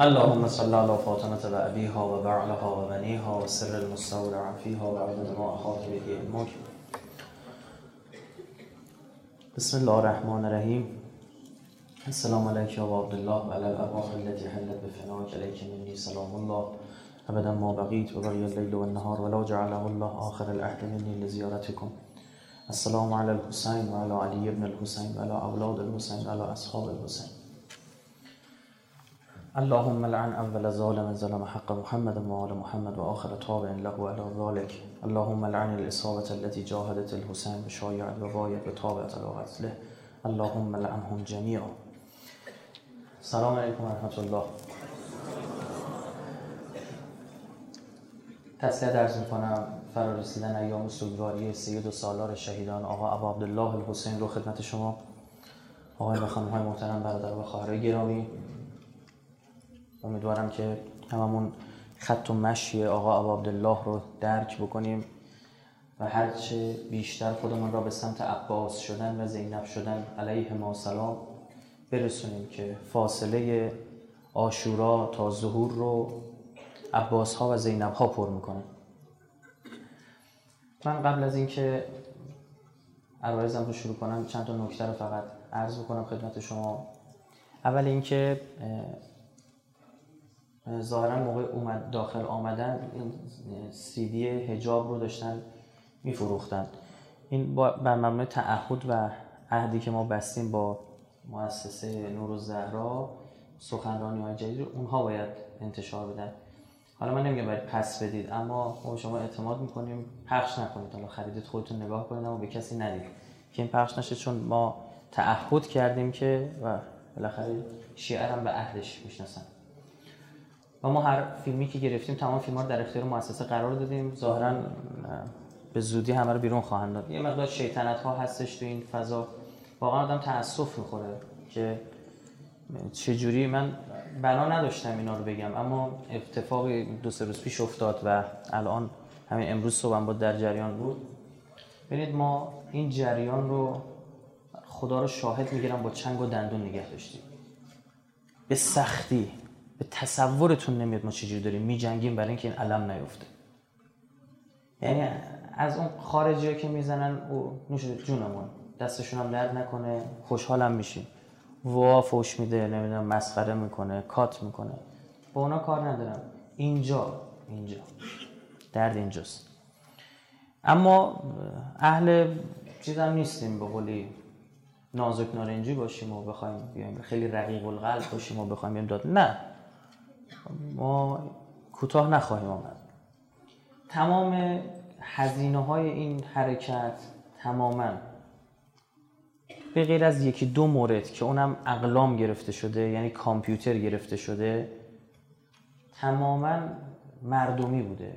اللهم صل على فاطمة و أبيها و بعلها و بنيها و سر المستودع فيها و عدد ما أحاط به علمك بسم الله الرحمن الرحیم. السلام عليك يا عبد الله. و على الأرواح التي حلت بفناك عليك مني سلام الله. ابدا ما بقيت و بقي الليل والنهار ولا جعله الله آخر العهد مني لزيارتكم السلام على الحسين و على علي بن الحسين و على أولاد الحسين و على اصحاب الحسين اللهم لعن اول ظالم ظلم حق محمد و آل محمد و آخر تابع له على ذلك. اللهم لعن الإصابة التي جاهدت الحسين باید بطابعت على قتله اللهم لعنهم جميعا. سلام علیکم و رحمت الله. تسلیت درز می‌کنم. فرارسیدن ایام سوگواری سید و سالار شهیدان آقا ابا عبدالله الحسین رو خدمت شما. آقای و خانم های محترم برادر و خواهرای گرامی. امیدوارم که هممون خط و مشی آقا ابا عبدالله رو درک بکنیم و هرچه بیشتر خودمون را به سمت عباس شدن و زینب شدن علیه ما سلام برسونیم که فاصله آشورا تا ظهور رو عباس ها و زینب ها پر می‌کنه. من قبل از اینکه عرایزم رو شروع کنم چند تا نکته رو فقط عرض بکنم خدمت شما. اول اینکه ظاهرا موقع اومد داخل آمدن این سیدی هجاب رو داشتن میفروختن. این بر مبنای تعهد و عهدی که ما بستیم با مؤسسه نور و زهرا سخنرانی های جدید اونها باید انتشار بدن. حالا من نمیگم باید پس بدید اما ما شما اعتماد می‌کنیم پخش نکنید. حالا خریدید خودتون نگاه کنید اما به کسی ندید. که این پخش نشه چون ما تعهد کردیم که و بالاخره شیعه هم به عهدش می‌شناسن. و ما هر فیلمی که گرفتیم تمام فیلم ها رو در اختیار مؤسسه قرار دادیم. ظاهرا به زودی همه رو بیرون خواهند داد. یه مقدار شیطنت ها هستش تو این فضا. واقعا آدم تاسف می‌خوره که چجوری من بنا نداشتم اینا رو بگم. اما اتفاق دو سه روز پیش افتاد و الان همین امروز صبحم با در جریان بود. ببینید ما این جریان رو خدا رو شاهد می‌گیرم با چنگ و دندون نگه داشتیم. به سختی به تصورتون نمیاد ما چجوری داریم. میجنگیم برای اینکه این علم نیفته. یعنی از اون خارجی که می‌زنن او نوش جونمون دستشون هم درد نکنه خوشحالم میشیم. وا فوش میده نمی‌دونم مسخره می‌کنه کات می‌کنه. با اونا کار ندارم. اینجا اینجا. درد اینجاست. اما اهل چیزم نیستیم به قولی نازک نارنجی باشیم و بخوایم بیایم خیلی رقیق القلب باشیم و بخوایم بیایم داد. نه. ما کوتاه نخواهیم آمد. تمام هزینه های این حرکت تماما. به غیر از یکی دو مورد که اونم اقلام گرفته شده یعنی کامپیوتر گرفته شده تماما مردمی بوده.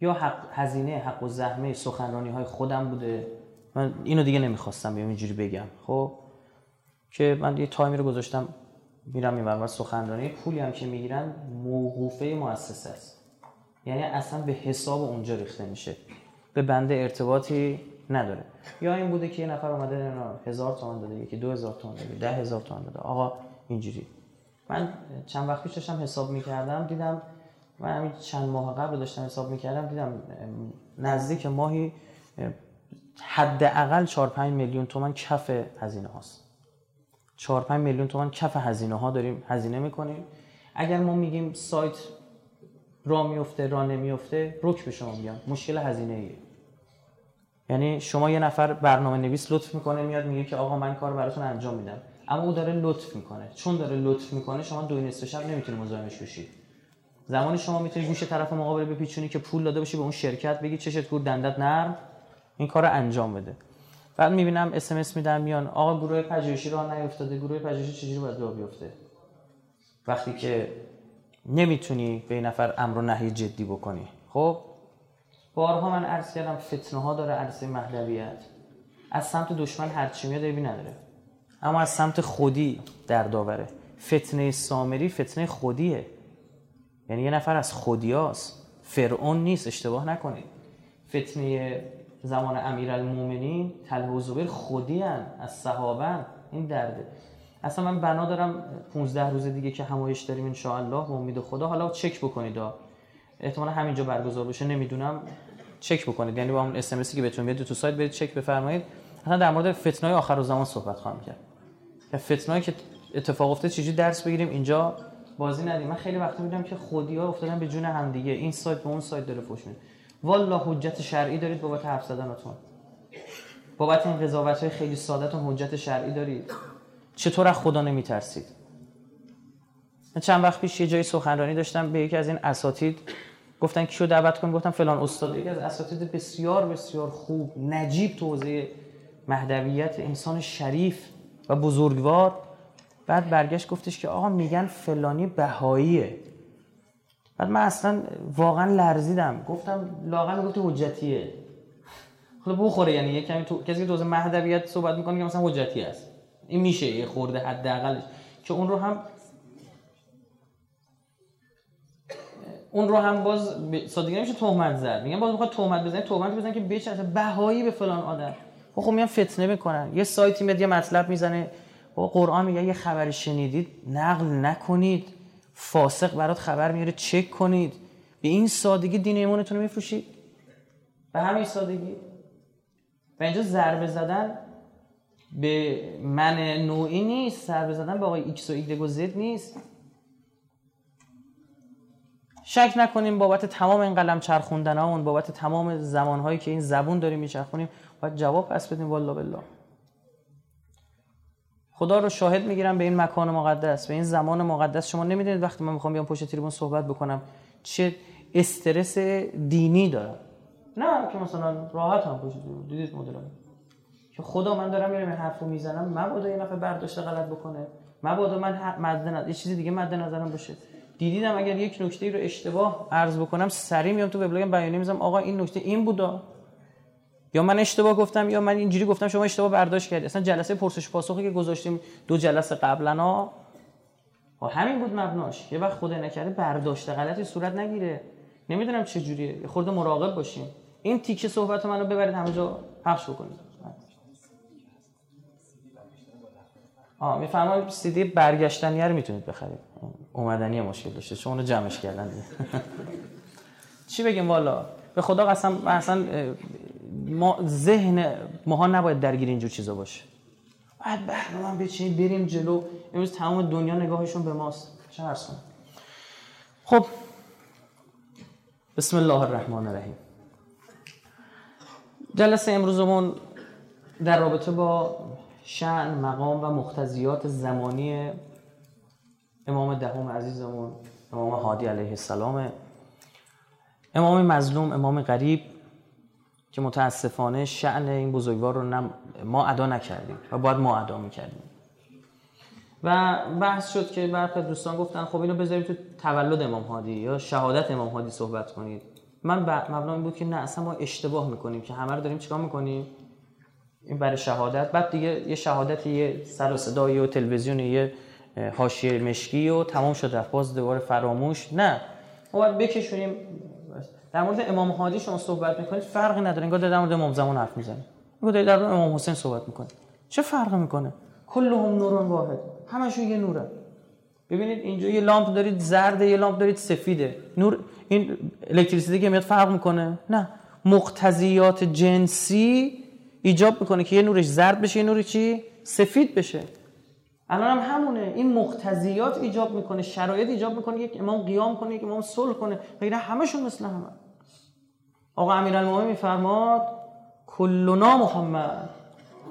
یا حق هزینه حق و زحمه سخنرانی های خودم بوده. من اینو دیگه نمی‌خواستم بیام اینجوری بگم. خب؟ که من یه تایمی رو گذاشتم. میرم این سخنرانی. پولی هم که می‌گیرن موقوفه مؤسسه است. یعنی اصلا به حساب اونجا ریخته میشه. به بنده ارتباطی نداره. یا این بوده که یه نفر اومده هزار تومان داده یکی دو هزار تومان داده ده هزار تومان داده. آقا اینجوری. من چند وقت پیش داشتم حساب می‌کردم دیدم من همین چند ماه قبل داشتم حساب می‌کردم دیدم نزدیک ماهی حداقل 4 5 میلیون تومان کف هزینه هاست. 4 5 میلیون تومان کف هزینه ها داریم هزینه می‌کنیم. اگر ما میگیم سایت را میفته را نمیفته رک به شما میگم. مشکل هزینه ایه یعنی شما یه نفر برنامه نویس لطف می‌کنه میاد میگه که آقا من کار براتون انجام میدم. اما او داره لطف می‌کنه. چون داره لطف می‌کنه شما دو نصف شب نمی‌تونی مزاحمش بشی. زمانی شما می‌تونی گوش طرف مقابل بپیچونی که پول داده باشی به اون شرکت بگی چشت کور دندت نرم این کار انجام بده. بعد می‌بینم SMS میدم میان. آقا گروه پژوهشی راه نیافتاده گروه پژوهشی چجوری باید راه بیفته؟ وقتی که نمی‌تونی به این نفر امر و نهی جدی بکنی. خب؟ بارها من عرض کردم فتنه ها داره عرصه مهدویت از سمت دشمن هرچی میاد عیبی نداره. اما از سمت خودی در داوره فتنه سامری فتنه خودیه. یعنی یه نفر از خودیاست. فرعون نیست اشتباه نکنید. فتنه زمان امیرالمومنین طلحه و زبیر خودی هن. از صحابه این درده. اصلا من بنا دارم 15 روز دیگه که همایش داریم ان الله به امید خدا. حالا چک بکنید احتمالا همینجا برگزار بشه نمی‌دونم. چک بکنید. یعنی با اون اس که بهتون میاد تو سایت برید چک بفرمایید. اصلا در مورد فتنه آخر زمان صحبت خواهم کرد. که فتنه‌ای که اتفاق افتاد چجوری درس بگیریم؟ اینجا بازی ندیم. من خیلی وقت میدم که خودی ها افتادن به جون هم دیگه این سایت به اون سایت داره فوش میده. والله حجت شرعی دارید بابت حرف زدنتون بابت این قضاوت های خیلی سادهتون حجت شرعی دارید. چطور از خدا نمیترسید؟ من چند وقت پیش یه جای سخنرانی داشتم به یکی از این اساتید گفتن کیو دعوت کنیم گفتم فلان استاد. یکی از اساتید بسیار بسیار خوب نجیب تو حوزه مهدویت انسان شریف و بزرگوار. بعد برگشت گفتش که آقا میگن فلانی بهاییه. بعد من اصلا واقعا لرزیدم. گفتم لاغر می‌گفت حجتیه. خب بخوره یعنی یه کمی تو کسی که تو مهدویت صحبت می‌کنه که مثلا حجتی است. این میشه یه خورده حداقلش. که اون رو هم اون رو هم باز سادگی نمیشه تهمت زد. میگن باز می‌خواد تهمت بزنه. تهمت بزنه که بچه بهایی به فلان آدم. خب خب میان فتنه می‌کنن. یه سایتی میاد یه مطلب می‌زنه. و قرآن میگه یه خبری شنیدید نقل نکنید. فاسق برات خبر میاره. چک کنید. به این سادگی دین ایمانتون رو میفروشید. به همین سادگی. و اینجا ضربه زدن به من نوعی نیست. ضربه زدن به آقای ایکس و ایگرگ و زد نیست. شک نکنیم بابت تمام این قلم چرخوندن بابت تمام زمان هایی که این زبون داریم میچرخونیم باید جواب پس بدیم. والله بالله. خدا رو شاهد می‌گیرم به این مکان مقدس به این زمان مقدس. شما نمی‌دونید وقتی من می‌خوام بیام پشت تریبون صحبت بکنم چه استرس دینی دارم. نه که مثلا راحت هم پشت تریبون. دیدید مدرن که خدا من دارم میرم این حرفو می‌زنم. مبادا یه نفر برداشته غلط بکنه. مبادا من مد نظر یه چیزی دیگه مد نظرم باشه. دیدیدم اگر یک نکته رو اشتباه عرض بکنم سری میام تو وبلاگم بیانیه می‌ذارم آقا این نکته این بودا. یا من اشتباه گفتم یا من اینجوری گفتم شما اشتباه برداشت کردید اصلا جلسه پرسش پاسخی که گذاشتیم دو جلسه قبلا ها همین بود مبناش. یه وقت خدا نکرده برداشت غلطی صورت نگیره. نمی‌دونم چه جوریه. خورده مراقب باشیم. این تیکه صحبت منو ببرید همه جا پخش بکنید آه می‌فهمم سی دی برگشتنی رو می‌تونید بخرید. اومدنی مشکل داشته. چون اونو جمعش کردن. چی بگیم والا؟ به خدا قسم اصلا ما ذهن ماها نباید درگیر اینجور چیزا باشه. باید برنامه بچینید بریم جلو. امروز تمام دنیا نگاهشون به ماست. چه عرض خب. بسم الله الرحمن الرحیم. جلسه امروزمون در رابطه با شعن مقام و مختزیات زمانی امام دهم عزیزمون امام هادی علیه السلام امام مظلوم امام غریب. که متاسفانه شعن این بزرگوار رو ما ادا نکردیم و باید ما ادا می‌کردیم. و بحث شد که برخی دوستان گفتن خب اینو بذاریم تو تولد امام هادی یا شهادت امام هادی صحبت کنید من مبنا این بود که نه اصلا ما اشتباه می‌کنیم که همه رو داریم چیکار می‌کنیم؟ این برای شهادت. بعد دیگه یه شهادت یه سر و و تلویزیون یه حاشیه مشکی و تمام شد رفت. باز دوباره فراموش. نه. ما باید بکشونیم در مورد امام هادی شما صحبت می‌کنید فرقی نداره. انگار در مورد امام زمان حرف می‌زنید. انگار در مورد امام حسین صحبت می‌کنید. چه فرقی می‌کنه؟ کلهم نورون واحد. همشون یه نوره. ببینید اینجا یه لامپ دارید زرده یه لامپ دارید سفیده. نور این الکتریسیته که میاد فرق می‌کنه؟ نه. مقتضیات جنسی ایجاب می‌کنه که یه نورش زرد بشه یه نوری چی؟ سفید بشه. الان هم همونه. این مقتضیات ایجاب می‌کنه شرایط ایجاب می‌کنه. یک امام قیام کنه یک امام صلح کنه. غیر همشون مثل همه؟ آقا امیرالمومنین میفرماد کلنا محمد.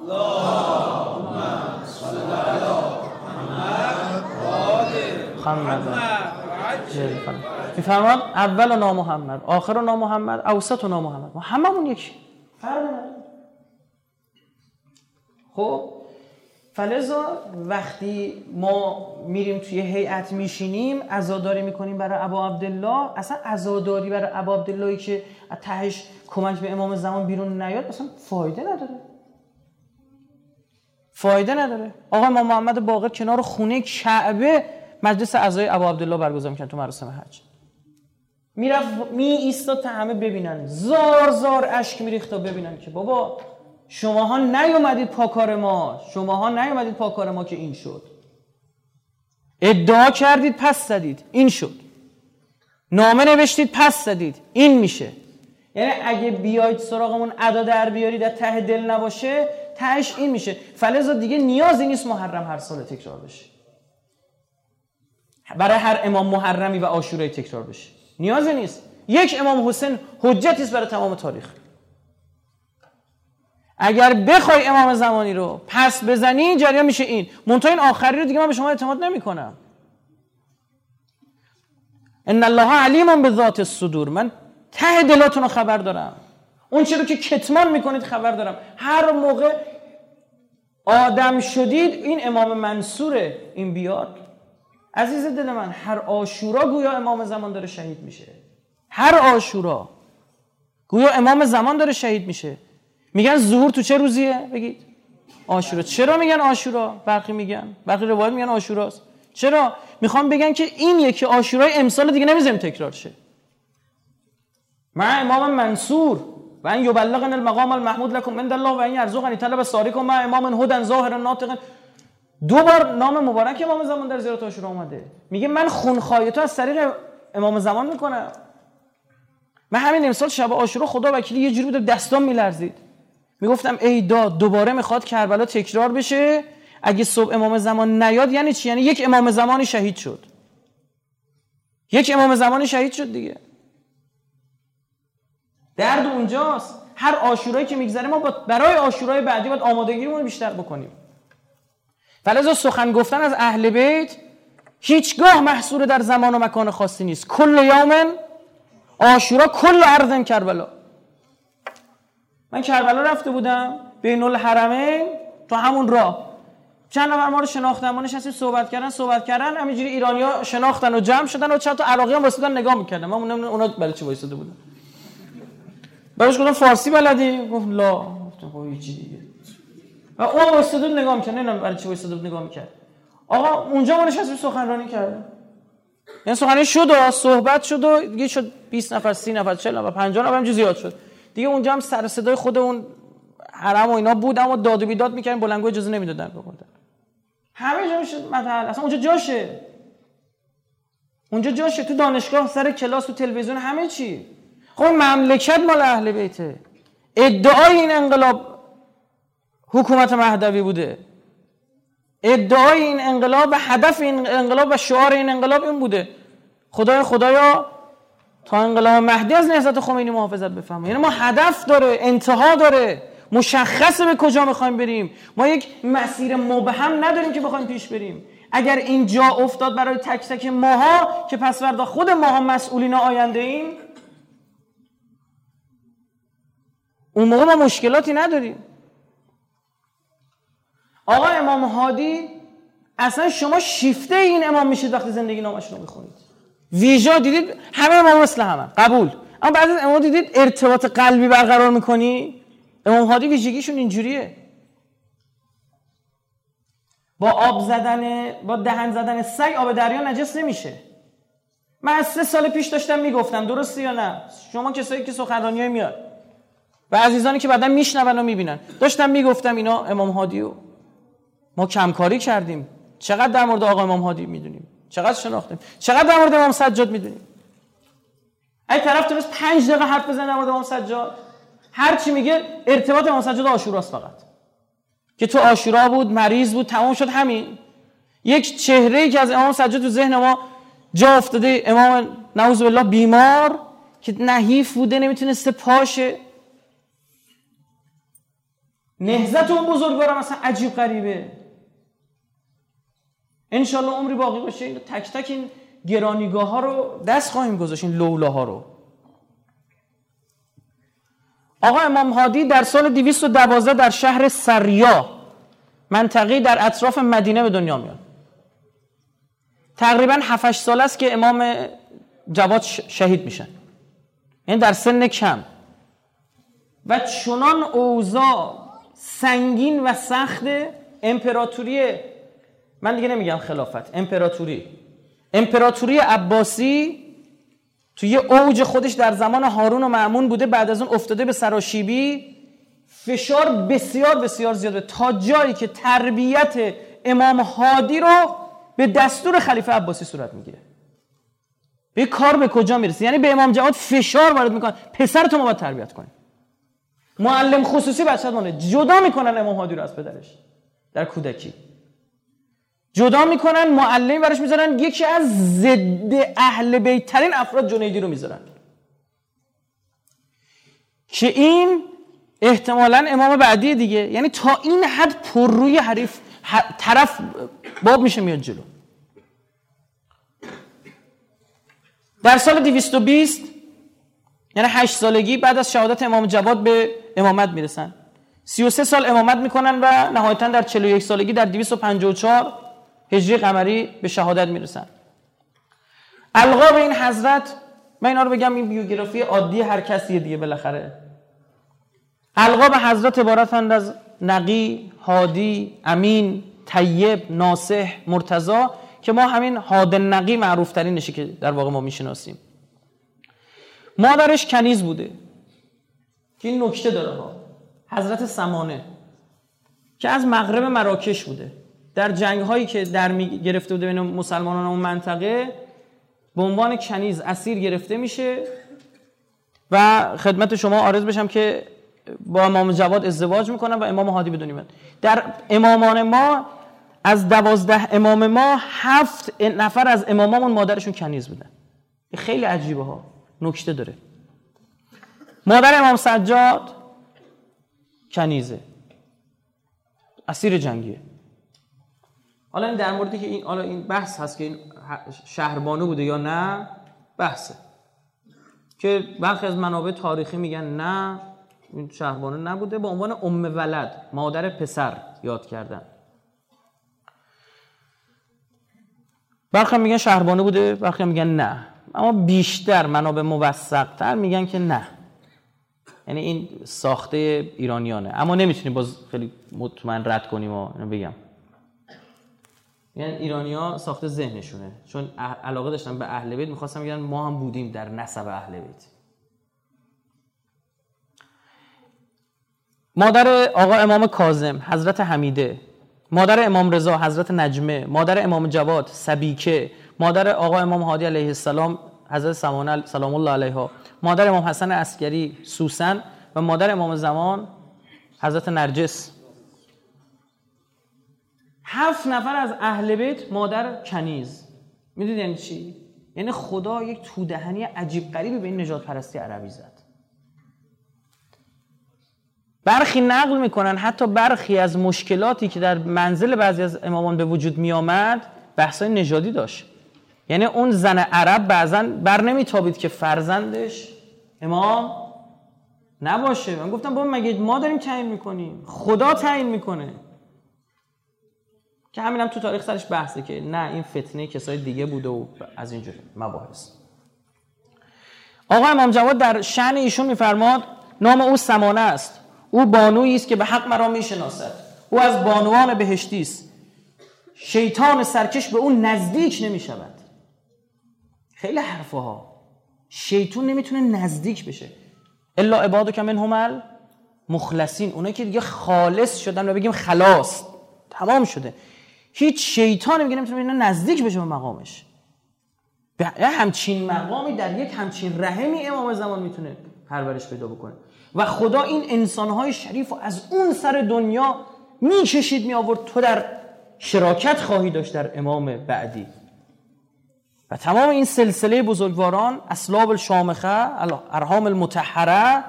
اللهم صل محمد. میفرماد اول و نام محمد آخر و نام محمد اوسط و نام محمد. ما هممون یکی. فرق خب؟ فلزا وقتی ما میریم توی هیئت میشینیم عزاداری می‌کنیم برای ابا عبدالله. اصلا عزاداری برای ابا عبداللهی که تهش کمک به امام زمان بیرون نیاد اصلا فایده نداره. فایده نداره. آقا امام محمد باقر کنار خونه کعبه مجلس اعضای ابا عبدالله برگزار می‌کنن تو مراسم حج. می‌رفت می ایستاد تا همه ببینن. زار زار اشک میریخت تا ببینن که بابا شماها نیومدید پاکار ما. شماها نیومدید پاکار ما که این شد. ادعا کردید پس زدید. این شد. نامه نوشتید پس زدید. این میشه. یعنی اگه بیاید سراغمون ادا در بیارید در ته دل نباشه تهش این میشه. فلزا دیگه نیازی نیست محرم هر سال تکرار بشه. برای هر امام محرمی و آشورای تکرار بشه. نیازی نیست. یک امام حسین حجتی است برای تمام تاریخ. اگر بخوای امام زمانی رو پس بزنی جریان میشه این. منتها این آخری رو دیگه من به شما اعتماد نمی‌کنم. ان الله علیم به ذات الصدور. من ته دلاتون رو خبر دارم. اون چی رو که کتمان می‌کنید خبر دارم. هر موقع آدم شدید این امام منصوره. این بیاد. عزیز دل من هر آشورا گویا امام زمان داره شهید میشه. هر آشورا گویا امام زمان داره شهید میشه. میگن ظهور تو چه روزیه؟ بگید. آشورا. چرا میگن آشورا؟ برخی میگن. برخی روایت میگن آشوراست. چرا؟ می‌خوام بگن که این یکی آشورای امسال دیگه نمی‌ذاریم تکرار شه. مع امام منصور. و ان یبلغن المقام المحمود لكم عند الله و ان یرزقنی طلب ساریکم مع امام هدن ظاهر ناطق. دو بار نام مبارک امام زمان در زیارت عاشورا اومده. میگه من خونخواهی تو از طریق امام زمان می‌کنم. من همین امسال شب عاشورا خدا وکیلی یه جوری بود دستام میلرزید. می‌گفتم ای داد دوباره می‌خواد کربلا تکرار بشه. اگه صبح امام زمان نیاد یعنی چی؟ یعنی یک امام زمانی شهید شد. یک امام زمانی شهید شد دیگه. درد اونجاست. هر آشورایی که میگذره ما برای آشورای بعدی باید آمادگیمون بیشتر بکنیم. فلذا سخن گفتن از اهل بیت هیچگاه محصور در زمان و مکان خاصی نیست. کل یومن آشورا کل ارض کربلا. من کربلا رفته بودم بین الحرمین تو همون راه. چند نفر ما رو شناختن ما نشستیم صحبت کردن صحبت کردن همینجوری ایرانیا شناختن و جمع شدن و چند تا عراقی هم واسطن نگاه می‌کردن. ما اونا برای چی وایساده بودن؟ براش گفتم فارسی بلدی؟ گفت لا. گفتم خب چی دیگه. و اون وایساده نگاه می‌کرد. نمی‌دونم برای چی وایساده نگاه می‌کرد. آقا اونجا ما نشستیم سخنرانی کردیم. یعنی سخنرانی شد و صحبت شد و دیگه شد 20 نفر 30 نفر 40 نفر 50 نفر هم زیاد شد. دیگه اونجا هم سر صدای خود اون حرم و اینا بود اما داد و بیداد می‌کردن بلنگو اجازه نمی‌دادن بخوردن همه جا میشه مطل اصلا اونجا جاشه. اونجا جاشه. تو دانشگاه سر کلاس تو تلویزیون همه چی. خب مملکت مال اهل بیته. ادعای این انقلاب حکومت مهدوی بوده. ادعای این انقلاب و هدف این انقلاب و شعار این انقلاب این بوده. خدای خدایا تا انقلاب مهدی از نهضت خمینی محافظت بفهمه یعنی ما هدف داره انتها داره. مشخصه به کجا می‌خوایم بریم. ما یک مسیر مبهم نداریم که بخوایم پیش بریم. اگر این جا افتاد برای تک تک ماها که پس فردا خود ماها مسئولین آینده ایم اون موقع ما مشکلاتی نداریم. آقا امام هادی اصلا شما شیفته این امام میشید وقتی زندگی نامش رو می‌خونید. ویژا دیدید؟ همه امام مثل همه قبول. اما بعد از امام دیدید ارتباط قلبی برقرار می‌کنی؟ امام هادی ویژگیشون اینجوریه. با آب زدن با دهن زدن سگ آب دریا نجس نمیشه. من از سه سال پیش داشتم می‌گفتم درسته یا نه؟ شما کسایی که سخنرانی میاد. و عزیزانی که بعدا میشنون و می‌بینن. داشتم می‌گفتم اینا امام هادی ما کمکاری کردیم. چقدر در مورد آقا امام هادی می‌دونیم؟ چقدر شناختیم؟ چقدر در مورد امام سجاد می‌دونیم؟ اگه طرف تونست پنج دقیقه حرف بزنه در مورد امام سجاد. هر چی میگه ارتباط امام سجاد آشوراست فقط. که تو آشورا بود مریض بود تمام شد همین. یک چهره ای که از امام سجاد تو ذهن ما جا افتاده امام نعوذ بالله بیمار که نحیف بوده نمی‌تونسته پاشه نهزت اون بزرگوارم اصلا عجیب غریبه. انشالله عمری باقی باشه. این تک تک این گرانیگاه ها رو دست خواهیم گذاشت این لولاها رو. آقا امام هادی در سال 212 در شهر سریا منطقی در اطراف مدینه به دنیا میاد. تقریبا 7 سال است که امام جواد شهید میشن یعنی در سن کم. و چنان اوضاع سنگین و سخت امپراتوری من دیگه نمیگم خلافت. امپراتوری. امپراتوری عباسی توی اوج خودش در زمان هارون و معمون بوده بعد از اون افتاده به سراشیبی. فشار بسیار بسیار زیاده تا جایی که تربیت امام هادی رو به دستور خلیفه عباسی صورت می‌گیره. به کار به کجا می‌رسه یعنی به امام جواد فشار وارد می‌کنن پسر تو ما باید تربیت کنیم معلم خصوصی بچه مانه جدا می‌کنن امام هادی رو از پدرش. در کودکی. جدا می‌کنن معلمی براش می‌ذارن یکی از ضد اهل بیت ترین افراد جنیدی رو می‌ذارن. که این احتمالا امام بعدی دیگه. یعنی تا این حد پر روی حریف طرف باب میشه میاد جلو. در سال 220 یعنی 8 سالگی بعد از شهادت امام جواد به امامت می‌رسن. 33 سال امامت می‌کنن و نهایتا در 41 سالگی در 254 هجری قمری به شهادت می‌رسن. القاب این حضرت من اینا رو بگم این بیوگرافی عادی هر کسیه دیگه بالاخره. القاب حضرت عبارتند از نقی، هادی، امین، طیب، ناسح، مرتضا که ما همین هاد نقی معروف ترین نشه که در واقع ما می‌شناسیم. مادرش کنیز بوده. که این نکته داره ها. حضرت سمانه که از مغرب مراکش بوده. در جنگ هایی که در می گرفته بوده بین مسلمانان اون منطقه به عنوان کنیز اسیر گرفته میشه و خدمت شما آرز بشم که با امام جواد ازدواج می‌کنن و امام هادی بدونیم در امامان ما از دوازده امام ما هفت نفر از امامامون مادرشون کنیز بودن. خیلی عجیبه ها. نکته داره. مادر امام سجاد کنیزه. اسیر جنگیه. حالا این در موردی که این حالا این بحث هست که این شهربانو بوده یا نه؟ بحثه. که برخی از منابع تاریخی میگن نه این شهربانو نبوده به عنوان ام ولد مادر پسر یاد کردن. برخی میگن شهربانو بوده برخی میگن نه. اما بیشتر منابع موثق تر میگن که نه. یعنی این ساخته ایرانیانه. اما نمی‌تونیم باز خیلی مطمئن رد کنیم و بگم. یعنی ایرانی ها ساخته ذهنشونه. چون علاقه داشتن به اهل بیت می‌خواستم بگن ما هم بودیم در نسب اهل بیت. مادر آقا امام کاظم حضرت حمیده. مادر امام رضا حضرت نجمه. مادر امام جواد سبیکه مادر آقا امام هادی علیه السلام حضرت سمان سلام الله علیها. مادر امام حسن عسکری سوسن. و مادر امام زمان حضرت نرجس. هفت نفر از اهل بیت مادر کنیز. می‌دونید یعنی چی؟ یعنی خدا یک تودهنی عجیب غریبی به این نجات پرستی عربی زد. برخی نقل می‌کنن حتی برخی از مشکلاتی که در منزل بعضی از امامان به وجود می آمد بحثای نژادی داشت. یعنی اون زن عرب بعضا بر نمیتابید که فرزندش امام نباشه. من گفتم با مگه ما داریم تعیین می‌کنیم؟ خدا تعیین می‌کنه. که همین هم تو تاریخ سرش بحثه که نه این فتنه کسای دیگه بوده و از اینجور مباحث. آقا امام جواد در شعن ایشون میفرماد نام او سمانه است. او بانویی است که به حق مرا می‌شناسد. او از بانوان بهشتی است. شیطان سرکش به اون نزدیک نمی شود خیلی حرفه ها شیطان نمی‌تونه نزدیک بشه. الا عبادو که من همل مخلصین اونایی که دیگه خالص شدن و بگیم خلاص. تمام شده. هیچ شیطان میگه نمی‌تونه نزدیک بشه به مقامش. به همچین مقامی در یک همچین رحمی امام زمان می‌تونه پرورش پیدا بکنه. و خدا این انسانهای شریف و از اون سر دنیا می‌کشید می آورد تو در شراکت خواهی داشت در امام بعدی. و تمام این سلسله بزرگواران اسلاب الشامخه ارهام المتحره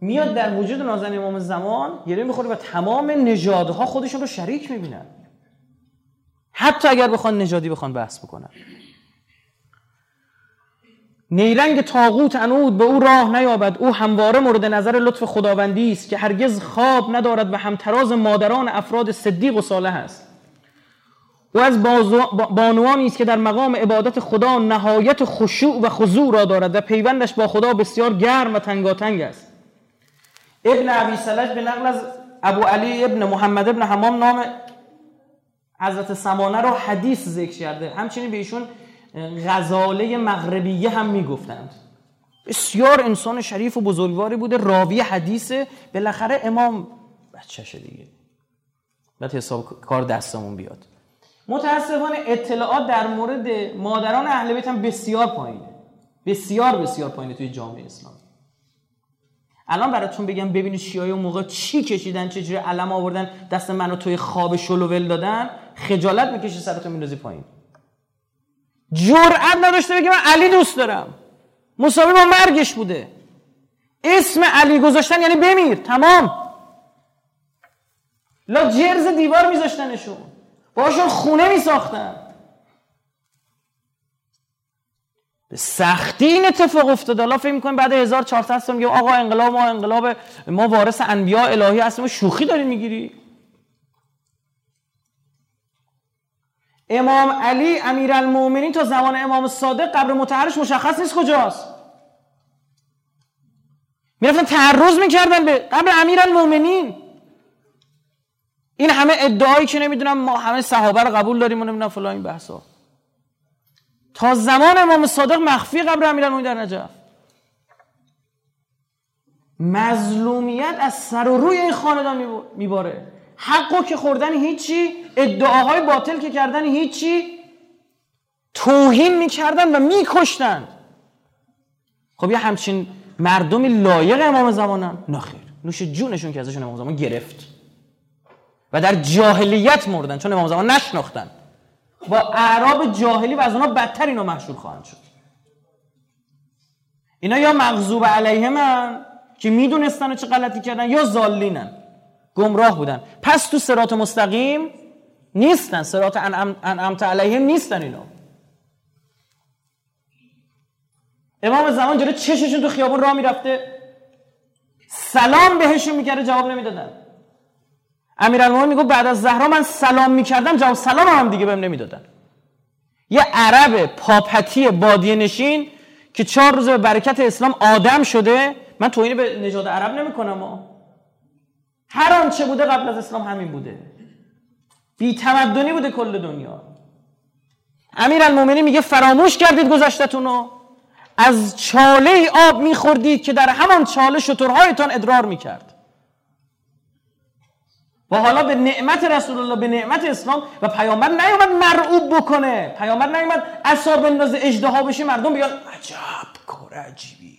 میاد در وجود نازن امام زمان گره می‌خوره و تمام نژادها خودشون رو شریک می‌بینن. حتی اگر بخوان نژادی بخوان بحث بکنن. نیرنگ تاغوت انود به او راه نیابد. او همواره مورد نظر لطف خداوندی است که هرگز خواب ندارد و همتراز مادران افراد صدیق و صالح است. او از بانوانی است که در مقام عبادت خدا نهایت خشوع و خضوع را دارد و پیوندش با خدا بسیار گرم و تنگاتنگ است. ابن عبی سلج به نقل از ابو علی ابن محمد ابن حمام نام حضرت سمانه رو حدیث ذکر کرده. همچنین به ایشون غزاله مغربیه هم می‌گفتند. بسیار انسان شریف و بزرگواری بوده راوی حدیثه بالاخره امام بچهشه دیگه. بعد حساب کار دستمون بیاد. متاسفانه اطلاعات در مورد مادران اهل بیت هم بسیار پایینه. بسیار بسیار پایینه توی جامعه اسلامی. الان براتون بگم ببینید شیعه اون موقع چی کشیدن چجوری علم آوردن دست منو توی خواب شلوول دادن. خجالت می‌کشی سرتون میندازی پایین. جرأت نداشته بگی من علی دوست دارم. مساوی با مرگش بوده. اسم علی گذاشتن یعنی بمیر. تمام. لا جرز دیوار میذاشتنشون. باشون خونه میساختن. به سختی این اتفاق افتاد حالا فکر می‌کنیم بعد 1400 سال میگه آقا انقلاب ما انقلاب ما وارث انبیاء الهی هستیم شوخی داری می‌گیری. امام علی امیرالمومنین تا زمان امام صادق قبر متحرش مشخص نیست کجاست. می‌رفتن تعرض می‌کردن به قبر امیرالمومنین این همه ادعایی که نمی‌دونم ما همه صحابه رو قبول داریم و نمی‌دونم فلان این بحثا. تا زمان امام صادق مخفی قبر امیرالمومنین در نجف. مظلومیت از سر و روی این خاندان میباره. حقو که خوردن هیچی ادعاهای باطل که کردن هیچی توهین می‌کردن و میکشتن. خب یه همچین مردمی لایق امام زمانن. نخیر نوش جونشون که ازشون امام زمان گرفت. و در جاهلیت مردن چون امام زمان نشناختن. با اعراب جاهلی و از اونا بدتر اینا مشهور خواهند شد. اینا یا مغضوب علیه من که می‌دونستن چه غلطی کردن یا زالینن گمراه بودن. پس تو سرات مستقیم نیستن. سرات انعمت علیهم نیستن اینا. امام زمان جلو چششون تو خیابون راه می‌رفته. سلام بهشون می‌کرده جواب نمی‌دادن. امیرالمومنین میگه بعد از زهرا من سلام می‌کردم جواب سلام هم دیگه بهم نمی‌دادن. یه عرب پاپتی بادیه نشین که چهار روز به برکت اسلام آدم شده من توهین به نژاد عرب نمی‌کنم هر آنچه بوده قبل از اسلام همین بوده. بی تمدنی بوده کل دنیا. امیر المومنی میگه فراموش کردید گذشتتونو. از چاله آب میخوردید که در همان چاله شطورهایتان ادرار می‌کرد. و حالا به نعمت رسول الله به نعمت اسلام و پیامبر نیومد مرعوب بکنه. پیامبر نیومد اصاب بندازه اجدها بشه مردم بیان عجب کار عجیبی.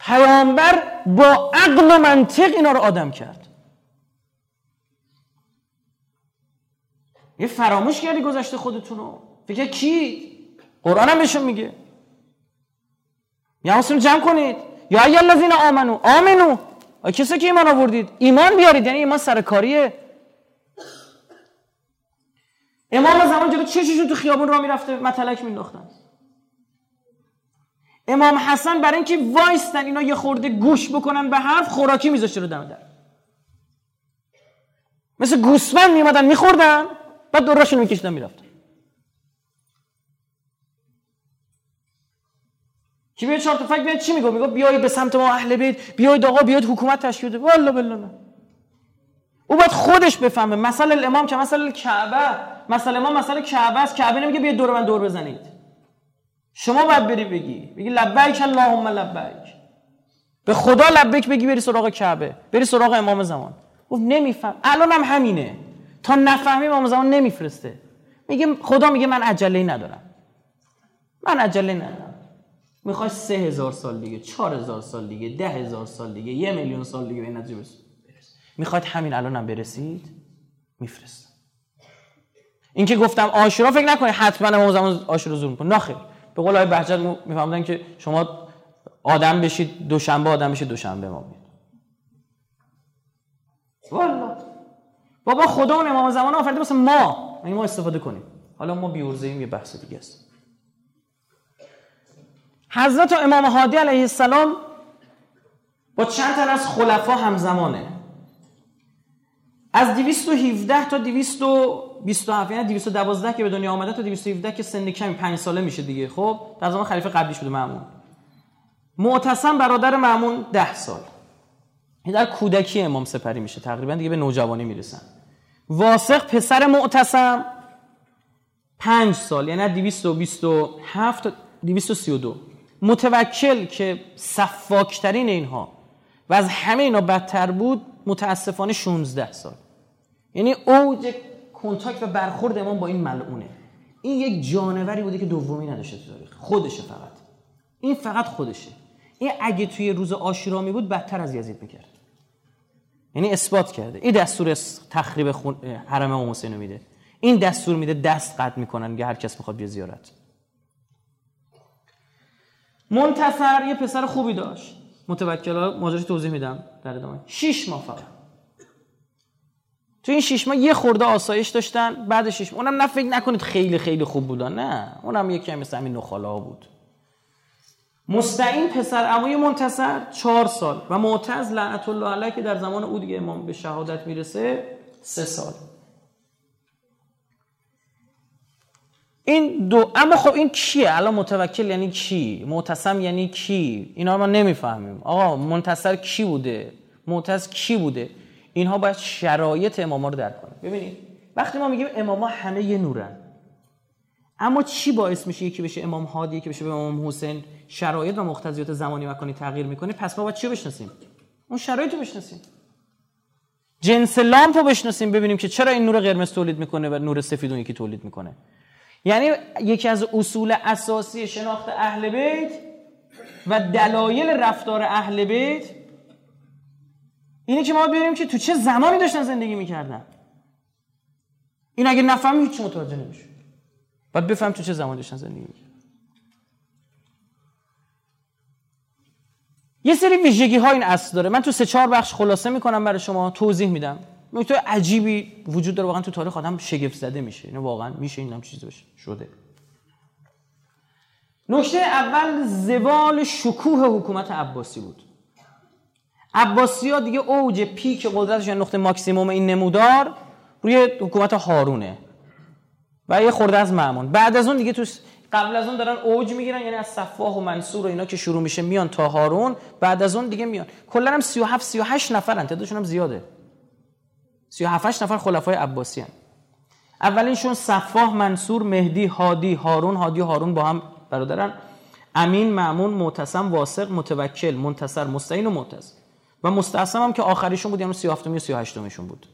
پیامبر با عقل و منطق اینا رو آدم کرد. یه فراموش کردی گذشته خودتونو فکر کی؟ قرآن هم بهشون میگه. یا جمع کنید. یا ای الذین آمنو. آمنو. کسی که ایمان آوردید. ایمان بیارید یعنی ایمان سرکاریه امام زمان جلو چششون تو خیابون را می‌رفته متلک مینداختن. امام حسن برای اینکه وایستن اینا یه خورده گوش بکنن به حرف خوراکی میذاشته رو دم در. مثل گوسفند میمدن میخوردن بعد دوراشون میکشیدن می‌رفتن. بیاد چهار تا چی میگه میگه بیای به سمت ما اهل بیت بیاید آقا بیاید حکومت تشکیل بده. والله بالله. نه او باید خودش بفهمه. مثلا الامام که مثلا کعبه مثلا امام مثلا کعبه است. کعبه نمیگه بیاید دور من دور بزنید. شما باید بری بگی. بگی لبیک اللهم لبیک. به خدا لبیک بگی بری سراغ کعبه. بری سراغ امام زمان. گفت نمیفهم. الان هم همینه. تا نفهمی امام زمان نمیفرسته. میگه خدا میگه من عجله ندارم. من عجله ندارم. می‌خوای سه هزار سال دیگه چهار هزار سال دیگه ده هزار سال دیگه یه میلیون سال دیگه به این نتیجه می‌خواید همین الان هم برسید؟ میفرست این که گفتم آشورا فکر نکنید حتما امام زمان آشورا زور می‌کنه. نخیر به قول آقای بهجت میفهمدن که شما آدم بشید دوشنبه آدم بشید دوشنبه ما بیاد والا. بابا خدا اون امام زمان آفریده واسه ما. یعنی ما استفاده کنیم. حالا ما بیورزهیم یه بحث دیگه است. حضرت امام هادی علیه السلام با چند تن از خلفا همزمانه. از 217 تا 227 یعنی 212 که به دنیا آمده تا 217 که سن کمی 5 ساله میشه دیگه. خب در زمان خلیفه قبلیش بوده معمون معتصم برادر معمون 10 سال. در کودکی امام سپری میشه تقریبا دیگه به نوجوانی می‌رسن. واسق پسر معتصم 5 سال یعنی 227 تا 232 متوکل که صفاکترین اینها و از همه اینا بدتر بود متاسفانه 16 سال. یعنی اوج کنتاکت و برخورد امام با این ملعونه. این یک جانوری بوده که دومی نداشته تو تاریخ. خودشه فقط. این فقط خودشه. این اگه توی روز آشورا می بود بدتر از یزید می‌کرد. یعنی اثبات کرده. این دستور تخریب خون... حرم امام حسین میده. این دستور میده دست قطع می‌کنن که هر کس می‌خواد بیا زیارت. منتصر یه پسر خوبی داشت. متوکل ماجراش توضیح میدم در ادامه. 6 ماه فقط. تو این شش ماه یه خورده آسایش داشتن بعد شش ماه اونم نه فکر نکنید خیلی خیلی خوب بودن نه. اونم یکی مثل همین نخالا بود. مستعین پسر عموی منتصر چهار سال. و معتز لعنت الله علیه که در زمان او دیگه امام به شهادت می‌رسه سه سال. این دو اما خب این کیه؟ الان متوکل یعنی کی؟ معتصم یعنی کی؟ اینا ما نمی‌فهمیم. آقا منتصر کی بوده؟ معتز کی بوده؟ اینها باید شرایط اماما رو درک کنه ببینید وقتی ما میگیم اماما همه یه نورن. اما چی باعث میشه یکی بشه امام هادی یکی بشه امام حسین؟ شرایط و مقتضیات زمانی مکانی تغییر می‌کنه. پس ما باید چی بشناسیم؟ اون شرایط رو بشناسیم. جنس لامپ رو بشناسیم ببینیم که چرا این نور قرمز تولید می‌کنه و نور سفید اون یکی تولید می‌کنه. یعنی یکی از اصول اساسی شناخت اهل بیت و دلایل رفتار اهل بیت اینه که ما ببینیم که تو چه زمانی داشتن زندگی می‌کردن. این اگه نفهم هیچ متوجه نمیشه باید بفهم تو چه زمانی داشتن زندگی می‌کردن. یه سری ویژگی ها این اصل داره. من تو سه چهار بخش خلاصه می‌کنم برای شما توضیح میدم. نکته عجیبی وجود داره واقعا تو تاریخ آدم شگفت زده میشه. اینو واقعا میشه این هم چیز باشه. شده. نکته اول زوال شکوه حکومت عباسی بود. عباسی ها دیگه اوج پیک قدرتشون نقطه ماکسیموم این نمودار روی حکومت هارونه. و یه خورده از معمون بعد از اون دیگه تو قبل از اون دارن اوج می‌گیرن یعنی از صفاح و منصور و اینا که شروع میشه میان تا هارون بعد از اون دیگه میان. کلا هم 37 38 نفرن تعدادشون هم زیاده. 37 نفر خلفای عباسی هن. اولینشون صفاح منصور مهدی هادی هارون. هادی هارون با هم برادرن. امین معمون معتصم واسق متوکل منتصر مستعین و معتز. و مستعصم هم که آخریشون بود یعنی 37 و 38 میشون بود.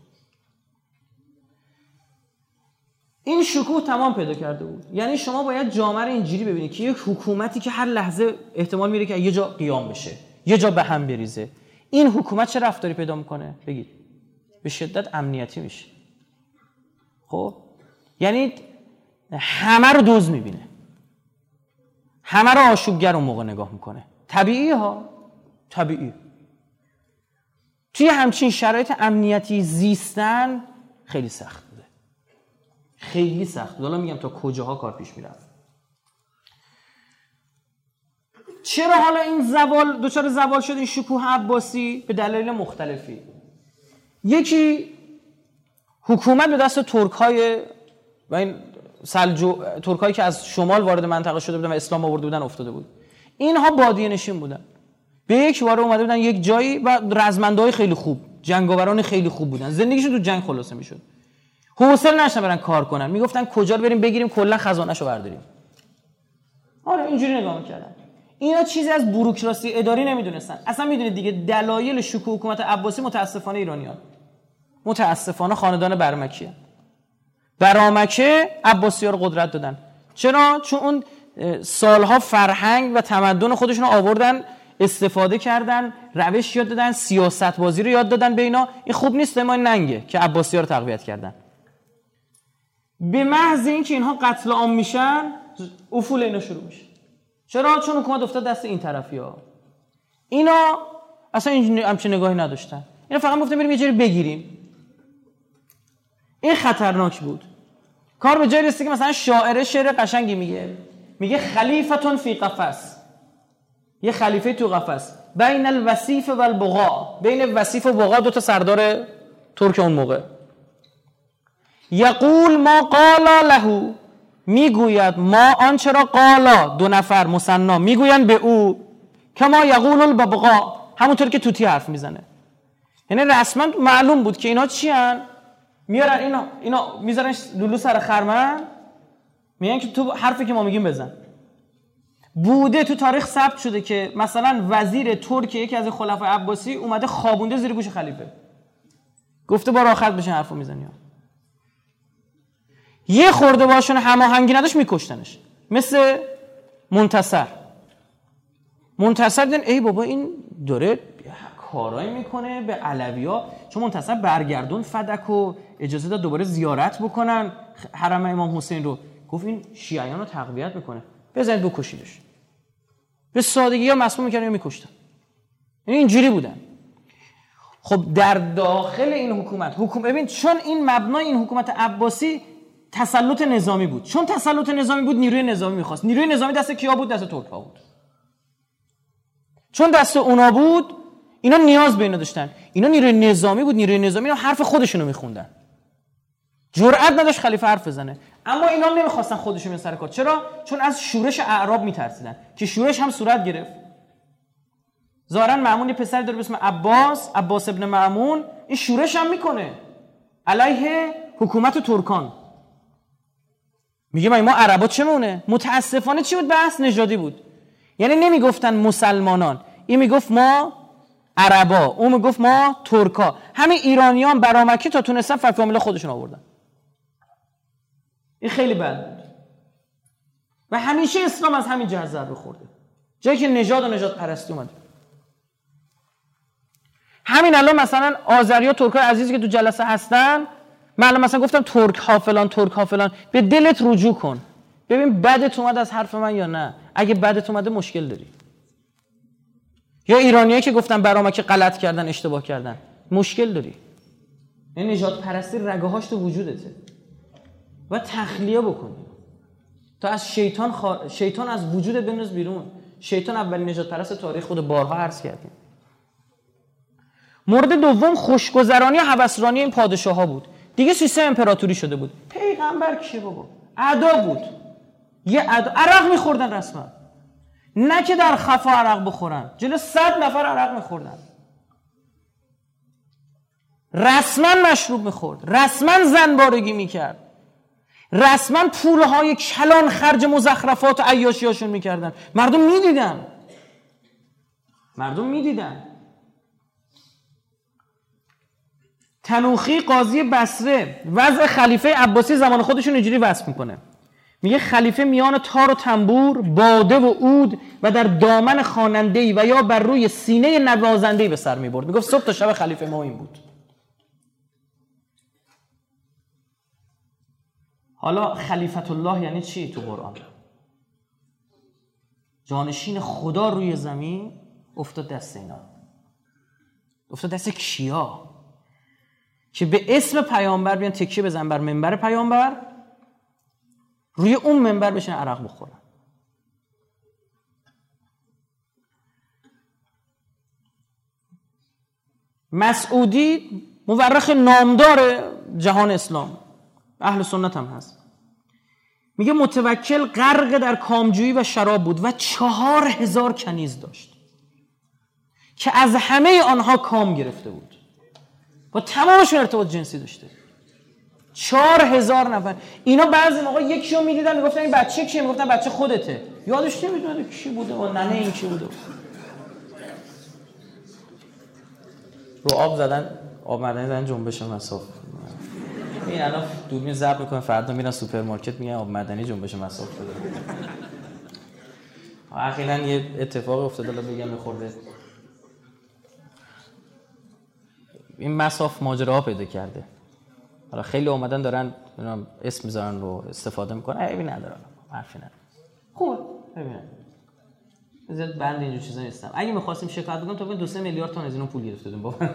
این شکوه تمام پیدا کرده بود. یعنی شما باید جامعه رو اینجوری ببینید که یک حکومتی که هر لحظه احتمال میره که یه جا قیام بشه یه جا به هم بریزه. این حکومت چه رفتاری پیدا می‌کنه؟ بگید. به شدت امنیتی میشه. خب؟ یعنی همه رو دوز می‌بینه. همه رو آشوبگر اون موقع نگاه می‌کنه. طبیعی ها؟ طبیعی. توی همچین شرایط امنیتی زیستن خیلی سخت بوده. خیلی سخت بوده. حالا میگم تا کجاها کار پیش می‌رفت. چرا حالا این زوال دوچار زوال شد این شکوه عباسی به دلایل مختلفی؟ یکی حکومت به دست ترک های و این سلجو ترک که از شمال وارد منطقه شده بودن و اسلام آورده بودن افتاده بود. اینها بادیه نشین بودن. به یک بار اومده بودن یک جایی و رزمنده های خیلی خوب جنگاوران خیلی خوب بودن. زندگیشون تو جنگ خلاصه می‌شد. حوصله نشدن برن کار کنن. می‌گفتن کجا رو بریم بگیریم کلا خزانهشو برداریم. آره اینجوری نگاه می‌کردن. اینا چیزی از بوروکراسی اداری نمی‌دونستن. اصلا می‌دونید دیگه دلایل شکوه حکومت عباسی متاسفانه ایرانیان. متاسفانه خاندان برمکیه برامکه عباسی ها رو قدرت دادن. چرا؟ چون اون سالها فرهنگ و تمدن خودشون رو آوردن استفاده کردن روش یاد دادن سیاست بازی رو یاد دادن به اینا. این خوب نیست ما ننگه که عباسی ها رو تقویت کردن. به محض اینکه اینها قتل عام میشن افول اینا شروع میشه. چرا؟ چون حکومت افتاد دست این طرفی ها اینا اصلا این همچین نگاهی نداشتن. اینا فقط گفتن بریم یه جوری بگیریم. این خطرناک بود. کار به جای رسید که مثلا شاعر شعر قشنگی میگه. میگه خلیفتون فی قفس. یه خلیفه تو قفس. بین الوصیف و البغا بین وصیف و بغا دو تا سردار ترک اون موقع. یقول ما قالا له. می‌گوید ما آنچه را قالا دو نفر مصنا می‌گویند به او. کما یقول البغا. همونطور که توتی حرف می‌زنه. یعنی رسما معلوم بود که اینا چی هن؟ میارن اینا اینا می‌ذارن لولو سر خرمن. میگن که تو حرفی که ما میگیم بزن. بوده تو تاریخ ثبت شده که مثلا وزیر ترکیه یکی از خلفای عباسی اومده خوابونده زیر گوش خلیفه. گفته با راحت بشین حرفو می‌زنی یه خورده باشون هماهنگی نداشت میکشتنش. مثل منتصر. منتصر دیدن ای بابا این داره کارایی می‌کنه به علویا. چون منتصر برگردون فدک و اجازه داد دوباره زیارت بکنن. حرم امام حسین رو. گفت این شیعیان رو تقویت می‌کنه. بزنید بکشیدش. به سادگی یا مسموم می‌کردن یا میکشتن. اینجوری بودن. خب در داخل این حکومت حکومت ببین چون این مبنای این حکومت عباسی تسلط نظامی بود. چون تسلط نظامی بود نیروی نظامی می‌خواست. نیروی نظامی دست کیا بود؟ دست ترک ها بود. چون دست اونا بود اینا نیاز به اینا داشتن. اینا نیروی نظامی بود نیروی نظامی اینا حرف خودشونو میخوندن. جرأت نداشت خلیفه حرف بزنه. اما اینا نمی‌خواستن خودشون سر کار. چرا؟ چون از شورش اعراب میترسیدن. که شورش هم صورت گرفت. زارن معمون پسر داره به اسم عباس عباس ابن معمون این شورش هم می‌کنه. علیه حکومت ترکان. میگه ما عربا چه مونه؟ متاسفانه چی بود بحث؟ نژادی بود. یعنی نمی‌گفتن مسلمانان. این می‌گفت ما عربا. اون می‌گفت ما ترکا. همه ایرانیان برامکی تا تونستن فتوا خودشون آوردن. این خیلی بد بود. و همیشه اسلام از همین جهت ضربه خورده. جایی که نژاد و نجات پرستی اومده همین الان مثلا آذری و ترکای عزیزی که تو جلسه هستن من مثلا گفتم ترک ها فلان ترک ها فلان. به دلت رجوع کن. ببین بدت اومد از حرف من یا نه؟ اگه بدت اومده مشکل داری. یا ایرانیایی که گفتن برام که غلط کردن اشتباه کردن. مشکل داری. این نجات پرستی رگه هاش تو وجودته. و تخلیه بکنی تا از شیطان, شیطان از وجود بنز بیرون. شیطان اولین نجات پرست تاریخ خود بارها عرض کردیم. مورد دوم خوشگذرانی و حوسرانی این پادشاه ها بود. دیگه سیستم امپراتوری شده بود. پیغمبر کیه بابا؟ ادا بود. یه ادا عرق میخوردن رسما. نه که در خفا عرق بخورن جلو صد نفر عرق میخوردن. رسما مشروب می‌خورد رسما زنبارگی می‌کرد. رسما پولهای کلان خرج مزخرفات و عیاشیاشون می‌کردن. مردم می‌دیدن. مردم می‌دیدن. تنوخی قاضی بسره وضع خلیفه عباسی زمان خودشون اینجوری وصف می‌کنه. میگه خلیفه میان تار و تنبور باده و عود و در دامن خاننده و یا بر روی سینه نوازنده به سر می‌برد. می‌گفت صبح تا شب خلیفه ما این بود. حالا خلیفت الله یعنی چی تو قرآن؟ جانشین خدا روی زمین افتاد دست اینا. افتاد دست کیا؟ که به اسم پیامبر بیان تکیه بزن بر منبر پیامبر روی اون منبر بشن عرق بخورن. مسعودی مورخ نامدار جهان اسلام. اهل سنت هم هست. میگه متوکل غرق در کامجویی و شراب بود و چهار هزار کنیز داشت که از همه آنها کام گرفته بود. با تمامشون ارتباط جنسی داشته. چهار هزار نفر. اینا بعضی موقع یکی رو می‌دیدن می‌گفتن این بچه کیه؟ می‌گفتن بچه خودته. یادش نمی‌دونه کی بوده و ننه این کی بوده. رو آب زدن آب مردنی زدن جنبش مساف این الان دوربین ضبط می‌کنه فردا میرن سوپرمارکت میگن آب مدنی جنبش مساف بده اخیرا یه اتفاق افتاده الان بگم میخورده این مساف ماجراها پیدا کرده. حالا خیلی اومدن دارن اسم می‌ذارن رو استفاده می‌کنن. عیبی نداره حرفی نداره خوب ببینن زیاد بند اینجور چیزا نیستم. اگه می‌خواستیم شکایت بکنم تا دو سه میلیارد تومان از اینو پول گرفته بودیم بابا.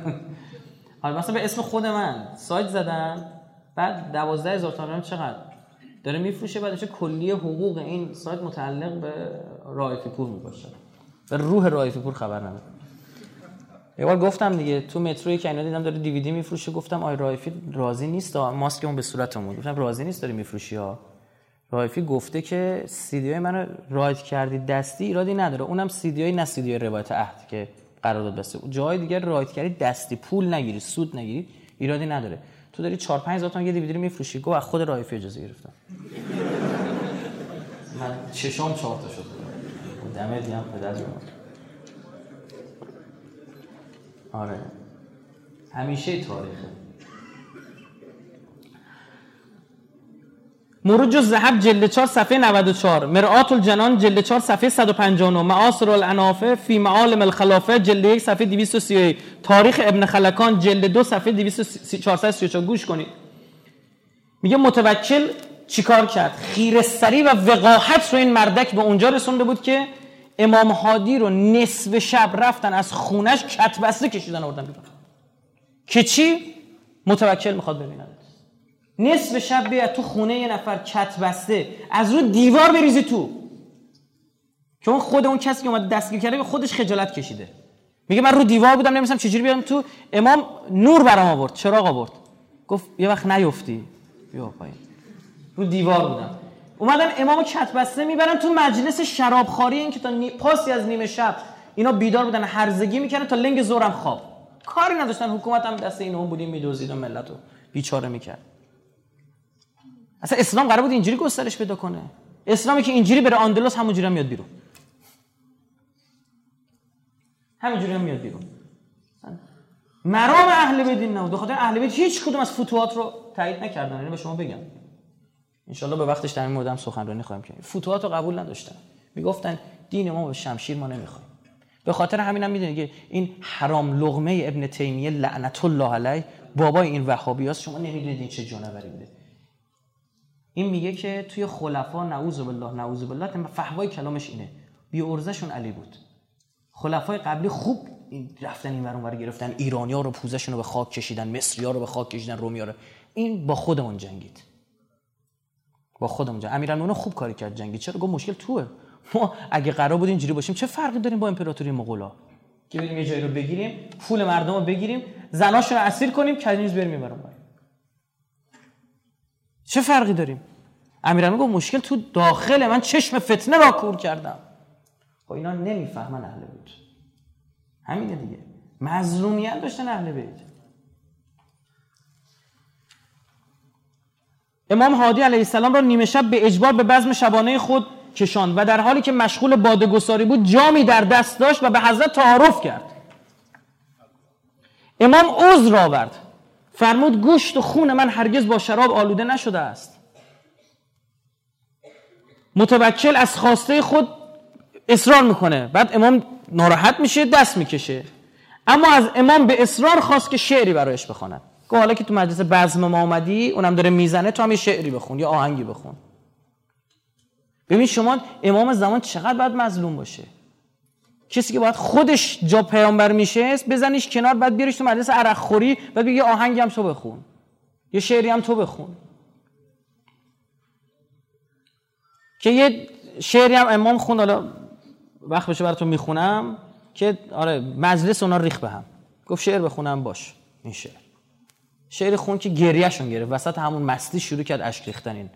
حالا مثلا به اسم خود من سایت زدم بعد 12000 هزار تومان چقدر؟ داره میفروشه بعدش کلی حقوق این سایت متعلق به رایفی پور می‌باشه. به روح رایفی پور خبر نداره. یه بار گفتم دیگه تو مترو که اینا دیدم داره دیویدی میفروشه گفتم آی رایفی راضی نیست. ماسکمون به صورتمون. گفتم راضی نیست داری میفروشی ها رایفی گفته که سی منو رایت کردی دستی ایرادی نداره. اونم سی دی نه سی روایت عهد که قرارداد بسته. جای دیگه رایت کردی دستی. پول نگیری سود نگیری ایرادی نداره. تو داری 4 5 هزار تومن یه دیویدی میفروشی. از خود رایفی اجازه گرفتم. من چشام چهار تا شد. دمه دیام پدر آره. همیشه تاریخه. مروج زهب جلد 4 صفحه 94 مرآت الجنان جلد 4 صفحه 159 معاصر الانافه فی معالم الخلافه جلد 1 صفحه 231 تاریخ ابن خلکان جلد 2 صفحه 434 گوش کنید. میگه متوکل چیکار کرد؟ خیرستری و وقاحت رو این مردک به اونجا رسونده بود که امام هادی رو نصف شب رفتن از خونش کتبسته کشیدن آوردن بیرون. که چی؟ متوکل می‌خواد ببیند نصف شب بیاد تو خونه یه نفر کت بسته. از رو دیوار بریزی تو. که اون خود اون کسی که اومده دستگیر کرده به خودش خجالت کشیده. میگه من رو دیوار بودم نمیستم چجوری بیام تو. امام نور برام آورد چراغ آورد. گفت یه وقت نیفتی. بیا پایین. رو دیوار بودم. اومدن امام کت بسته می‌برن تو مجلس شرابخوری این که تا پاسی از نیمه شب اینا بیدار بودن هرزگی می‌کردن تا لنگ زورم خواب. کاری نداشتن حکومت هم دست این اون بودیم میدوزید و ملت رو بیچاره می‌کرد. اصلا اسلام قرار بود اینجوری گسترش پیدا کنه. اسلامی که اینجوری بره آندلس همونجوری هم میاد بیرون. همینجوری هم میاد بیرون. مرام اهل بیت این نبود خاطر اهل بیت هیچ کدوم از فتوحات رو تایید نکردن. اینو به شما بگم. ان به وقتش در این مورد هم سخنرانی خواهیم کرد. فتوحات رو قبول نداشتن. می‌گفتن دین ما به شمشیر ما نمی‌خوایم به خاطر همینم هم می‌دونید که این حرام لغمه ابن تیمیه لعنت الله علیه بابای این وهابیاست شما نمی‌دونید این چه جانوری بوده. این میگه که توی خلفا نعوذ بالله نعوذ بالله فهوای کلامش اینه. بی ارزشون علی بود. خلفای قبلی خوب رفتن این ور گرفتن. ایرانیا رو پوزشون رو به خاک کشیدن مصری ها رو به خاک کشیدن رومیا رو. این با خودمون جنگید. با خودمون جنگید امیرالمومنین خوب کاری کرد جنگید چرا؟ گفت مشکل توه. ما اگه قرار بود اینجوری باشیم چه فرقی داریم با امپراتوری مغولا؟ که بریم یه جایی رو بگیریم پول مردم رو بگیریم زناشون رو اسیر کنیم کنیز بریم می‌برم چه فرقی داریم؟ امیرالمومنین گفت مشکل تو داخل من چشم فتنه را کور کردم. خب اینا نمی‌فهمن اهل بیت. همینه دیگه. مظلومیت داشتن اهل بیت. امام هادی علیه السلام را نیمه شب به اجبار به بزم شبانه خود کشاند و در حالی که مشغول بادگساری بود جامی در دست داشت و به حضرت تعارف کرد. امام عذر آورد. فرمود گوشت و خون من هرگز با شراب آلوده نشده است. متوکل از خواسته خود اصرار می‌کنه. بعد امام ناراحت میشه دست می‌کشه. اما از امام به اصرار خواست که شعری برایش بخواند. گفت حالا که تو مجلس بزم ما آمدی اونم داره می‌زنه تو هم یه شعری بخون یا آهنگی بخون. ببین شما امام زمان چقدر باید مظلوم باشه؟ کسی که باید خودش جا پیامبر میشه بزنیش کنار بعد بیاریش تو مجلس عرق خوری بعد بگی آهنگی هم تو بخون. یه شعری هم تو بخون. که یه شعری هم امام خون حالا وقت بشه براتون می‌خونم که آره مجلس اونا ریخ به هم. گفت شعر بخونم باش این شعر. شعر خون که گریهشون گرفت. وسط همون مستی شروع کرد اشک ریختن این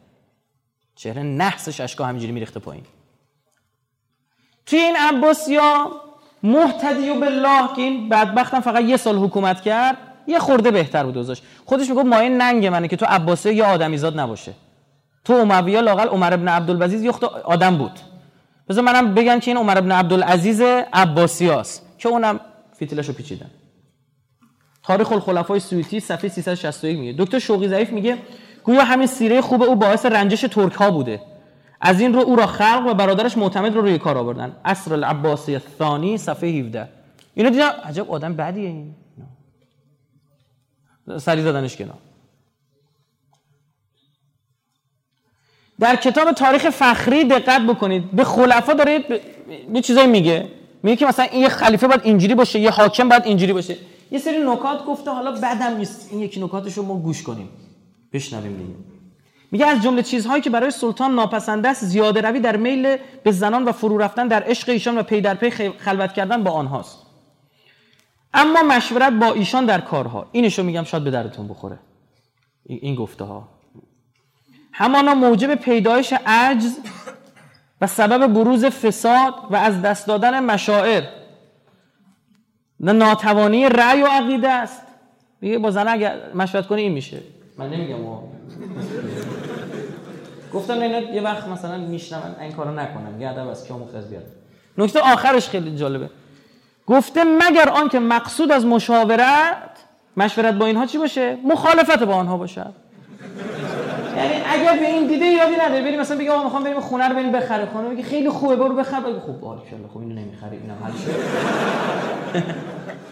چهره نحسش اشکا همینجوری میریخته پایین. توی این عباسیا محتدی و بالله که این بدبختم فقط یه سال حکومت کرد یه خورده بهتر بود دوزاش خودش می‌گفت مایه ننگ منه که تو عباسیه یه آدمیزاد نباشه. تو امویا لاقل عمر ابن عبدالعزیز یخت آدم بود. بذار منم بگم که این عمر ابن عبدالعزیز عباسیاست که اونم فیتیلشو پیچیدن تاریخ الخلفای سویتی صفحه 361 میگه. دکتر شوقی ضعیف میگه گویا همین سیره خوب او باعث رنجش ترک ها بوده. از این رو او را خلق و برادرش معتمد رو روی کار آوردن. اصر العباسی ثانی صفحه 17 اینو دیدم عجب آدم بدیه این. سری زدنش کنار. در کتاب تاریخ فخری دقت بکنید. به خلفا داره یه چیزایی میگه. میگه که مثلا این یه خلیفه باید اینجوری باشه یه حاکم باید اینجوری باشه. یه سری نکات گفته حالا بدم نیست این یکی نکاتش رو ما گوش کنیم. بشنویم دیگه. میگه از جمله چیزهایی که برای سلطان ناپسنده است زیاده روی در میل به زنان و فرو رفتن در عشق ایشان و پی در پی خلوت کردن با آنهاست. اما مشورت با ایشان در کارها. اینشو میگم شاید به درتون بخوره. این گفته ها همانا موجب پیدایش عجز و سبب بروز فساد و از دست دادن مشاعر. و ناتوانی رأی و عقیده است. میگه با زن اگر مشورت کنی این میشه. من نمیگم و گفتم اینا یه وقت مثلا میشنون این کارو نکنم یه ادب از کیامو خز بیاد نکته آخرش خیلی جالبه. گفته مگر آنکه مقصود از مشاورت مشورت با اینها چی باشه؟ مخالفت با آنها باشد یعنی اگر به این دیده یادی نداره بریم مثلا بگه آقا می‌خوام بریم خونه رو بریم بخره خونه بگه خیلی خوبه برو بخر. بگه خب بالا خوب اینو نمی‌خری اینم حل شد.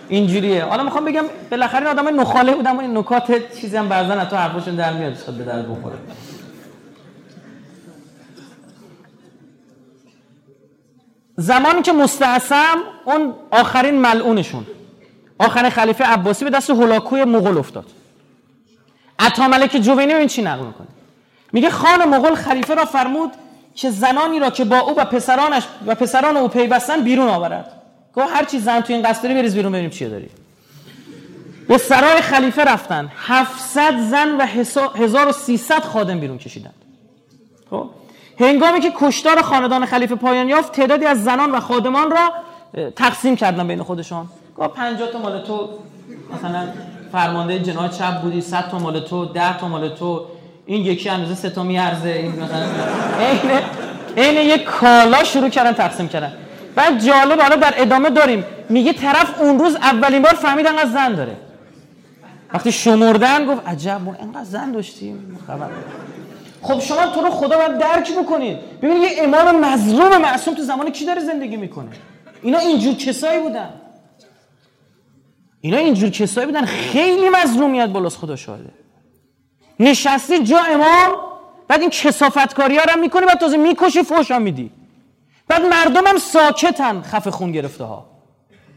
اینجوریه. حالا می‌خوام بگم بالاخره این آدم نخاله بودم این نکات چیزی هم بعضن تو حرفشون در میاد. به در بخوره. زمانی که مستعصم اون آخرین ملعونشون. آخرین خلیفه عباسی به دست هولاکوی مغول افتاد. عطا ملک جوینی این چی نقل می‌کنه؟ میگه خان مغول خلیفه را فرمود که زنانی را که با او و پسرانش و پسران او پیوستن بیرون آورد. گفت هر چی زن تو این قصد داری بریز بیرون ببینیم چیه داری. به سرای خلیفه رفتن. 700 زن و 1300 خادم بیرون کشیدند. خب؟ هنگامی که کشتار خاندان خلیفه پایان یافت تعدادی از زنان و خادمان را تقسیم کردن بین خودشان. گفت 50 تا مال تو مثلا فرمانده جناح چپ بودی 100 تا مال تو 10 تا مال تو این یکی اندازه سه تا میارزه این مثلا. عین عین یک کالا شروع کردن تقسیم کردن. بعد جالب حالا در ادامه داریم. میگه طرف اون روز اولین بار فهمید انقدر زن داره. وقتی شمردن گفت عجب ما انقدر زن داشتیم. خبر. خب شما تو رو خدا باید درک بکنید. ببینید یه امام مظلوم معصوم تو زمان کی داره زندگی می‌کنه؟ اینا اینجور کسایی بودن. اینا اینجور کسایی بودن. خیلی مظلومیت بالاست خدا شاهده. نشستی جا امام بعد این کسافتکاری ها رو می‌کنی بعد تازه می‌کشی فوش هم میدی. بعد مردم هم ساکتن خف خون گرفته ها.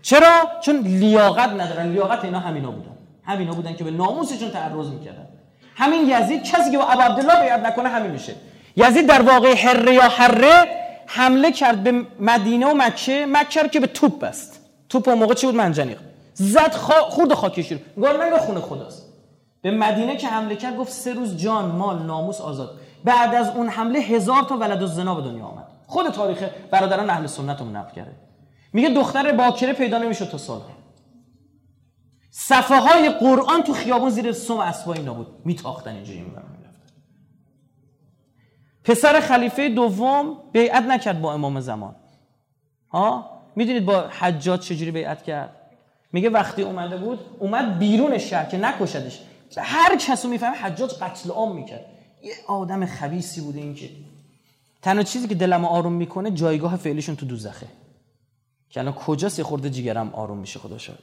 چرا؟ چون لیاقت ندارن. لیاقت اینا همینا بودن. همینا بودن که به ناموسشون تعرض می‌کردن. همین یزید کسی که با ابو عبدالله بیعت نکنه همین میشه. یزید در واقع حره یا حره حمله کرد به مدینه و مکه. مکه که به توپ بست. توپ اون موقع چی بود؟ منجنیق. زد خا... خورد خاکش رو. گفت خونه خداست. به مدینه که حمله کرد گفت سه روز جان مال ناموس آزاد. بعد از اون حمله هزار تا ولد زنا به دنیا آمد. خود تاریخ برادران اهل سنت رو نقل کرده. میگه دختر باکره پیدا نمی‌شد تا سال. صفحه های قرآن تو خیابون زیر سم اسبا اینا بود. میتاختن اینجوری می‌برن پسر خلیفه دوم بیعت نکرد با امام زمان. ها؟ می‌دونید با حجاج چجوری بیعت کرد؟ میگه وقتی اومده بود اومد بیرون شهر که نکشدش. هر کس رو می‌فهمه حجاج قتل عام می‌کرد. یه آدم خبیسی بوده این که تنها چیزی که دلم آروم می‌کنه جایگاه فعلیشون تو دوزخه. که الان کجاست؟ یه خورده جیگرم آروم میشه خدا شاهده.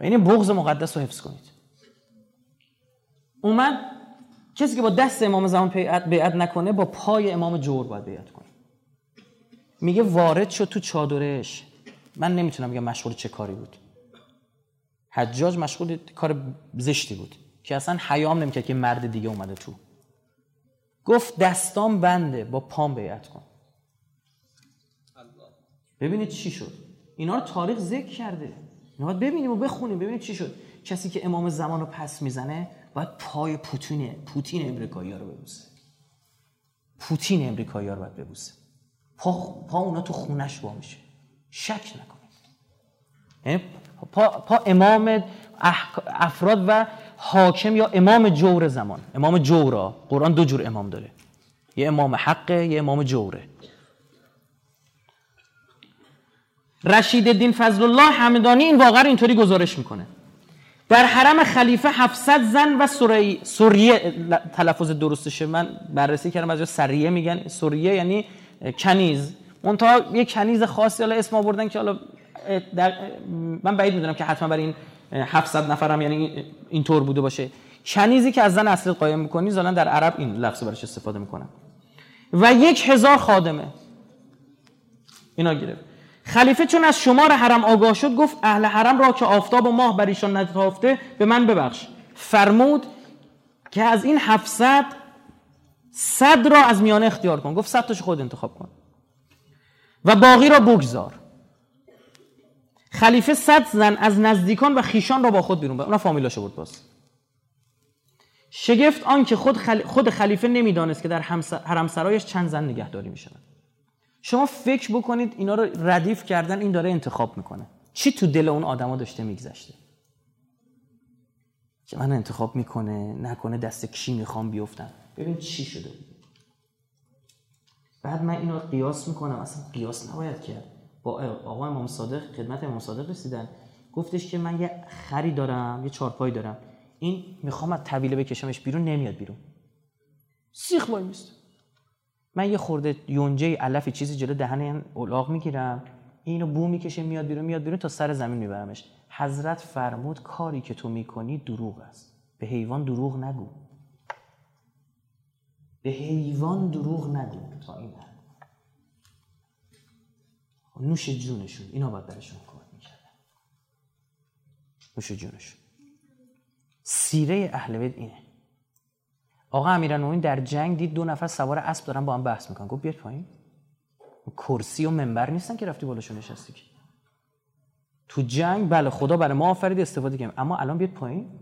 و این بغض مقدس رو حفظ کنید. اومد کسی که با دست امام زمان بیعت نکنه با پای امام جور باید بیعت کنه. میگه وارد شد تو چادرش. من نمی‌تونم بگم مشغول چه کاری بود. حجاج مشغول کار زشتی بود که اصلا حیام نمی‌کرد که مرد دیگه اومده تو. گفت دستام بنده با پام بیعت کن. ببینید چی شد. اینا رو تاریخ ذکر کرده. اینا باید ببینیم و بخونیم ببینید چی شد. کسی که امام زمان رو پس می‌زنه باید پای پوتین پوتین امریکایی ها رو ببوسه. پوتین امریکایی ها رو باید ببوسه. پا, پا اونا تو خونش با میشه. شک نکنید یعنی پا, امام افراد و حاکم یا امام جور زمان. امام جورا. قرآن دو جور امام داره. یه امام حقه یه امام جوره. رشید الدین فضل الله همدانی این واقعا اینطوری گزارش می‌کنه. در حرم خلیفه 700 زن و سوریه تلفظ درستشه. من بررسی کردم از سریه میگن. سوریه یعنی کنیز. منتها یه کنیز خاصی حالا اسم آوردن که حالا در من بعید می‌دونم که حتما برای این 700 نفرم یعنی اینطور بوده باشه. کنیزی که از زن اصل قایم می‌کنی زالا در عرب این لفظ برش استفاده می‌کنن. و یک هزار خادمه. اینا گرفت. خلیفه چون از شمار حرم آگاه شد گفت اهل حرم را که آفتاب و ماه بر ایشان نتافته به من ببخش. فرمود که از این 700 صد را از میانه اختیار کن. گفت صد تاش خود انتخاب کن. و باقی را بگذار. خلیفه صد زن از نزدیکان و خیشان را با خود بیرون بر اونا فامیلاشو بود باز. شگفت آن که خود, خود خلیفه نمی‌دانست که در حرم سرایش چند زن نگهداری می‌شوند شما فکر بکنید اینا رو ردیف کردن این داره انتخاب می‌کنه. چی تو دل اون آدما داشته میگذشته؟ که من انتخاب می‌کنه نکنه دست کی می‌خوام بیفتم. ببین چی شده. بعد من اینو قیاس می‌کنم اصلا قیاس نباید کرد. با آقا امام صادق خدمت امام صادق رسیدن. گفتش که من یه خری دارم یه چارپای دارم. این می‌خوام از طویله بکشمش بیرون نمیاد بیرون. سیخ وای میسته من یه خورده یونجه علفی چیزی جلو دهن این الاغ می‌گیرم. اینو بو می‌کشه میاد بیرون میاد بیرون تا سر زمین میبرمش. حضرت فرمود کاری که تو می‌کنی دروغ است. به حیوان دروغ نگو. به حیوان دروغ نگو. تا این نوش جونشون اینا باید برشون کمک می‌کردن. نوش جونشون. سیره اهل بیت اینه. آقا امیرالمومنین در جنگ دید دو نفر سوار اسب دارن با هم بحث می‌کنن. گفت بیاد پایین. کرسی و منبر نیستن که رفتی بالاشون نشستی که. تو جنگ بله خدا برای ما آفرید استفاده کنیم اما الان بیاد پایین.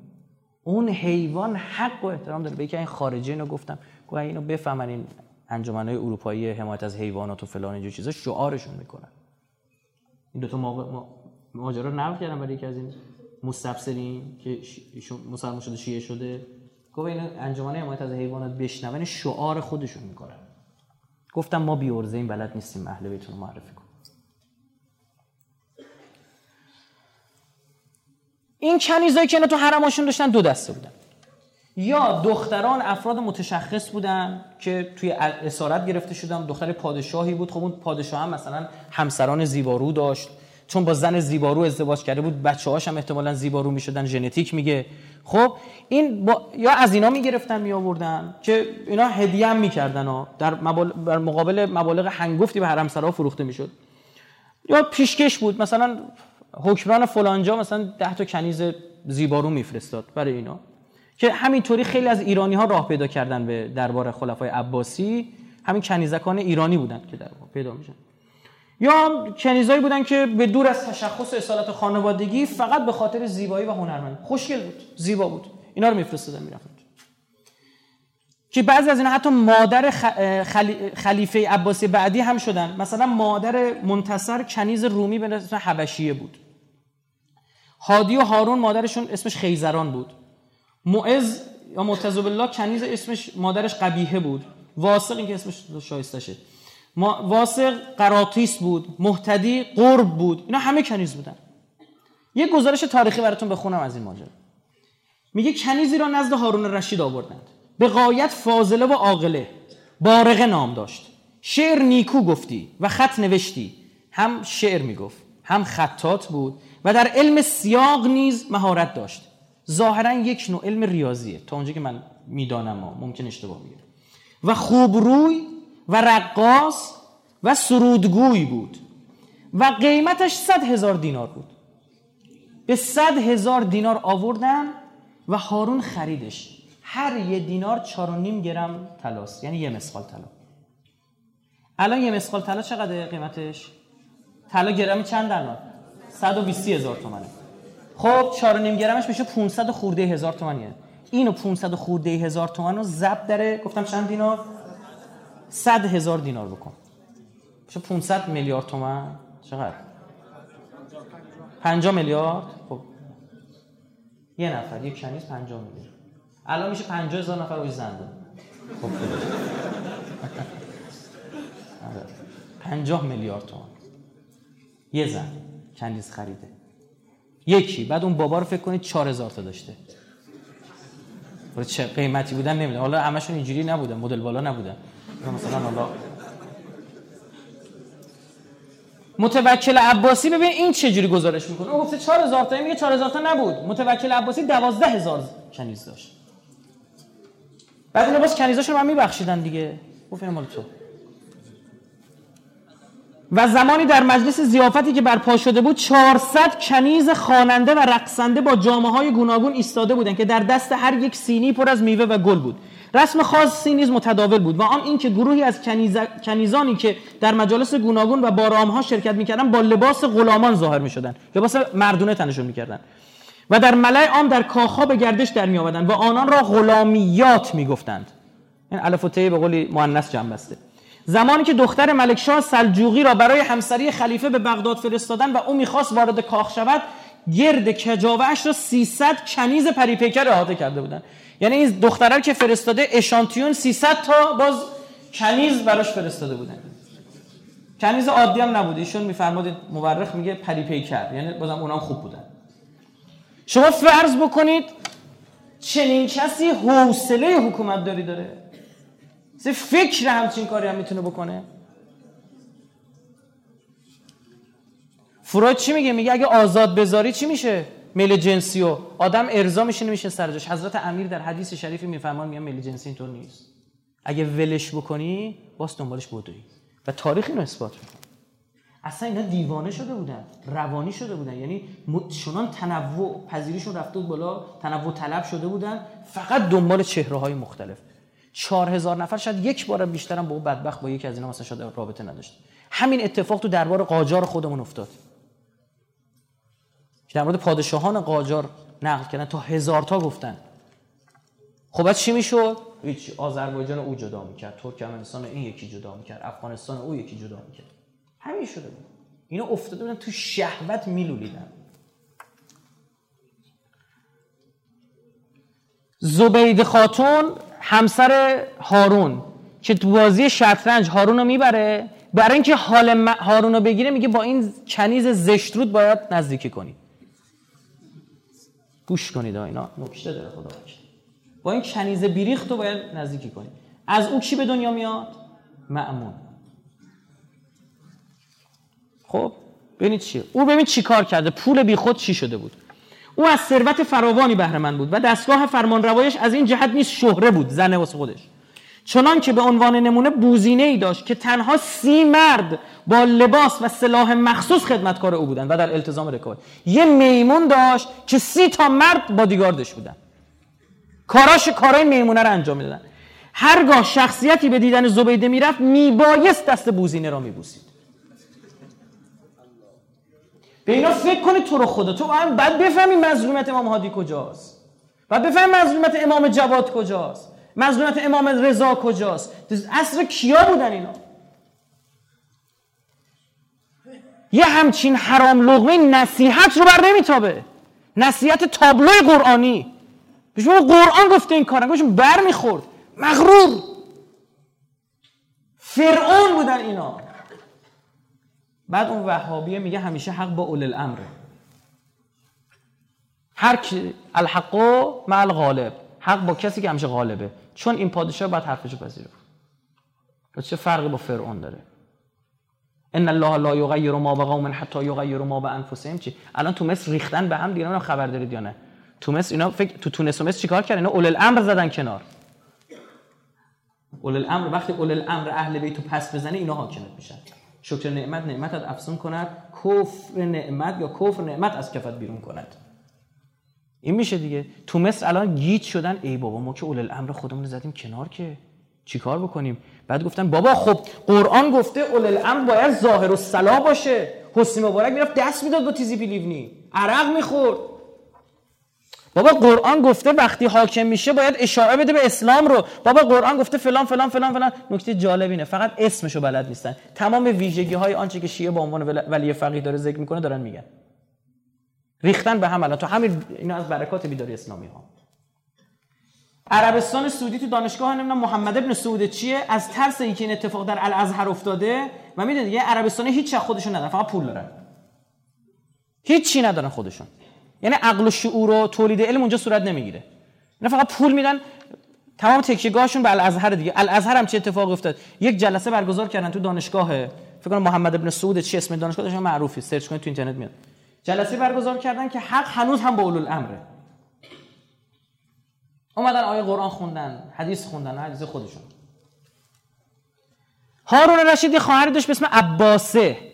اون حیوان حق و احترام داره. به این خارجی اینو گفتم. گفت اینو بفهمن این انجمنهای اروپایی حمایت از حیوانات و فلان اینجور چیزا شعارشون می‌کنن. این دو تا ماجرا نقل کردم برای یکی از این مستبصرین که مسلمان شده شیعه شده. گفت این انجمن حمایت از حیوانات بشنون شعار خودشون می‌کنن. گفتم ما بی این بلد نیستیم اهل بیتون معرفی کن این کنیزایی که اینا تو حرماشون داشتن دو دسته بودن. یا دختران افراد متشخص بودن که توی اسارت گرفته شدن دختر پادشاهی بود. خب اون پادشاه هم مثلا همسران زیبارو داشت. چون با زن زیبارو ازدواج کرده بود بچه هاش هم احتمالا زیبارو می‌شدن ژنتیک میگه. خب این با... یا از اینا می‌گرفتن می آوردن که اینا هدیه هم می‌کردن ها. در مبال... مقابل مبالغ هنگفتی به حرم فروخته می‌شد. یا پیشکش بود. مثلا حکمران فلانجا مثلا ده تا کنیز زیبارو میفرستاد برای اینا. که همینطوری خیلی از ایرانی ها راه پیدا کردن به دربار خلفای عباسی. همین کنیزکان ایرانی بودن که در پیدا میشن. یا کنیزایی بودن که به دور از تشخص اصالت خانوادگی فقط به خاطر زیبایی و هنرمند. خوشگل بود زیبا بود. اینا رو میفرستادن می‌رفتن. که بعضی از اینا حتی مادر خلیفه عباسی بعدی هم شدن. مثلا مادر منتصر کنیز رومی به اسم حبشیه بود. هادی و هارون مادرشون اسمش خیزران بود. معز یا معتذ بالله کنیز اسمش مادرش قبیهه بود. واسق این که اسمش شایسته شد واسق قراتیس بود محتدی قرب بود. اینا همه کنیز بودن. یه گزارش تاریخی براتون بخونم از این ماجرا. میگه کنیزی را نزد هارون رشید آوردند. به قایت فاضله و عاقله. بارقه نام داشت. شعر نیکو گفتی و خط نوشتی. هم شعر می‌گفت هم خطات بود و در علم سیاق نیز مهارت داشت. ظاهرا یک نوع علم ریاضیه. تا اونجا که من می‌دانم ممکن اشتباه بگیرم و خوب روی و رقاص و سرودگوی بود. و قیمتش صد هزار دینار بود. به صد هزار دینار آوردن و هارون خریدش. هر یه دینار چار و نیم گرم تلاست یعنی یه مسخال طلا. الان یه مسخال طلا چقدر قیمتش؟ طلا گرمی چند الان 120 هزار تومنه. خب چار و نیم گرمش میشه 500 خورده هزار تومنیه اینو 500 خورده هزار تومن رو ضبط داره. گفتم چند دینار؟ صد هزار دینار بکن. چه 500 میلیارد تومن چقدر؟ 50 میلیارد؟ خب. یه نفر یک کنیز 50 میلیارد. الان میشه 50 هزار نفر روی زنده خب. 50 میلیارد تومن یه زن کنیز خریده. یکی. بعد اون بابا رو فکر کنید 4000 تا داشته. چه قیمتی بودن نمی‌دونم. حالا همشون اینجوری نبودن. مدل بالا نبودن. مثلا حالا متوکل عباسی ببین این چه جوری گزارش می‌کنه؟ اون گفته 4000 تا میگه 4000 تا نبود. متوکل عباسی 12000 کنیز داشت. بعد اینا باز کنیزاشو من میبخشیدن دیگه. گفت مال تو. و زمانی در مجلس زیافتی که برپا شده بود 400 کنیز خواننده و رقصنده با جامعه های گوناگون ایستاده بودند که در دست هر یک سینی پر از میوه و گل بود. رسم خاصی نیز متداول بود و آن اینکه گروهی از کنیزانی که در مجالس گوناگون و ها شرکت می‌کردن با لباس غلامان ظاهر می‌شدن لباس مردونه تنشون می‌کردن و در ملای عام در کاخها به گردش در می و آنان را غلامیات می‌گفتند. این الف و به قولی مؤنث جمع بسته زمانی که دختر ملکشاه سلجوقی را برای همسری خلیفه به بغداد فرستادن و او می‌خواست وارد کاخ شود گرد کجاوهش را 300 کنیز پریپیکر احاطه کرده بودند. یعنی این دختره که فرستاده اشانتیون 300 تا باز کنیز براش فرستاده بودن کنیز عادی هم نبود. ایشون میفرماد مورخ میگه پری پیکر یعنی بازم اونام خوب بودن. شما فرض بکنید چنین کسی حوصله حکومت داری داره؟ فکر همچین کاری هم می‌تونه بکنه. فروید چی میگه؟ میگه اگه آزاد بذاری چی میشه؟ میل جنسی و. آدم ارضا میشه نمیشه سرجاش حضرت امیر در حدیث شریفی میفهمان میگه میل جنسی اینطور نیست. اگه ولش بکنی باز دنبالش بودوی و تاریخ اینو اثبات می‌کنه. اصلا اینا دیوانه شده بودن روانی شده بودن. یعنی چنان تنوع پذیریشون رفته بود بالا تنوع طلب شده بودن فقط دنبال چهره های مختلف. چهار هزار نفر شاید یک بار بیشترم با بدبخت با یکی از اینا مثلا شاید رابطه نداشت. همین اتفاق تو دربار قاجار خودمون افتاد. در مورد پادشاهان قاجار نقل کردن. تا هزار تا گفتن. خب بعد چی می‌شد؟ هیچ آذربایجان او جدا می‌کرد. ترکمنستان این یکی جدا می‌کرد. افغانستان او یکی جدا می‌کرد. همین شده بود. اینا افتاده بودن تو شهوت میلولیدن. زبید خاتون همسر هارون که تو بازی شطرنج هارون رو می‌بره برای اینکه حال هارون رو بگیره میگه با این کنیز زشترود باید نزدیکی کنی. گوش کنید اینا نکته داره خدا با این کنیز بیریخت رو باید نزدیکی کنی. از او کی به دنیا میاد؟ معمون خب ببینید چیه. او ببین چی کار کرده. پول بیخود چی شده بود؟ او از ثروت فراوانی بهره مند بود و دستگاه فرمانروایش از این جهت نیست شهره بود زنه واسه خودش. چنان که به عنوان نمونه بوزینه ای داشت که تنها سی مرد با لباس و سلاح مخصوص خدمتکار او بودن و در التزام رکاب. یه میمون داشت که سی تا مرد بادیگاردش بودن. کاراش کارای میمونه رو انجام می‌دادن. هرگاه شخصیتی به دیدن زبیده می‌رفت میبایست دست بوزینه را میبوسید. به اینا فکر کنید تو رو خدا. تو بعد بفهمی مظلومت امام هادی کجاست. بعد بفهمی مظلومت امام جواد کجاست. مظلومت امام رضا کجاست. اصر کیا بودن اینا؟ یه همچین حرام لغمه نصیحت رو بر نمیتابه. نصیحت تابلوی قرآنی. بهشون قرآن گفته این کارن. بهشون بر می‌خورد مغرور. فرعون بودن اینا. بعد اون وهابیه میگه همیشه حق با اول الامره هر کی الحق مع الغالب. حق با کسی که همیشه غالبه. چون این پادشاه باید حرفشو پذیره و چه فرقی با فرعون داره؟ ان الله لا یغیر ما بقوم حتی یغیروا ما بانفسهم. چی؟ الان تو مصر ریختن به هم دیگه خبر دارید یا نه. تو مصر اینا فکر تو تونس و مصر چیکار کردن؟ اول الامر زدن کنار. اول الامر وقتی اول الامر اهل بیت تو پس بزنه اینا حاکمت میشن. شکر نعمت نعمت افسون کند. کفر نعمت یا کفر نعمت از کفت بیرون کند. این میشه دیگه. تو مصر الان گیت شدن. ای بابا ما که اول الامر خودمون زدیم کنار که چیکار بکنیم؟ بعد گفتن بابا خب قرآن گفته اول الامر باید ظاهر و صلاح باشه. حسین مبارک می‌رفت دست می‌داد با تیزی پیلیونی عرق می‌خورد. بابا قرآن گفته وقتی حاکم میشه باید اشاره بده به اسلام رو. بابا قرآن گفته فلان فلان فلان فلان. نکته جالب اینه. فقط اسمشو بلد نیستن. تمام ویژگی های آنچه که شیعه به عنوان ولی فقیه داره ذکر می‌کنه دارن میگن. ریختن به هم الان. تو همین اینا از برکات بیداری اسلامی ها. عربستان سعودی تو دانشگاه نمی‌دونم محمد ابن سعود چیه؟ از ترس اینکه این اتفاق در الازهر افتاده و می‌دونید دیگه عربستان هیچ خودشون ندارن فقط پول دارن. هیچ ندارن خودشون. یعنی عقل و شعور و تولید علم اونجا صورت نمی‌گیره. اینا فقط پول میدن تمام تکیهگاهشون به الازهر دیگه. الازهر هم چه اتفاقی افتاد؟ یک جلسه برگزار کردن تو دانشگاه فکر کنم محمد ابن سعود چی اسم دانشگاه معروفی سرچ کنید تو اینترنت میاد. جلسه برگزار کردن که حق هنوز هم با اولو الامره اومدن آیه قرآن خوندن حدیث خوندن حدیث خودشون. هارون رشید خواهری داشت به اسم عباسه.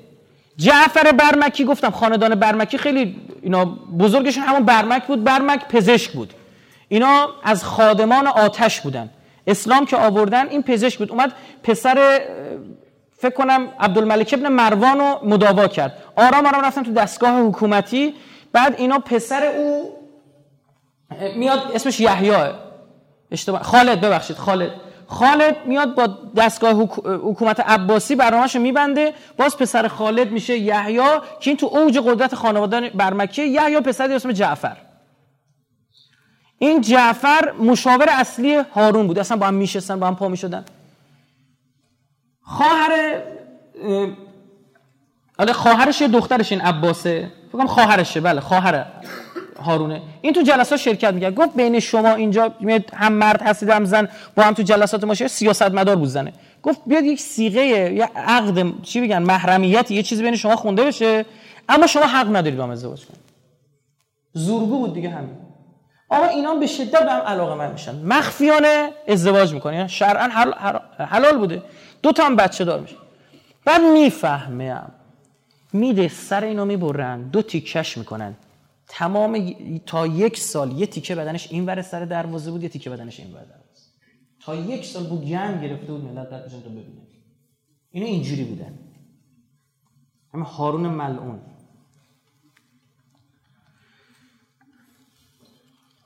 جعفر برمکی گفتم خاندان برمکی خیلی اینا بزرگشون همون برمک بود. برمک پزشک بود. اینا از خادمان آتش بودن. اسلام که آوردن این پزشک بود. اومد پسر فکر کنم عبدالملک ابن مروان رو مداوا کرد. آرام آرام رفتن تو دستگاه حکومتی. بعد اینا پسر او میاد اسمش یحیی. اشتباه. خالد ببخشید خالد. خالد میاد با دستگاه حکومت عباسی برنامه‌ش میبنده. باز پسر خالد میشه یحیی که این تو اوج قدرت خانواده برمکه یحیی پسری اسم جعفر. این جعفر مشاور اصلی هارون بود. اصلا با هم میشستن با هم پا می‌شدن. خواهر حالا خواهرش یه دخترش این عباسه؟ فکرم خواهرشه. بله خواهر هارونه. این تو جلسات شرکت می‌کرد. گفت بین شما اینجا هم مرد هستید هم زن با هم تو جلسات ما سیاست مدار بود زنه. گفت بیاد یک سیغه یا عقد چی بگن محرمیت یه چیزی بین شما خونده بشه. اما شما حق ندارید با هم ازدواج کنید. زورگو بود دیگه همین. آقا اینا به شدت به هم علاقه من میشن. مخفیانه ازدواج می‌کنن. یعنی شرعا حلال بوده. دو تا هم بچه دار میشه. بعد می‌فهمم. میده سر اینو می‌برن. دو تیکش می‌کنن. تمام تا یک سال یه تیکه بدنش این ور سر دروازه بود یه تیکه بدنش این ور دروازه تا یک سال بود گم گرفته بود ملت در تو ببینه. اینو اینجوری بودن. همه هارون ملعون.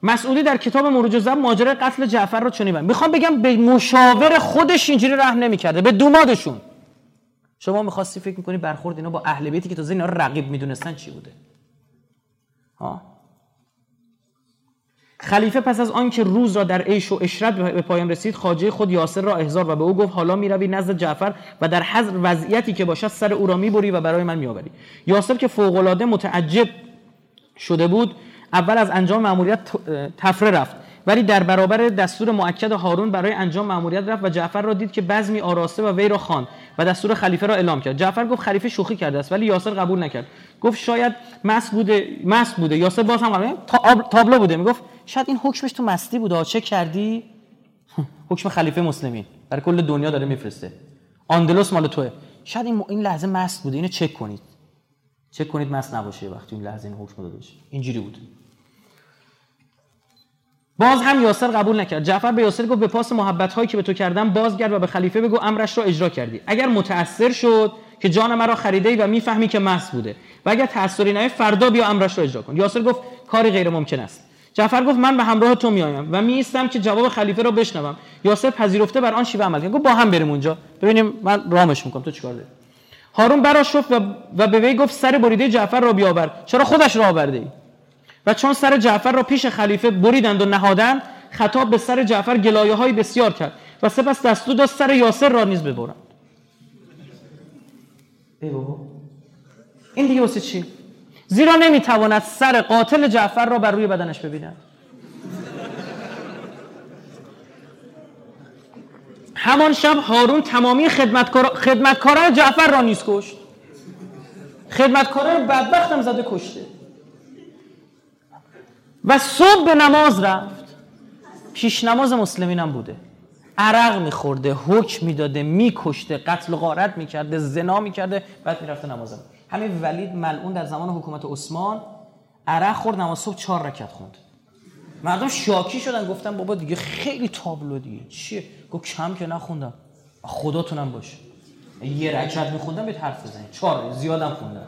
مسئولی در کتاب مروج زب ماجرای قتل جعفر رو چنین بند می‌خوام بگم به مشاور خودش اینجوری رحم نمی‌کرده به دومادشون. شما می‌خواستی فکر می‌کنی برخورد اینا با اهل بیتی که تازه اینا رقیب می‌دونستن چی بوده؟ ها خلیفه پس از آنکه روز را در عیش و اشرت به پایان رسید خاجه خود یاسر را احضار و به او گفت حالا می‌روی نزد جعفر و در حضر وضعیتی که باشد سر او را می‌بری و برای من میآوری. یاسر که فوق متعجب شده بود اول از انجام مأموریت تفره رفت. ولی در برابر دستور مؤکد هارون برای انجام مأموریت رفت و جعفر را دید که بزمی آراسته و وی را خواند و دستور خلیفه را اعلام کرد. جعفر گفت خلیفه شوخی کرده است ولی یاسر قبول نکرد. گفت شاید مست بوده مست بوده. یاسر باز هم تابلو بوده. می‌گفت شاید این حکمش تو مستی بوده. چه کردی؟ حکم خلیفه مسلمین. برای کل دنیا داره میفرسته. آندلوس مال توه. شاید این, این لحظه مست بوده. اینو چک کنید. چک کنید مست نباشه وقتی این لحظه این حکم داده اینجوری بود. باز هم یاسر قبول نکرد. جعفر به یاسر گفت به پاس محبت هایی که به تو کردم بازگرد و به خلیفه بگو امرش را اجرا کردی. اگر متأثر شد که جان مرا خریده ای و می‌فهمی که مس بوده و اگر تأثری نه فردا بیا امرش را اجرا کن. یاسر گفت کاری غیر ممکن است. جعفر گفت من به همراه تو میایم و می که جواب خلیفه را بشنوم. یاسر پذیرفته بر آن شیوه عمل کرد. گفت با هم بریم اونجا. ببینیم من رامش می‌کنم. تو چیکار داری؟ هارون براشفت و, و به وی گفت سر بریده جعفر را بیاور. چرا خودش را آورده ای؟ و چون سر جعفر را پیش خلیفه بریدند و نهادند خطاب به سر جعفر گلایه های بسیار کرد و سپس دستور داد سر یاسر را نیز ببرند. این دیگه واسه چی؟ زیرا نمی‌تواند سر قاتل جعفر را بر روی بدنش ببیند. همان شب هارون تمامی خدمتکاران جعفر را نیز کشت. خدمتکاران بدبختم زده کشته. و صبح به نماز رفت. پیش نماز مسلمین هم بوده. عرق میخورده حکم می‌داده میکشته قتل و غارت می‌کرده زنا می‌کرده بعد می‌رفته نماز همین ولید ملعون در زمان حکومت عثمان عرق خورد نماز صبح چهار رکت خوند. مردم شاکی شدن گفتن بابا دیگه خیلی تابلو دیگه. چیه؟ گفت کم که نخوندم. خداتونم باشه. یه رکت میخوندم به حرف بزنید چهار زیادم خوندم.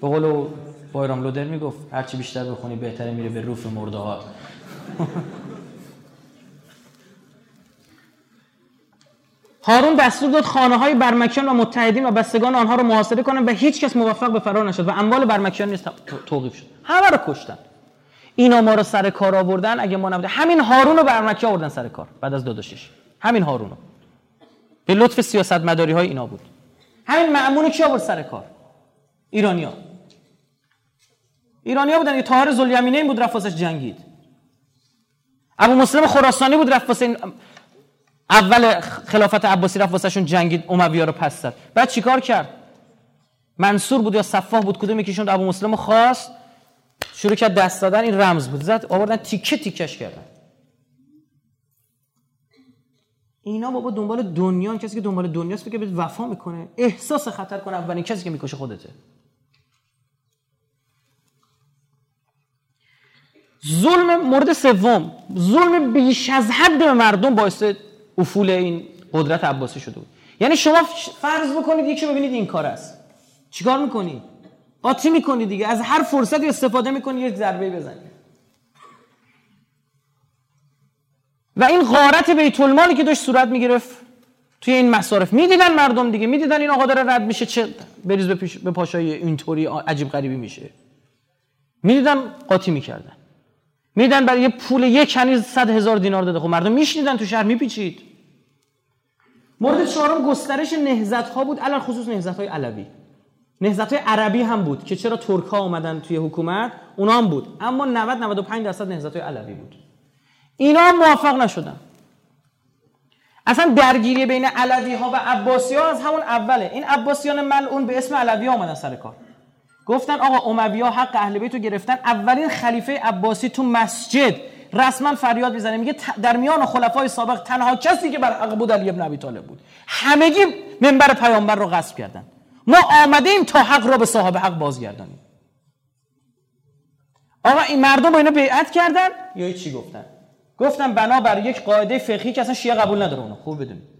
به قول بایرام لودر می‌گفت هرچی بیشتر بخونی بهتره میره به روف مرده ها. هارون دستور داد خانه های برمکیان و متحدین و بستگان آنها رو محاصره کنن و هیچ کس موفق به فرار نشد و اموال برمکیان نیست توقیف شد. همه رو کشتن. اینا ما رو سر کار آوردن اگه ما نبوده همین هارون رو برمکی آوردن سر کار بعد از داداشش همین هارون رو. به لطف سیاست مداری های اینا بود. همین معمون کی آورد سر کار؟ ایرانیا ایرانیا بودن یه طاهر زلیمینه بود رفت واسش جنگید. ابو مسلم خراسانی بود رفت واسه اول خلافت عباسی رفت واسهشون جنگید امویا رو پس زد. بعد چیکار کرد؟ منصور بود یا صفاح بود کدوم یکیشون ابو مسلم خواست شروع کرد دست دادن این رمز بود. زد آوردن تیکه تیکش کردن. اینا بابا دنبال دنیا کسی که دنبال دنیاست فکر به وفا می‌کنه. احساس خطر کنه اولین کسی که می‌کشه خودته. ظلم مورد سوم. ظلم بیش از حد به مردم باعث افول این قدرت عباسی شده بود. یعنی شما فرض بکنید یکی ببینید این کار است. چیکار می‌کنید قاطی می‌کنید دیگه. از هر فرصتی استفاده می‌کنید یک ضربه بزنید و این غارت بیت المالی که داشت صورت می‌گرفت توی این مصارف. می‌دیدن مردم دیگه. می‌دیدن این آقا داره رد میشه. چه بریز به, به پاشای اینطوری عجیب غریبی میشه. می‌دیدن قاطی می‌کردن. میدن برای یه پول یک کنیز صد هزار دینار داده. خب مردم میشنیدن تو شهر میپیچید. مورد چهارم گسترش نهزت ها بود علل خصوص نهزت های علوی. نهضت عربی هم بود که چرا ترک ها اومدن توی حکومت؟ اونا هم بود. اما 90 95 درصد نهضت علوی بود. اینا هم موفق نشدن. اصلا درگیری بین علوی ها و عباسی ها از همون اوله. این عباسیان ملعون به اسم علوی ها اومدن سر کار. گفتن آقا اموی ها حق اهل بیت رو گرفتن. اولین خلیفه عباسی تو مسجد. رسما فریاد می‌زنه. میگه در میان خلفای سابق تنها کسی که بر حق بود علی ابن ابی طالب بود. همگی منبر پیامبر رو غصب کردن. ما آمدیم تا حق را به صاحب حق بازگردانیم. آقا این مردم با اینا بیعت کردن. یا چی گفتن؟ گفتن بنابر یک قاعده فقهی که اصلا شیعه قبول نداره اونو. خوب بدونید.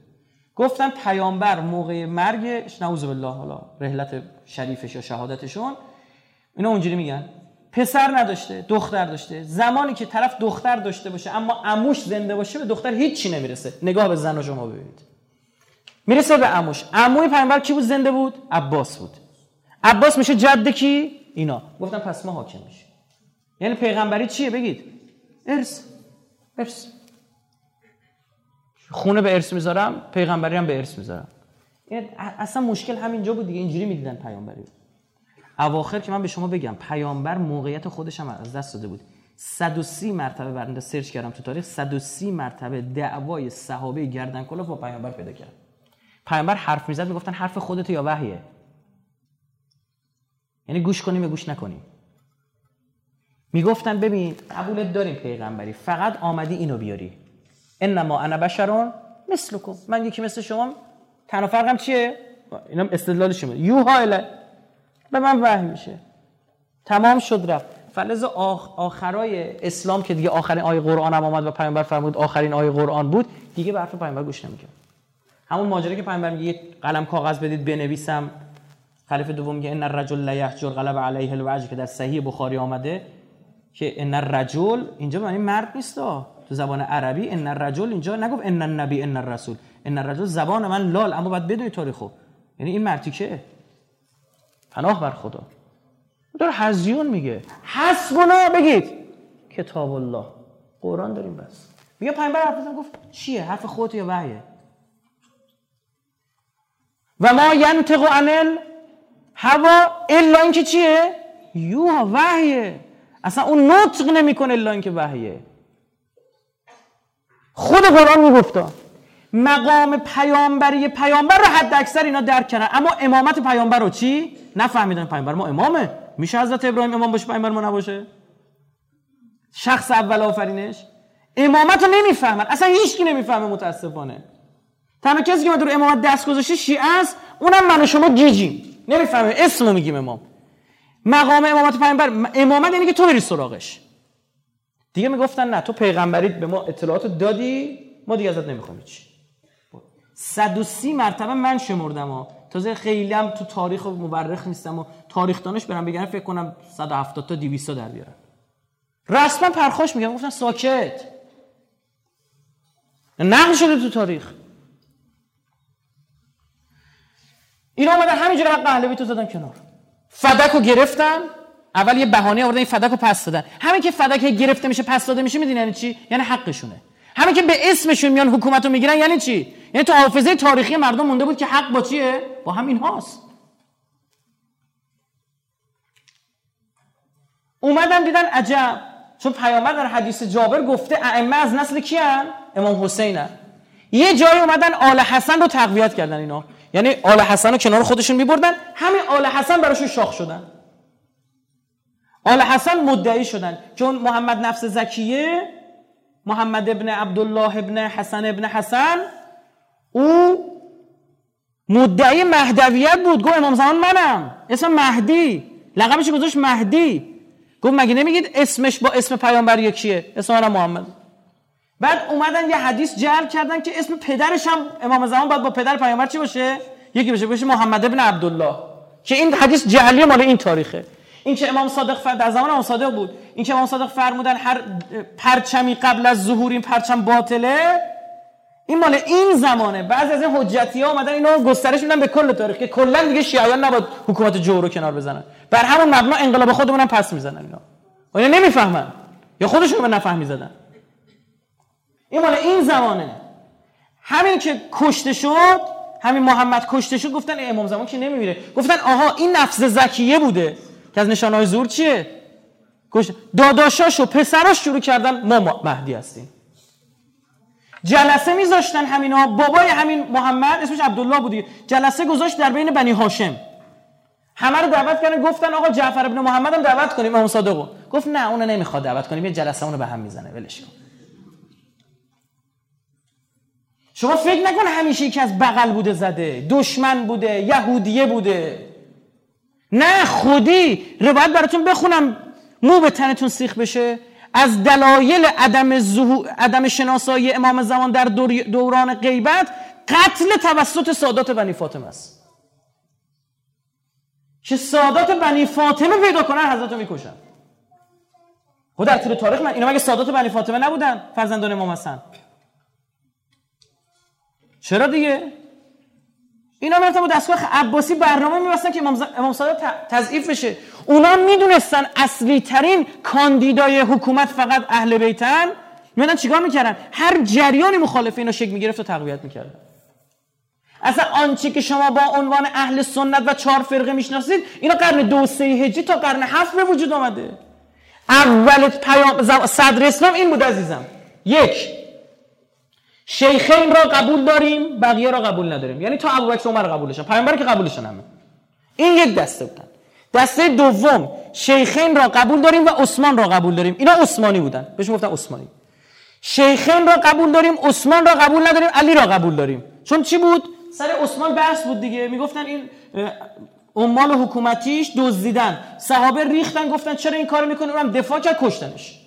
گفتن پیامبر موقع مرگش نعوذ بالله حالا رحلت شریفش یا شهادتشون اینا اونجوری میگن. پسر نداشته دختر داشته. زمانی که طرف دختر داشته باشه اما اموش زنده باشه به دختر هیچی نمی‌رسه. نگاه به زن و شما ببینید. می‌رسه به اموش. عموی پیامبر کی بود؟ زنده بود؟ عباس بود. عباس میشه جد کی؟ اینا. گفتن پس ما حاکم میشه یعنی پیغمبری چیه؟ بگید. ارث. ارث. خونه به ارث می‌ذارم پیغمبری هم به ارث می‌ذارم. یعنی اصلا مشکل همینجا بود دیگه اینجوری می‌دیدن پیامبری. اواخر که من به شما بگم پیامبر موقعیت خودش هم از دست داده بود. 130 مرتبه برنده سرچ کردم تو تاریخ 130 مرتبه دعوای صحابه گردن کلاه با پیامبر پیدا کرد پیامبر حرف می‌زد می‌گفتن حرف خودت یا وحیه. یعنی گوش کنیم یا گوش نکنیم. می‌گفتن ببین قبولت داریم پیغمبری فقط آمدی اینو بیاری. انما انا بشرون مثلکم من یکی مثل شما تنها فرقم چیه؟ اینم استدلالش میاد یوها به من وحی میشه. تمام شد رفت. فلز آخرای اسلام که دیگه آخرین آیه قرآن هم آمد و پیامبر فرمود آخرین آیه قرآن بود دیگه به حرف پیامبر گوش نمی‌کرد همون ماجرا که پیامبر میگه قلم کاغذ بدید بنویسم. خلیفه دوم میگه ان الرجل لا یحجر غلب علیه الوجه که در صحیح بخاری آمده که ان الرجل اینجا معنی مرد نیست تو زبان عربی ان الرجل اینجا نگفت ان النبی ان الرسول ان الرجل زبان من لال اما باید بدونی تاریخو یعنی این مرتی که؟ پناه بر خدا. داره هزیون میگه. حسبنا بگید. کتاب الله. قرآن داریم بس. میگه پیامبر حرف گفت چیه؟ حرف خودت یا وحیه؟ و ما ینطق عن هوا الا اینکه چیه؟ یوها وحیه. اصلا اون نطق نمی‌کنه الا اینکه وحیه. خود قرآن میگفتا. مقام پیامبری پیامبر رو حد اکثر اینا درک کردن. اما امامت پیامبر رو چی؟ نفهمیدن پیامبر. ما امامه. میشه حضرت ابراهیم امام باشه پیامبر ما نباشه؟ شخص اول آفرینش. امامت رو نمی‌فهمن. اصلا هیچکی نمی‌فهمه متاسفانه. تنها کسی که ما در امامت دست گذاشته شیعه است اونم من و شما گیجیم نمی‌فهمه. اسمو میگیم امام. مقام امامت پیامبر. امامت یعنی که تو بری سراغش. دیگه می‌گفتن نه تو پیغمبریت به ما اطلاعات دادی ما دیگه ازت نمی‌خوایم چی 130 مرتبه من شمردم ها. تازه خیلی هم تو تاریخ مورخ نیستم و تاریخ دانش برم بگن فکر کنم 170 تا 200 در بیارم. رسما پرخوش میگم گفتن ساکت. نقل شده تو تاریخ. اینا اومدن همینجوری حق اهل بیت زدن کنار. فدک رو گرفتن. اول یه بهانه آوردن این فدک رو پس دادن. همین که فدک گرفته میشه پس داده میشه میدین یعنی چی؟ یعنی حقشونه. همین که به اسمشون میان حکومت رو می‌گیرن یعنی چی؟ یعنی تو حافظه تاریخی مردم مونده بود که حق با چیه؟ با همین هاست. اومدن دیدن عجب. چون پیامبر در حدیث جابر گفته ائمه از نسل کیان امام حسینن یه جایی اومدن آل حسن رو تقویت کردن اینا. یعنی آل حسن رو کنار خودشون میبردن. همین آل حسن براشون شاخ شدن. آل حسن مدعی شدن. چون محمد نفس زکیه محمد ابن عبدالله ابن حسن ابن حسن او مدعی مهدویت بود. گفت امام زمان منم. اسم مهدی. لقبش گذاشت مهدی. گفت مگه نمیگید اسمش با اسم پیامبر یکیه؟ اسم منم محمد. بعد اومدن یه حدیث جعل کردن که اسم پدرش هم امام زمان باید با پدر پیامبر چی باشه؟ یکی بشه بشه محمد ابن عبدالله. که این حدیث جعلی مال این تاریخه. این که امام صادق فرد در زمان امام صادق بود. این که امام صادق فرمودن هر پرچمی قبل از ظهور این پرچم باطله این مال این زمانه. بعضی از این حجتی ها اومدن اینو گسترش میدن به کل تاریخ که کلا دیگه شیعیان نباید حکومت جور رو کنار بزنن. بر همون مبنا انقلاب خودمون هم پس می‌زنن اینا. اینا نمی‌فهمن. یا خودشون به نفهمی زدن این مال این زمانه. همین که کشته شد همین محمد کشته شد گفتن امام زمان که نمیمیره. گفتن آها این نفس زکیه بوده. که از نشانهای زور چیه؟ داداشاش و پسراش شروع کردن ما مهدی هستیم. جلسه میذاشتن همینا بابای همین محمد اسمش عبدالله بودی جلسه گذاشت در بین بنی هاشم. همه رو دعوت کردن گفتن آقا جعفر ابن محمد هم دعوت کنیم امام صادقو گفت نه اونو نمی‌خواد دعوت کنیم یه جلسه اونو به هم می‌زنه ولش کن. شما فکر نکن همیشه یکی از بغل بوده زده دشمن بوده یهودیه بوده. نه خودی روایت براتون بخونم. مو به تنتون سیخ بشه. از دلایل عدم. عدم شناسایی امام زمان در دوران غیبت قتل توسط سادات بنی فاطمه است. که سادات بنی فاطمه پیدا کنن حضرت رو می‌کشن. خود در طول تاریخ من اینا مگه سادات بنی فاطمه نبودن؟ فرزندان امام حسن. چرا دیگه؟ اینا می‌رفتن با دستگاه عباسی برنامه میبستن که امام صادق تضعیف بشه. اونا می‌دونستن اصلی ترین کاندیدای حکومت فقط اهل بیتن. میادن چیکار می‌کردن؟ هر جریانی مخالف اینا شکل می‌گرفت و تقویت می‌کردن. اصلا آنچه که شما با عنوان اهل سنت و چهار فرقه می‌شناسید اینا قرن دو سه هجری تا قرن هفت به وجود آمده. اول پیام صدر اسلام این بود عزیزم. یک شیخین را قبول داریم بقیه را قبول نداریم. یعنی تا ابوبکر عمر قبولشن پیامبر که قبولشن همه. این یک دسته بودن. دسته دوم شیخین را قبول داریم و عثمان را قبول داریم. اینا عثمانی بودن. بهش گفتن عثمانی. شیخین را قبول داریم عثمان را قبول نداریم علی را قبول داریم. چون چی بود؟ سر عثمان بحث بود دیگه. می‌گفتن این عمال حکومتیش دزدیدن. صحابه ریختن گفتن چرا این کارو می‌کنه اونم دفاع کرد کشتنش.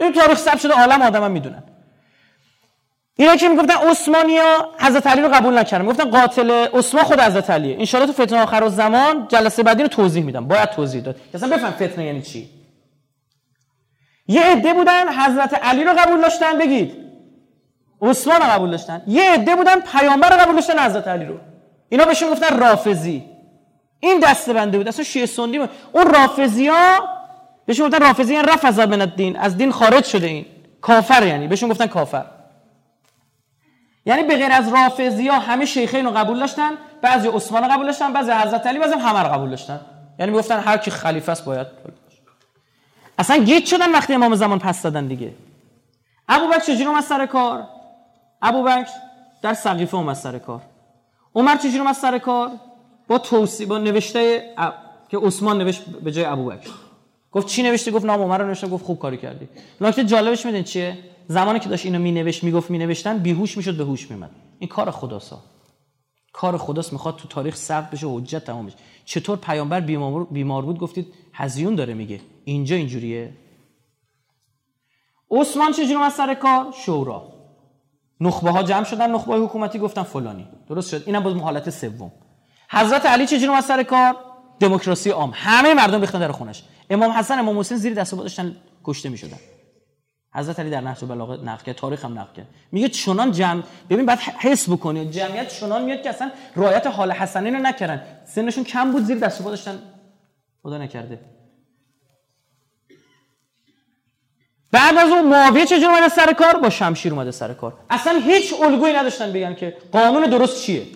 این تاریخ ثبت شده عالم آدم می‌دونن. اینا که می‌گفتن عثمانیا حضرت علی رو قبول نکردن. می‌گفتن قاتل عثمان خود حضرت علیه. ان تو فتنه آخر زمان جلسه بعدی رو توضیح میدم. باید توضیح داد. اصلا بفهم فتنه یعنی چی. یه عده بودن حضرت علی رو قبول داشتن. بگید. عثمان رو قبول داشتن. یه عده بودن پیامبر رو قبول داشتن حضرت علی رو. اینا بهشون گفتن رافضی. این دسته بنده بود. اصلا شیعه سنی بود. اون رافضی ها بهشون گفتن رافضی یعنی رفض من الدین. از دین خارج شده این. کافر یعنی. بهشون گفتن کافر. یعنی به غیر از رافضی ها همه شیخین رو قبول داشتن بعضی عثمان رو قبول داشتن بعضی حضرت علی بعضی همه رو قبول داشتن. یعنی می‌گفتن هر کی خلیفه است باید اصلا گیت شدن وقتی امام زمان پس دادن دیگه. ابوبکر چجوری اومد سر کار؟ ابوبکر در سقیفه اومد سر کار. عمر چجوری اومد سر کار؟ با توصیه با نوشته که عثمان نوشت به جای ابوبکر گفت چی نوشته گفت نام عمر رو نوشته گفت خوب کاری کردی. نکته جالبش میدین چیه؟ زمانی که داشت اینو مینوشت می‌گفت مینوشتن بیهوش می‌شد به هوش میمد این کار خداسا کار خداست می‌خواد تو تاریخ ثبت بشه حجت تمام بشه. چطور پیامبر بیمار, بیمار بود؟ گفتید هزیون داره میگه. اینجا اینجوریه. عثمان چجوری اومد سر کار؟ شورا. نخبه ها جمع شدن نخبه حکومتی گفتن فلانی. درست شد. اینم باز حالت سوم. حضرت علی چجوری اومد سر کار؟ دموکراسی عام. همه مردم ریختن در خونش. امام حسن امام حسین زیر دست داشتن کشته می‌شدن. حضرت علی در نهج البلاغه نقل کرد تاریخ هم نقل کرد. میگه چنان جمع ببین بعد حس بکنی جمعیت چنان میاد که اصلا رعایت حال حسنین رو نکردن. سنشون کم بود زیر دست و داشتن. خدا نکرده. بعد از اون معاویه چجور اومده سر کار؟ با شمشیر اومده سر کار. اصلا هیچ الگویی نداشتن بگن که قانون درست چیه.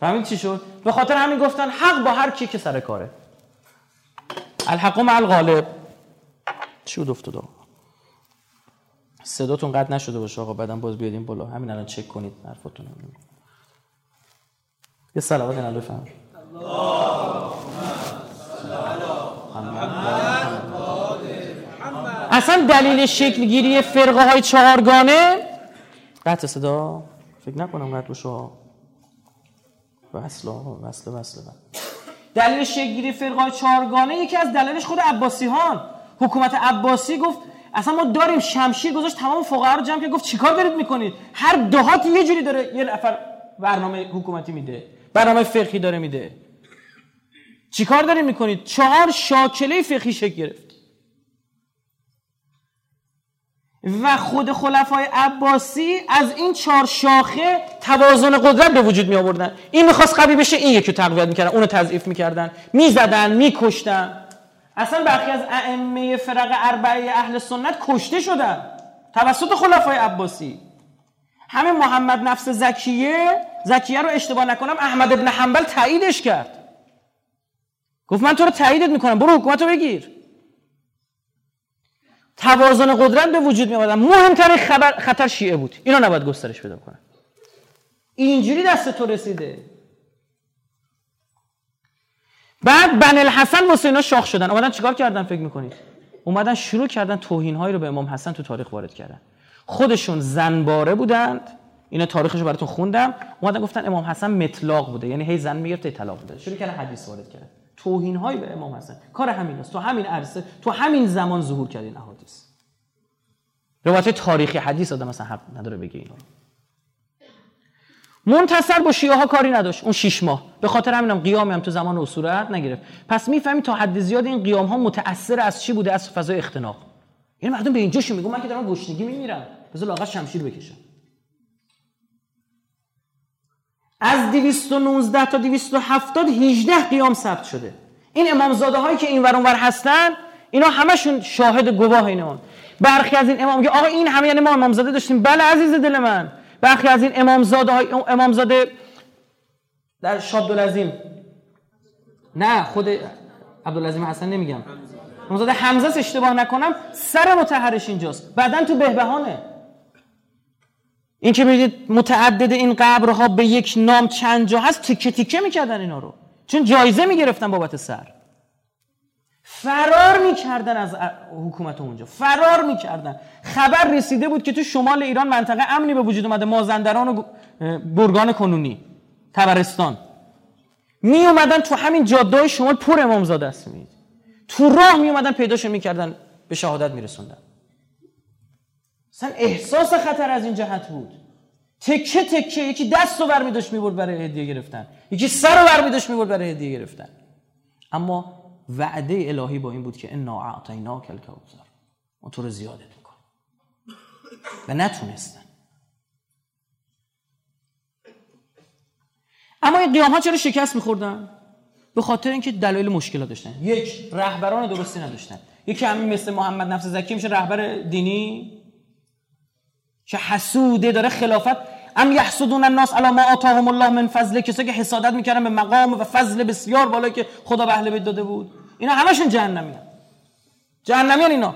فهمید چی شد؟ به خاطر همین گفتن حق با هر کی که سر کاره. الحق مع الغالب. چی افتاد صداتون قد نشده باشه آقا بعدم باز بیادیم بالا. همین الان چک کنید حرفاتون یه صلوات الان بفهم اصلا دلیل شکل گیری فرقه های چهارگانه؟ قطع صدا؟ فکر نکنم قطع باشه وصل وصل وصل دلیل شکل گیری فرقه های چهارگانه یکی از دلیلش خود عباسی هان حکومت عباسی گفت اصلا ما داریم شمشیر گذاشت تمام فقها رو جمع کرد گفت چیکار دارید می‌کنید؟ هر دهات یه جوری داره یه نفر برنامه حکومتی میده برنامه فقهی داره میده. چیکار دارید می‌کنید؟ چهار شاکله فقهی شکل گرفت. و خود خلفای عباسی از این چهار شاخه توازن قدرت به وجود می آوردن این می‌خواست قوی بشه این یکی تقویت می‌کردن اونو تضعیف می‌کردن. می‌زدن میکشتن. اصلا برخی از ائمه فرق اربعه اهل سنت کشته شدن. توسط خلفای عباسی. همین محمد نفس زکیه زکیه رو اشتباه نکنم احمد ابن حنبل تاییدش کرد. گفت من تو رو تاییدت می‌کنم برو حکومت رو بگیر. توازن قدرت به وجود می مهمترین خبر خطر شیعه بود. اینا نباید گسترش پیدا کنن اینجوری دست تو رسیده. بعد بن الحسن واسه اینا شاخ شدن. اومدن چیکار کردن فکر می‌کنید؟ اومدن شروع کردن توهین هایی رو به امام حسن تو تاریخ وارد کردن. خودشون زنباره بودند. اینا تاریخش رو براتون خوندم. اومدن گفتن امام حسن مطلاق بوده. یعنی هی زن می‌گرفت طلاق بوده. شروع کردن حدیث وارد کردن. توهین هایی به امام حسن. کار همین است. تو همین عرصه تو همین زمان ظهور کرد این احادیث. روایت تاریخی حدیث آدم مثلا حق نداره بگه اینا منتصر با شیعه ها کاری نداشت. اون شش ماه. به خاطر همینم قیامی هم تو زمان اصورت نگرفت. پس می‌فهمی تا حد زیاد این قیام ها متاثر از چی بوده؟ از فضای اختناق. یعنی مردم به اینجاشون میگم من که دارم گشنگی میمیرم. بذار لاغت شمشیر بکشم. از 219 تا 270 18 قیام ثبت شده. این امامزاده هایی که این ور هستن اینا همشون شاهد گواه اینه برخی از این امام که آقا این همه یعنی ما امامزاده داشتیم. بله عزیز دل من. برخی از این امامزاده های امامزاده در شابدالعظیم نه خود عبدالعظیم حسن نمیگم. امامزاده حمزه اشتباه نکنم. سر متحرش اینجاست. بعدا تو بهبهانه. این که می‌دید متعدد این قبرها به یک نام چند جا هست تیکه تیکه می‌کردن اینا رو. چون جایزه می‌گرفتن بابت سر. فرار می‌کردن از حکومت اونجا فرار می‌کردن. خبر رسیده بود که تو شمال ایران منطقه امنی به وجود اومده مازندران و برگان کنونی تبرستان. می اومدن تو همین جاده شمال پر امامزاده است. می تو راه می اومدن پیداشون می‌کردن به شهادت میرسوندن. اصلا احساس خطر از این جهت بود. تکه تکه یکی دست رو برمی داشت برای هدیه گرفتن. یکی سر رو برمی داشت برای هدیه گرفتن. اما وعده الهی با این بود که انا اعطینا کل کوثر ما تو رو زیادت می‌کنیم. و نتونستن. اما این قیام ها چرا شکست میخوردن؟ به خاطر اینکه دلایل مشکلات داشتن. یک رهبران درستی نداشتن. یکی همین مثل محمد نفس زکی میشه رهبر دینی؟ که حسوده داره خلافت ام یحسدون الناس علی ما آتاهم الله من فضل کسایی که حسادت می‌کردن به مقام و فضل بسیار بالا که خدا به اهل بیت داده بود. اینا همشون جهنمی هم. جهنمی اینا.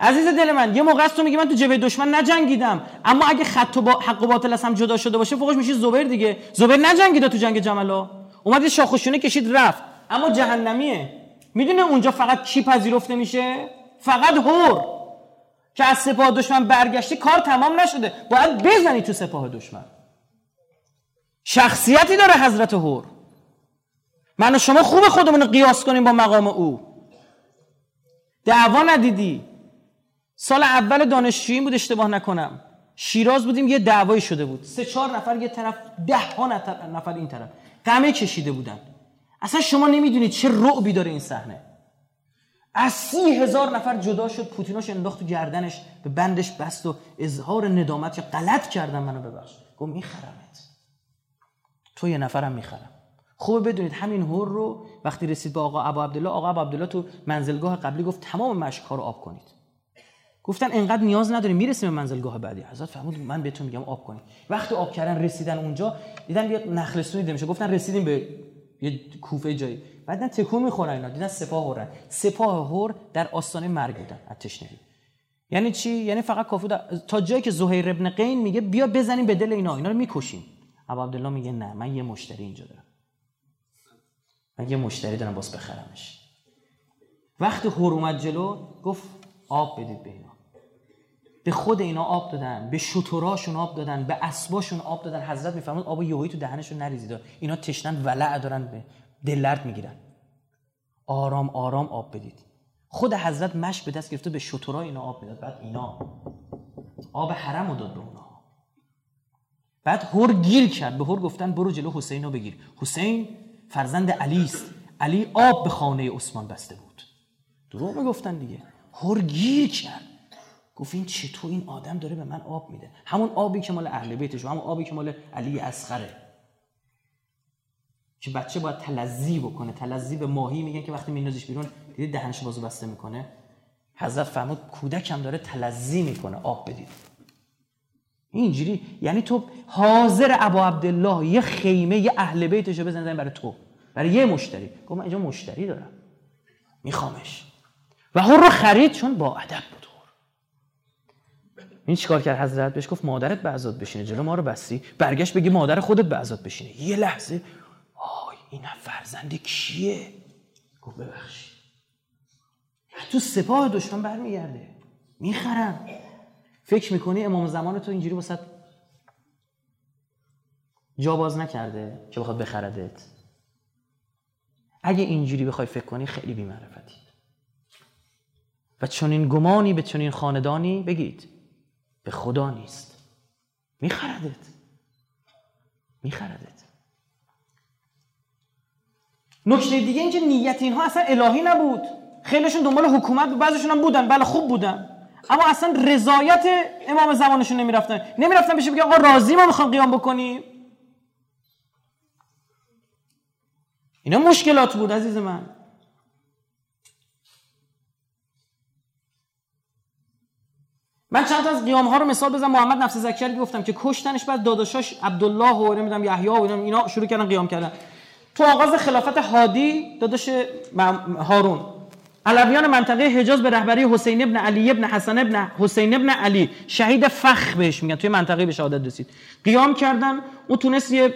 عزیز دل من یه موقع است تو میگی من تو جبهه دشمن نجنگیدم. اما اگه خط و با حق و باطل از هم جدا شده باشه فوقش میشه زبیر دیگه. زبیر نجنگیده تو جنگ جملا. اومد شاخشونه کشید رفت. اما جهنمیه. می‌دونه اونجا فقط کی پذیرفته میشه؟ فقط هور که از سپاه دشمن برگشتی کار تمام نشده. باید بزنی تو سپاه دشمن. شخصیتی داره حضرت هور من و شما خوب خودمون رو قیاس کنیم با مقام او. دعوا ندیدی؟ سال اول دانشجویی بود اشتباه نکنم. شیراز بودیم یه دعوایی شده بود. سه چهار نفر یه طرف ده ها نفر این طرف. قمه کشیده بودن. اصلا شما نمی‌دونید چه رعبی داره این صحنه. از سی هزار نفر جدا شد پوتیناش انداخت تو گردنش به بندش بست و اظهار ندامت که غلط کردم منو ببخش. گفت میخرمت تو یه نفرم می‌خرم. خوبه بدونید همین هور رو وقتی رسید به آقا ابو عبدالله آقا ابو عبدالله تو منزلگاه قبلی گفت تمام مشک رو آب کنید. گفتن انقدر نیاز نداریم می‌رسیم به منزلگاه بعدی. حضرت فرمود من بهتون میگم آب کنید. وقتی آب کردن رسیدن اونجا دیدن یه نخلستونی دیده میشه. گفتن رسیدیم به یه کوفه جایی. بعدا تکون می‌خورن اینا دیدن سپاه هورن. سپاه هور در آستانه مرگ بودن از یعنی چی؟ یعنی فقط کافی تا جایی که زهیر ابن قین میگه بیا بزنیم به دل اینا اینا رو می‌کشیم. ابو عبدالله میگه نه من یه مشتری اینجا دارم. من یه مشتری دارم باز بخرمش. وقتی هور اومد جلو گفت آب بدید به اینا به خود اینا آب دادن به شطوراشون آب دادن به اسباشون آب دادن. حضرت میفرمود آب یهویی تو دهنشون نریزید. اینا تشنن ولع دارن به دلرد می‌گیرن. آرام آرام آب بدید. خود حضرت مشک به دست گرفته به شطورا اینا آب می‌داد. بعد اینا آب حرم رو داد به اونا. بعد هر گیل کرد. به هر گفتن برو جلو حسین رو بگیر. حسین فرزند علی است. علی آب به خانه عثمان بسته بود. دروغ می‌گفتن دیگه. هر گیر کرد. گفت این چطور این آدم داره به من آب میده. همون آبی که مال اهل بیتش همون آبی که مال علی اصغره. که بچه باید تلزی بکنه. تلزی به ماهی میگن که وقتی میندازیش بیرون دیدی دهنش بازو بسته می‌کنه؟ حضرت فرمود کودکم داره تلزی می‌کنه. آب بدید. اینجوری یعنی تو حاضر ابا عبدالله یه خیمه یه اهل بیتشو بزنن برای تو. برای یه مشتری. گفت من اینجا مشتری دارم. میخوامش. و هر رو خرید چون با ادب. این چیکار کرد؟ حضرت بهش گفت مادرت به عزاد بشینه جلو ما رو بستی. برگشت بگی مادر خودت به عزاد بشینه. یه لحظه. آی این فرزند کیه؟ گفت ببخشید. تو سپاه دشمن برمیگرده. می‌خرم. فکر می‌کنی امام زمان تو اینجوری واسه جا باز نکرده که بخواد بخردت؟ اگه اینجوری بخوای فکر کنی خیلی بیمعرفتی. و این گمانی به این خاندانی بگید. به خدا نیست. میخردت. میخردت. نکته دیگه اینکه نیت اینها اصلا الهی نبود. خیلیشون دنبال حکومت بعضیشون هم بودن. بله خوب بودن. اما اصلا رضایت امام زمانشون نمی‌رفتن. نمی‌رفتن بشه بگه آقا راضی ما می‌خوام قیام بکنیم. اینا مشکلات بود عزیز من. من چند تا از قیام ها رو مثال بزنم. محمد نفس زکر گفتم که کشتنش بعد داداشاش عبدالله و نمی‌دونم یحیی و اینا شروع کردن قیام کردن. تو آغاز خلافت هادی داداش هارون. علویان منطقه حجاز به رهبری حسین ابن علی ابن حسن ابن حسین ابن علی. شهید فخ بهش میگن. توی منطقه به شهادت رسید. قیام کردن. اون تونست یه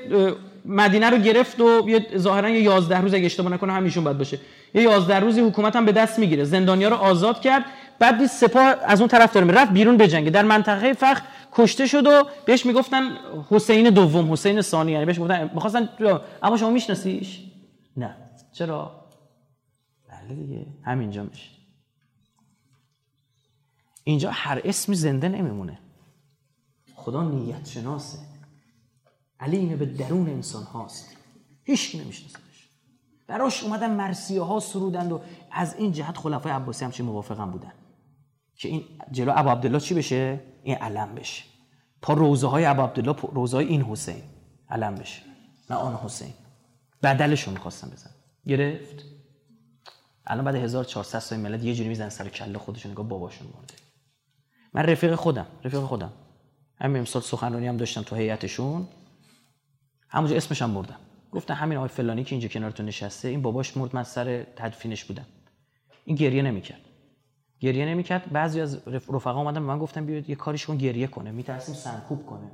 مدینه رو گرفت و یه ظاهرا یه 11 روز اگه اشتباه نکنه همیشون باید باشه. یه 11 روزی حکومت هم به دست می‌گیره. زندانیا رو آزاد کرد. بعد دید سپاه از اون طرف داره رفت بیرون بجنگه در منطقه فخ کشته شد و بهش می‌گفتن حسین دوم حسین ثانی. یعنی بهش گفتن می‌خواستن اما شما میشناسیش؟ نه. چرا؟ بله دیگه. همینجا میشه. اینجا هر اسمی زنده نمیمونه. خدا نیت شناسه. علیم به درون انسان هاست. هیچ نمیشناسدش براش اومدن مرسیه ها سرودند و از این جهت خلفای عباسی همچین موافقم بودن. که این جلو ابو عبدالله چی بشه؟ این علم بشه. پا روزه های ابو عبدالله روزه های این حسین علم بشه نه آن حسین. بدلشو می‌خواستم بزن گرفت. الان بعد 1400 سال ملت یه جوری می‌زنن سر کله خودشون نگاه باباشون مرده. من رفیق خودم رفیق خودم. همین امسال سخنرانی هم داشتم تو هیئتشون. همونجا اسمش هم بردم. گفتن همین آقای فلانی که اینجا کنارتون نشسته این باباش مرد من سر تدفینش بودم. این گریه نمی‌کرد. گریه نمی‌کرد. بعضی از رفقا اومدن من گفتم بیاید یه کاریش کن گریه کنه. میترسیم سنکوب کنه.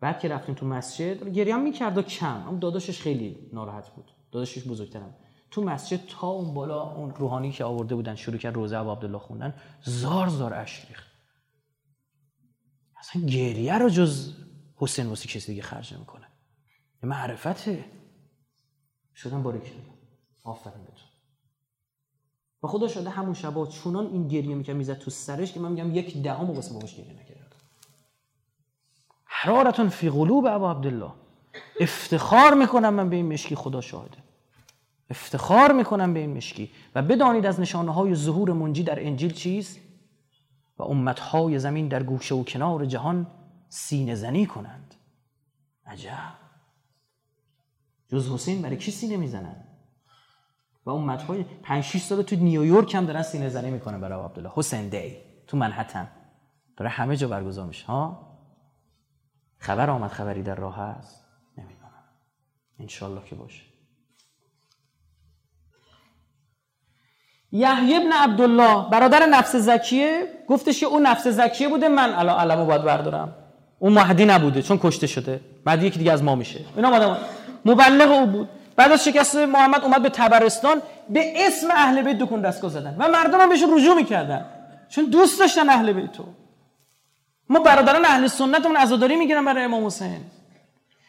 بعد که رفتیم تو مسجد گریه هم می‌کرد و کم. اما داداشش خیلی ناراحت بود. داداشش بزرگترم. تو مسجد تا اون بالا اون روحانی که آورده بودن شروع کرد روزه ابو عبدالله خوندن زار زار اشک ریخت. اصلا گریه رو جز حسین واسه کسی دیگه خرج نمی‌کنه. معرفته. شدن باریک آفرین به و خدا شده همون شبا چونان این گریه می‌کرد می‌زد تو سرش که من میگم یک دهم واسه باباش گریه نکرد حرارتون فی قلوب ابا عبدالله. افتخار می‌کنم من به این مشکی خدا شاهده. افتخار می‌کنم به این مشکی. و بدانید از نشانه های ظهور منجی در انجیل چیست؟ و امتهای زمین در گوشه و کنار جهان سینه زنی کنند. عجب. جز حسین برای کی سینه می‌زنند؟ و اون مدهای 5 6 سال تو نیویورک هم دارن سینه زنی می‌کنن برای عبدالله. حسین دی. تو منحتن. داره همه جا برگزار میشه. ها؟ خبر آمد خبری در راه هست؟ نمی‌دونم. انشالله که باشه. یحیی ابن عبدالله برادر نفس زکیه گفتش که اون نفس زکیه بوده من الان علمو باید بردارم. اون مهدی نبوده چون کشته شده. مهدی یکی دیگه از ما میشه. اینا مبلغ او بود. بعد از شکست محمد اومد به تبرستان به اسم اهل بیت دکون دستگاه زدن و مردم هم بهشون رجوع می‌کردن. چون دوست داشتن اهل بیت تو ما برادران اهل سنتمون عزاداری می‌گیرن برای امام حسین.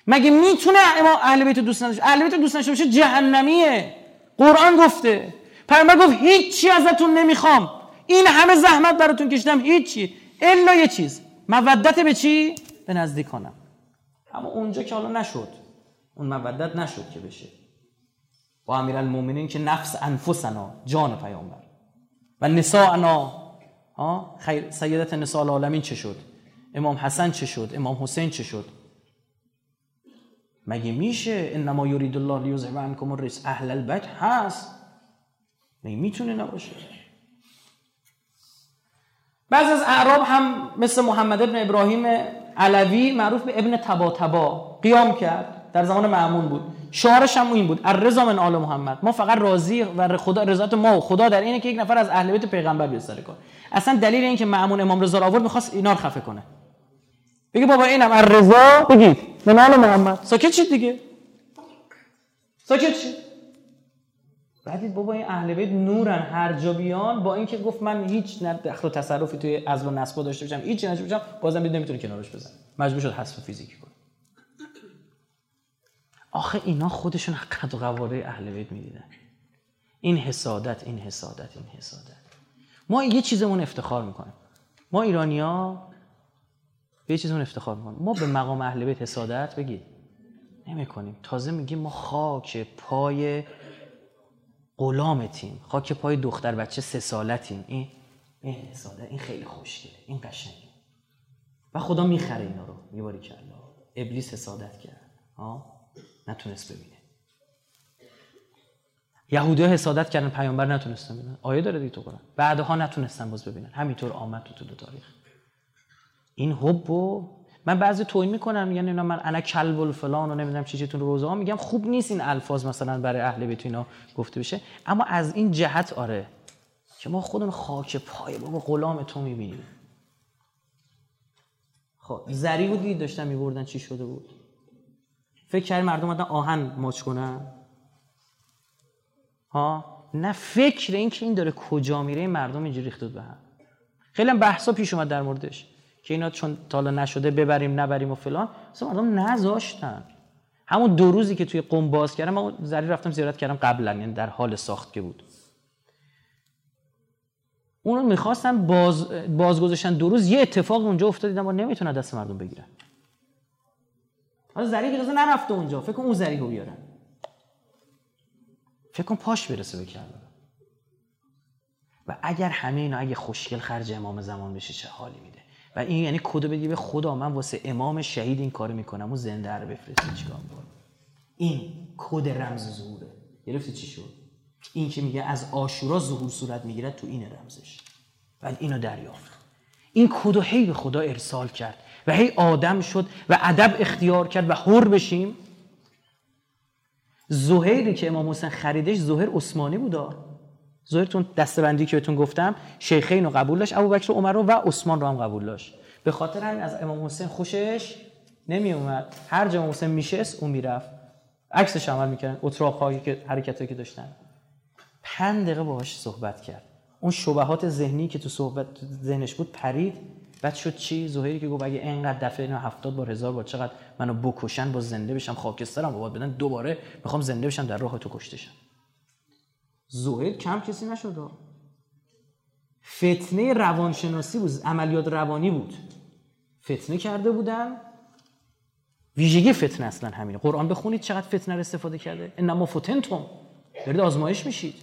مگه می‌تونه امام اهل بیت دوست نداشته اهل بیت دوست نداشته باشه جهنمیه. قرآن گفته. پیامبر گفت هیچی ازتون نمی‌خوام. این همه زحمت براتون کشیدم. هیچی. الا یه چیز. مودت به چی؟ به نزدیکانم. اما اونجا که حالا نشد. اون مودت نشد که بشه. با امیر المومنین که نفس انفسنا جان پیامبر. و نساءنا خیر سیدت نساء العالمین چه شد؟ امام حسن چه شد؟ امام حسین چه شد؟ مگه میشه انما یرید الله لیذهب عنکم الرجس؟ اهل البیت هست. مگه می‌تونه نباشه؟ بعض از اعراب هم مثل محمد ابن ابراهیم علوی معروف به ابن تبا تبا قیام کرد. در زمان معمون بود. شعارش هم این بود. الرضا من آل محمد. ما فقط راضی و خدا رضایت ما و خدا در اینه که یک نفر از اهل بیت پیغمبر بیاد سر کار. اصلا دلیل این که معمون امام رضا آورد می‌خواست اینا رو خفه کنه. بگی بابا اینم الرضا. بگید. من آل محمد. ساکت چی دیگه. ساکت چی بعدید بابا این اهل بیت نورن. هر جا بیان با اینکه گفت من هیچ دخل و تصرفی توی ازل و نسبا داشته باشم هیچ چیزی باشم بازم دید نمی‌تونه کنارش بزنه مجبور شد حذف فیزیکی آخه اینا خودشون قد و قواره اهل بیت می‌دیدن. این حسادت این حسادت این حسادت. ما یه چیزمون افتخار می‌کنیم. ما ایرانیا به یه چیزمون افتخار می‌کنیم. ما به مقام اهل بیت حسادت بگید. نمی کنیم تازه میگیم ما خاک پای غلامتیم. خاک پای دختر بچه سه سالتیم. این این حسادت این خیلی خوشگله. این قشنگه. و خدا می‌خره اینا رو. میباری کلا ابلیس حسادت کرد. ها؟ نتونست ببینه. یهودی ها حسادت کردن پیامبر نتونستن ببینن. آیه داره دیگه تو قرآن. بعدها نتونستن باز ببینن. همینطور آمد تو طول تاریخ. این حب و من بعضی توهین می‌کنم میگن اینا من انا کلب فلان و نمی‌دونم چی چیتون روزا میگم خوب نیست این الفاظ مثلا برای اهل بیت اینا گفته بشه. اما از این جهت آره که ما خودمون خاک پای بابا غلام تو می‌بینیم. خب زری بودی داشتن میبردن چی شده بود؟ فکر کردی مردم آدم آهن ماچ کنن؟ ها؟ نه فکر این که این داره کجا میره مردم اینجوری ریخته به هم. خیلی هم بحثا پیش اومد در موردش که اینا چون تالا نشده ببریم نبریم و فلان اصلا مردم نذاشتن. همون دو روزی که توی قم باز کردم من زری رفتم زیارت کردم قبلا یعنی در حال ساخت که بود. اونو می‌خواستن باز بازگذاشتن دو روز یه اتفاق اونجا افتاد دیدم نمی‌تونه دست مردم بگیرن. حالا زری که نرفته اونجا. فکر کن اون زری رو بیارن فکر کن پاش برسه به و اگر همه اینا اگه خوشگل خرج امام زمان بشه چه حالی میده؟ و این یعنی کدو بدی به خدا؟ من واسه امام شهید این کارو می‌کنم. و زنده رو بفرسته چیکار این کد رمز ظهوره. گرفتی چی شد؟ این که میگه از آشورا ظهور صورت می‌گیره تو این رمزش. و اینو دریافت. این کدو هی به خدا ارسال کرد. و هی آدم شد و ادب اختیار کرد و حر بشیم. زهیری که امام حسین خریدش زهر عثمانی بودا. زهرتون دستبندی که بهتون گفتم شیخین رو قبول داشت ابوبکر و عمر رو و عثمان رو هم قبول داشت. به خاطر همین از امام حسین خوشش نمی اومد هر جا امام حسین میشست اون می‌رفت. عکسش عمل می‌کردن اتراق که حرکتایی که داشتن. پنج دقیقه باهاش صحبت کرد. اون شبهات ذهنی که تو صحبت ذهنش بود پرید. بعد شد چی؟ زهیری که گفت اگه اینقدر دفعه اینا 70 بار هزار بار چقدر منو بکشن با زنده بشم خاکسترم بابا بدن دوباره می‌خوام زنده بشم در راه تو کشتشم زهیر کم کسی نشد. فتنه روانشناسی بود عملیات روانی بود. فتنه کرده بودن. ویژگی فتنه اصلا همینه. قرآن بخونید چقدر فتنه رو استفاده کرده. انما فتنتم. دارید آزمایش میشید.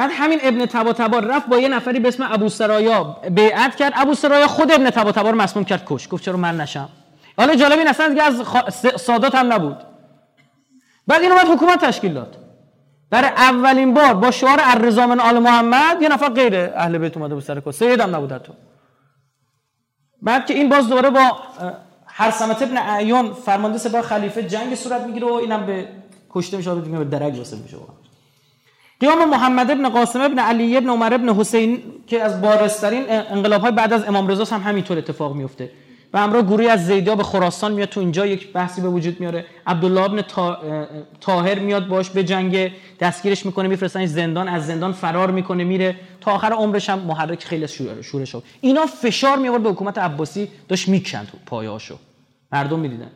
بعد همین ابن تبا رفت با یه نفری به اسم ابو سرایا بیعت کرد. ابو سرایا خود ابن تبا مسموم کرد. کش. گفت چرا من نشم؟ حالا جالب این اصلا دیگه از سادات هم نبود. بعد اینو بعد حکومت تشکیل داد. برای اولین بار با شعار الرضا من آل محمد یه نفر غیر اهل بیت اومده بود سر کش سید هم نبود تو بعد که این باز دوباره با هر سمت ابن اعیان فرمانده سپاه خلیفه جنگ صورت می‌گیره و اینم به کشته میشه به درک واسه میشه. قیام محمد ابن قاسم ابن علی ابن عمر ابن حسین که از بارسترین انقلاب های بعد از امام رضا هم همینطور اتفاق میفته و همراه گروهی از زیدیا به خراسان میاد تو اینجا یک بحثی به وجود میاره. عبدالله ابن طاهر میاد باش به جنگ دستگیرش می‌کنه میفرستن زندان از زندان فرار می‌کنه میره. تا آخر عمرش هم محرک خیلی شورش شد اینا فشار میآورد به حکومت عباسی داشت می‌کند پایه‌هاشو. مردم می‌دیدن.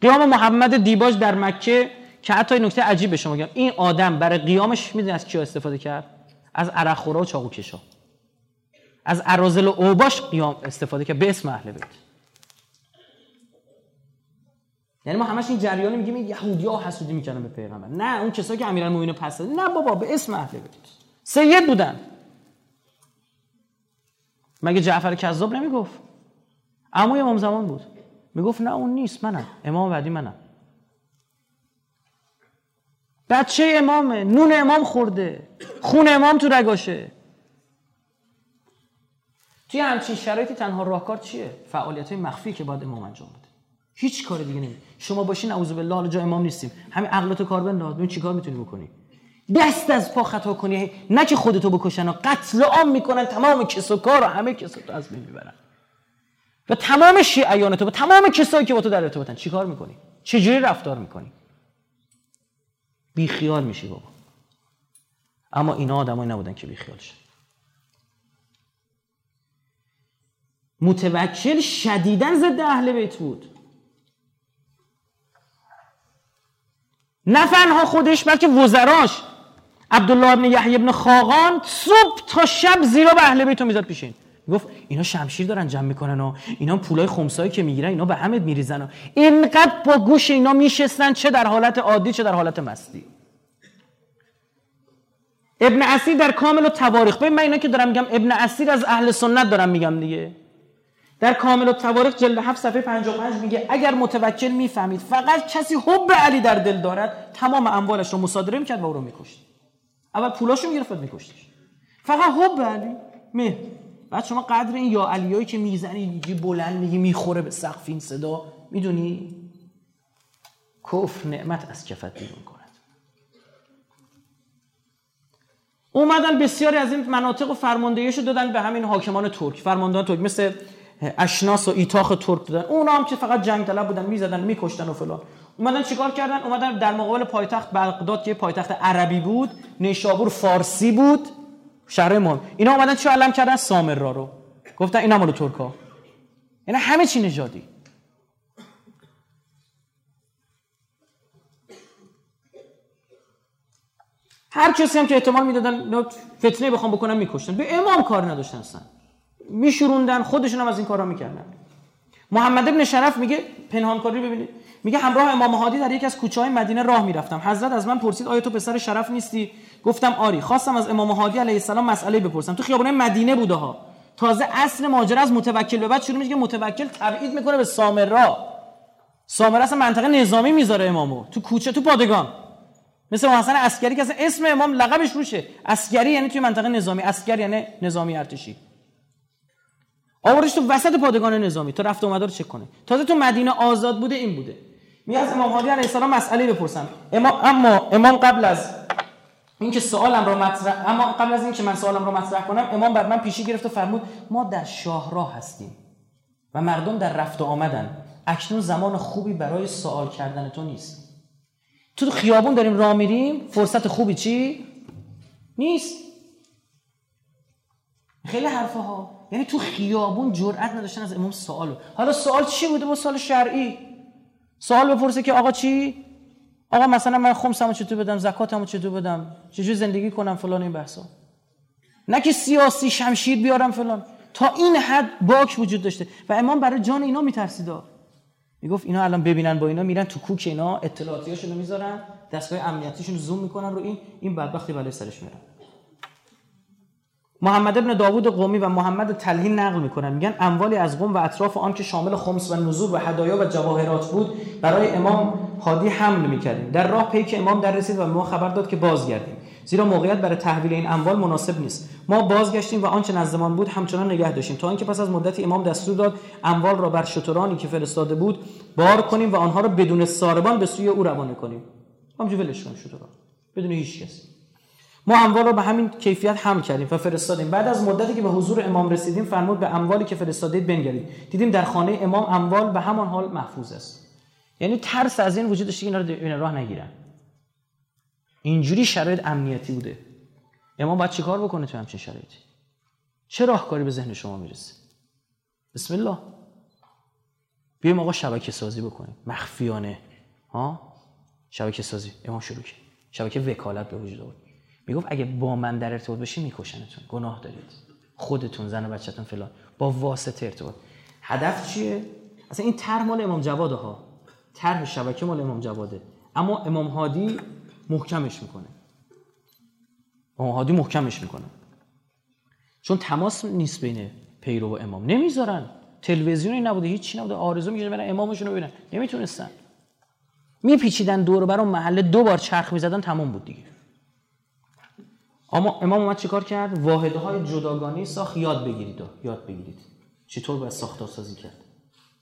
قیام محمد دیباج در مکه که حتی نکته عجیب به شما بگم این آدم برای قیامش می‌دونی از کیا استفاده کرد؟ از عرقخورا و چاقوکشا. از ارازل و اوباش قیام استفاده کرد. به اسم اهل بیت. یعنی ما همش این جریانی میگیم این یهودی‌ها حسودی می‌کنن به پیغمبر. نه اون کسایی که امیرالمومنین پس نه بابا به اسم اهل بیت. سید بودن. مگه جعفر کذاب نمی‌گفت؟ عموی امام زمان بود. می‌گفت نه اون نیست منم. امام بعدی منم. بچه امامه نون امام خورده خون امام تو رگاشه. توی همچین شرایطی تنها راهکار چیه؟ فعالیت های مخفی که باید امام انجام بده. هیچ کار دیگه نمی شما باشین اعوذ بالله حالا جا امام نیستیم. همین عقلتو کار بنداز. ببین چیکار می‌تونی بکنی. دست از پا خطا کنی. نه که خودتو بکشن. و قتل عام می‌کنن. تمام کس و کار و همه کس از بین می‌برن. و تمام شیعیان تو با تمام کسایی که با تو در ارتباطن. چیکار می‌کنی؟ چجوری رفتار می‌کنی؟ بی خیال میشی بابا. اما اینا آدمایی نبودن که بی خیال شد متوکل شدیدن ضد اهل بیت بود. نه تنها خودش بلکه وزراش. عبدالله ابن یحیی ابن خاقان صبح تا شب زیرا به اهل بیت می‌زد پیشین. گفت اینا شمشیر دارن جمع می‌کنن و اینا پولای خمسایی که می‌گیرن اینا به همه میریزن و اینقدر با گوش اینا میشستن چه در حالت عادی چه در حالت مستی. ابن اسیر در کامل و تواریخ ببین من اینا که دارم میگم ابن اسیر از اهل سنت دارم میگم دیگه. در کامل و تواریخ جلد 7 صفحه 55 میگه اگر متوکل می‌فهمید فقط کسی حب علی در دل دارد تمام اموالش رو مصادره می‌کرد و او رو میکشت. اول پولاشو می‌گرفت میکشتش. فقط حب علی مه بعد شما قدر این یا علیایی که می‌زنی میگی بلند میگی می‌خوره به سقف این صدا می‌دونی؟ کفر نعمت از کفت بیرون کند. اومدن بسیاری از این مناطق و فرماندهیشو دادن به همین حاکمان ترک. فرماندهان ترک مثل اشناس و ایتاخ ترک دادن. اونا هم که فقط جنگ طلب بودن می‌زدن میکشتن و فلان. اومدن چیکار کردن؟ اومدن در مقابل پایتخت بغداد که پایتخت عربی بود نیشابور فارسی بود. شهر مهم اینا اومدن چه علم کردن؟ سامرا رو. گفتن اینا مال ترکا اینا همه چی نژادی. هر کسی هم که احتمال می‌دادن فتنه بخوام بکنن میکشتن. به امام کار نداشتن اصلا. میشوروندن خودشون هم از این کارا می‌کردن. محمد بن شرف میگه پنهانکاری ببینید. میگه همراه امام هادی در یکی از کوچه های مدینه راه می‌رفتم. حضرت از من پرسید آیا تو پسر شرف نیستی؟ گفتم آری خواستم از امام هادی علیه السلام مسئله بپرسم. تو خیابان مدینه بوده ها. تازه اصل ماجرا از متوکل به بعد شروع میشه که متوکل تبعید می‌کنه به سامرا. سامرا اصلا منطقه نظامی می‌ذاره امامو. تو کوچه تو پادگان. مثل حسن عسکری که اصلا اسم امام لقبش روشه. عسکری یعنی توی منطقه نظامی. عسکر یعنی نظامی ارتشی. آوردش تو وسط پادگان نظامی. تو رفت اومده رو چک کنه. تازه تو مدینه آزاد بوده این بوده. می امام هادی علیه السلام مسئله بپرسم. امام اما امام قبل از اینکه سوالم رو مطرح اما قبل از اینکه من سوالم رو مطرح کنم امام بعد من پیشی گرفت و فرمود ما در شاهراه هستیم و مردم در رفت و آمدن. اکنون زمان خوبی برای سوال کردن تو نیست. تو خیابون داریم راه میریم فرصت خوبی چی؟ نیست. خیلی حرفه ها یعنی تو خیابون جرئت نداشتن از امام سوالو حالا سوال چی بوده با سوال شرعی؟ سوال بپرسه که آقا چی؟ آقا مثلا من خمسمو چطور بدم؟ زکاتمو چطور بدم؟ چجور زندگی کنم فلان این بحثا؟ نه که سیاسی شمشیر بیارم فلان. تا این حد باک وجود داشته. و امام برای جان اینا میترسید می‌گفت اینا الان ببینن با اینا میرن تو کوک اینا اطلاعاتیاشونو می‌ذارن دستگاه امنیتیشون زوم می‌کنن رو این این بدبختی بالای سرش میرن. محمد ابن داوود قومی و محمد تلهین نقل می‌کنن. میگن اموالی از قوم و اطراف آن که شامل خمس و نزول و هدایا و جواهرات بود برای امام هادی حمل می‌کردیم. در راه پیک امام در رسید و ما خبر داد که بازگردیم. زیرا موقعیت برای تحویل این اموال مناسب نیست. ما بازگشتیم و آنچه نزدمان بود همچنان نگه داشتیم. تا اینکه پس از مدتی امام دستور داد اموال را بر شترانی که فرستاده بود بار کنیم و آنها را بدون ساربان به سوی او روانه کنیم. همجوری ولش کنیم شتران. بدون هیچ کسی. ما اموال رو به همین کیفیت هم کردیم و فرستادیم. بعد از مدتی که به حضور امام رسیدیم فرمود به اموالی که فرستادید بنگرید. دیدیم در خانه امام اموال به همان حال محفوظ است. یعنی ترس از این وجود داشته اینا رو راه نگیرن. اینجوری شرایط امنیتی بوده. امام باید چیکار بکنه تو همچین شرایطی؟ چه راهکاری به ذهن شما می‌رسه؟ بسم الله. بیایم آقا شبکه سازی بکنیم. مخفیانه. ها؟ شبکه سازی. امام شروع کرد شبکه وکالت به وجود آورد. می‌گفت اگه با من در ارتباط بشی میکشنتون. گناه دارید. خودتون زن و بچهتون فلان. با واسطه ارتباط. هدف چیه؟ اصلا این طرح مال امام جواد ها. طرح شبکه مال امام جواده اما امام هادی محکمش می‌کنه. امام هادی محکمش می‌کنه. چون تماس نیست بین پیرو و امام. نمی‌ذارن. تلویزیونی نبوده هیچی نبوده. آرزو میگه برن امامشون رو ببینن. نمی‌تونستن. میپیچیدن دور برام محله دو بار چرخ می‌زدن تمام بود دیگه. اما امام اومد چیکار کرد؟ واحده های جداگانه ساخت. یاد بگیرید یاد بگیرید. چطور باید ساختار سازی کرد؟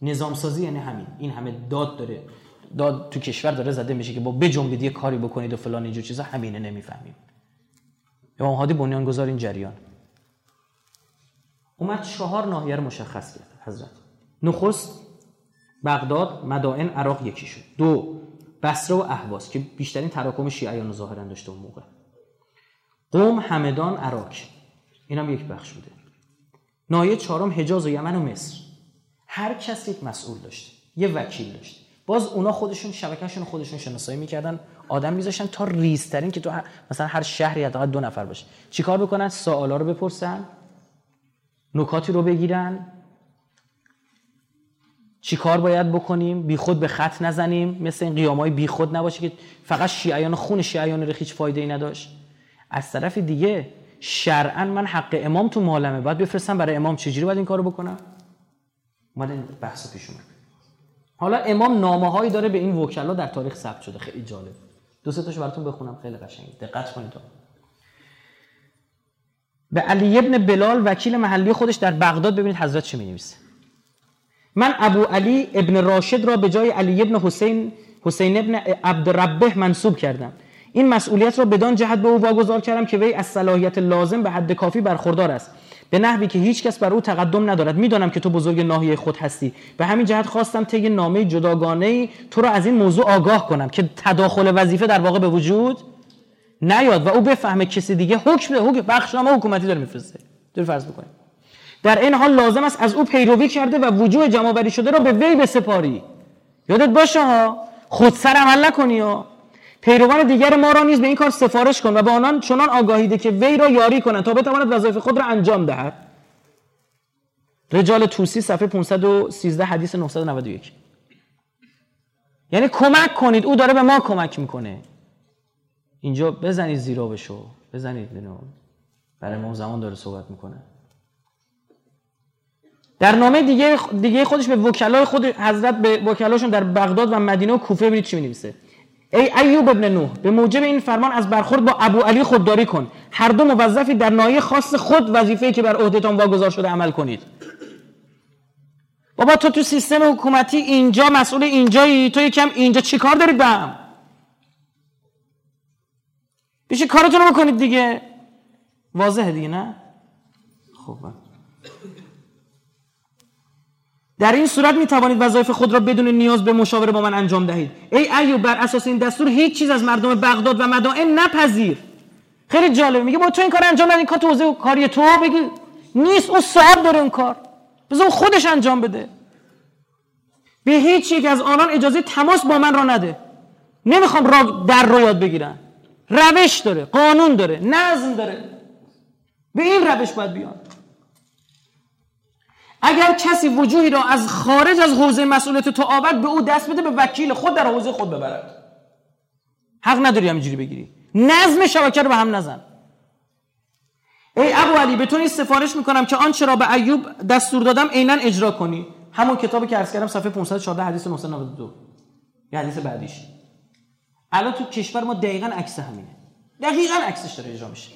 نظام سازی یعنی همین. این همه داد داره. داد تو کشور داره زده میشه که با بجنبید یه کاری بکنید و فلان اینجور چیزا. همینه نمی‌فهمیم. امام هادی بنیانگذار این جریان. اومد چهار ناحیه رو مشخص کرد. حضرت. نخست بغداد مدائن عراق یکی شد. دو بصره و اهواز که بیشترین تراکم شیعیان ظاهرا داشته اون موقع. قوم همدان عراق. این هم یک بخش بوده. نایه چهارم حجاز و یمن و مصر. هر کس یک مسئول داشته یه وکیل داشته باز اونا خودشون شبکهشون خودشون شناسایی می‌کردن آدم میذاشتن تا ریزترین که تو مثلا هر شهری حداقل دو نفر باشه. چیکار بکنن؟ سوالا رو بپرسن نکاتی رو بگیرن. چی کار باید بکنیم؟ بی خود به خط نزنیم. مثل این قیام های بی خود نباشه که فقط شیعیان خون شیعیان رو هیچ فایده ای نداشت. از طرف دیگه شرعا من حق امام تو مالمه. باید بفرستم برای امام چجوری باید این کارو بکنم؟ اومد این بحث پیش اومد. حالا امام نامه هایی داره به این وکلا در تاریخ ثبت شده. خیلی جالب. دو سه تاشو براتون بخونم. خیلی قشنگه. دقت کنید. به علی ابن بلال وکیل محلی خودش در بغداد ببینید حضرت چه می‌نویسه. من ابو علی ابن راشد را به جای علی ابن حسین حسین ابن عبدربه منصوب کردم. این مسئولیت را بدان جهت به او واگذار کردم که وی از صلاحیت لازم به حد کافی برخوردار است. به نحوی که هیچ کس بر او تقدم ندارد. می‌دانم که تو بزرگ ناحیه خود هستی. به همین جهت خواستم طی نامه جداگانه ای تو را از این موضوع آگاه کنم که تداخل وظیفه در واقع به وجود نیاد و او بفهمه کسی دیگه حکم حکم بخشنامه حکومتی داره میفرسته. دور فرض بکنیم در این حال لازم است از او پیروی کرده و وجوه جمع شده را به وی بسپاری. یادت باشه ها؟ خود سر عمل نکنی ها. پیروان دیگر ما را نیز به این کار سفارش کن و به آنان چنان آگاهیده که وی را یاری کنند تا بتواند وظایف خود را انجام دهد. رجال توسی صفحه 513 حدیث 991 یعنی کمک کنید او داره به ما کمک می‌کنه. اینجا بزنید زیرا بشو بزنید بینو برای ما زمان داره صحبت می‌کنه. در نامه دیگه دیگه خودش به وکلای خود حضرت به وکلاشون در بغداد و مدینه و کوفه ببینید چی می‌نویسه. ای ایوب ابن نوح به موجب این فرمان از برخورد با ابو علی خودداری کن. هر دو موظفی در نایه خاص خود وظیفه‌ای که بر عهدهتان واگذار شده عمل کنید. بابا تو تو سیستم حکومتی اینجا مسئول اینجایی تو یکم اینجا چیکار دارید به هم؟ بیشه کارتون رو بکنید دیگه. واضحه دیگه نه؟ خب در این صورت می توانید وظایف خود را بدون نیاز به مشاوره با من انجام دهید. ای ایوب بر اساس این دستور هیچ چیز از مردم بغداد و مدائن نپذیر. خیلی جالبه میگه با تو این کار انجام ندید کار تو کاری تو بگی نیست او صاحب داره اون کار. بذار خودش انجام بده. به هیچ یک از آنان اجازه تماس با من را نده. نمی‌خوام را در رو یاد بگیرن. روش داره قانون داره نظم داره. به این روش باید بیان. اگر کسی وجوهی را از خارج از حوزه مسئولیت تو آورد به او دست بده به وکیل خود در حوزه خود ببرد. حق نداری همینجوری بگیری. نظم شبکه رو به هم نزن. ای ابو علی به تو سفارش می‌کنم که آنچه را به ایوب دستور دادم عینا اجرا کنی. همون کتابی که عرض کردم صفحه 514 حدیث 992 یه حدیث بعدیش. الان تو کشور ما دقیقا عکس همینه. دقیقا عکسش داره اجرا میشه.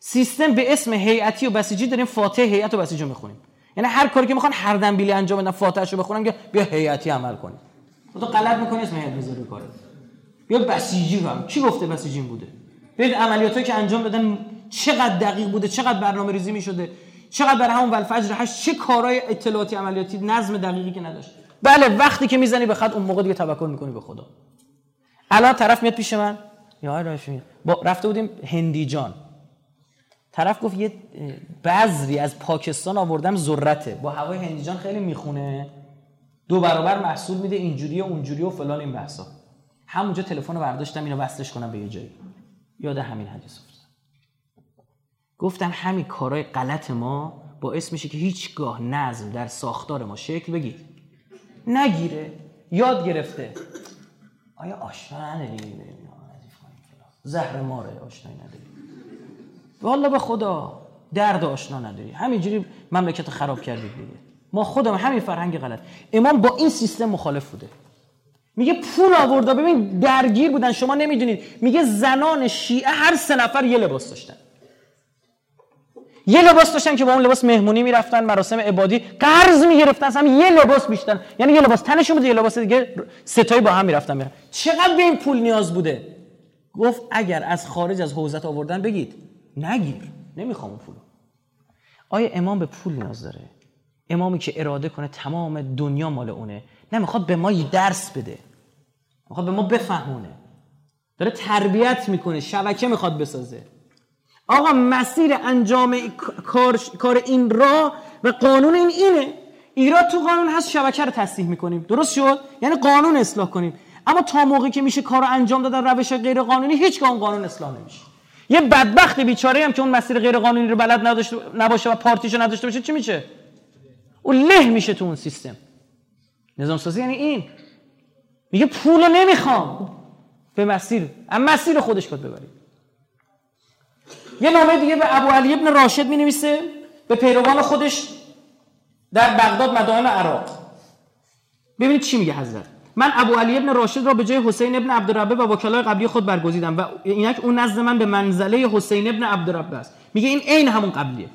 سیستم به اسم هیئتی و بسیجی داریم فاتح هیئت و بسیجی می‌خونیم. یعنی هر کاری که می‌خوان هر دنبیلی انجام بدن فاتحش رو بخونن که بیا هیئتی عمل کنی. تو غلط می‌کنی اسم هیئت می‌ذاری کارت بیا بسیجی هم. کی گفته بسیجی بوده؟ ببین عملیاتی که انجام دادن چقدر دقیق بوده چقدر برنامه ریزی می‌شده چقدر برای همون ولفجر هشت چه کارهای اطلاعاتی عملیاتی نظم دقیقی که نداشت. بله وقتی که می‌زنی به خط اون موقع دیگه توکل می‌کنی به خدا. الان طرف میاد پیش من. یا با رفته بودیم هندیجان طرف گفت یه بذری از پاکستان آوردم ذرته. با هوای هندیجان خیلی می‌خونه. دو برابر محصول میده اینجوری و اونجوری و فلان این بحثا. همونجا تلفن رو برداشتم اینو وصلش کنم به یه جایی. یاد همین حدیث افتادم گفتم همین کارهای غلط ما باعث میشه که هیچگاه نظم در ساختار ما شکل بگیر. نگیره. یاد گرفته. آیا آشنا نداری زهر ماره آشنایی نداری والا به خدا درد آشنا نداری. همینجوری مملکت خراب کردید دیگه. ما خودم همین فرهنگ غلط. امام با این سیستم مخالف بوده. میگه پول آورده. ببین درگیر بودن. شما نمی‌دونید. میگه زنان شیعه هر سه نفر یه لباس داشتن. یه لباس داشتن که با اون لباس مهمونی می‌رفتن مراسم عبادی. قرض می‌گرفتن اصلا یه لباس بیشتر. یعنی یه لباس. تنشون بود یه لباس دیگه. ستایی با هم می‌رفتن میرن چقدر به این پول نیاز بوده؟ گفت اگر از خارج از حوزت آوردن بگید. نگیر نمی‌خوام اون پولو. آیا امام به پول نیاز داره؟ امامی که اراده کنه تمام دنیا مال اونه. نمی‌خواد به ما یه درس بده. می‌خواد به ما بفهمونه. داره تربیت می‌کنه شبکه می‌خواد بسازه. آقا مسیر انجام کار, کار این را و قانون این اینه. ایراد تو قانون هست شبکه رو تصدیح می‌کنیم. درست شد؟ یعنی قانون اصلاح کنیم. اما تا موقعی که میشه کار رو انجام دادن روش غیر قانونی هیچ اون قانون اصلاح نمیشه. یه بدبخت بیچاره هم که اون مسیر غیر قانونی رو بلد نداشته نباشه و پارتیشو نداشته باشه چی میشه؟ اون له میشه تو اون سیستم. نظام سازی یعنی این. میگه پول رو نمی‌خوام. به مسیر. اما مسیر خودش کد ببرید یه نامه دیگه به ابو علی ابن راشد می نویسه به پیروان خودش در بغداد مدائن عراق. ببینید چی میگه حضرت. من ابو علی ابن راشد را به جای حسین ابن عبدالربه و وکلای قبلی خود برگزیدم و اینک اون نزد من به منزله حسین ابن عبدالربه است. میگه این عین همون قبلیه.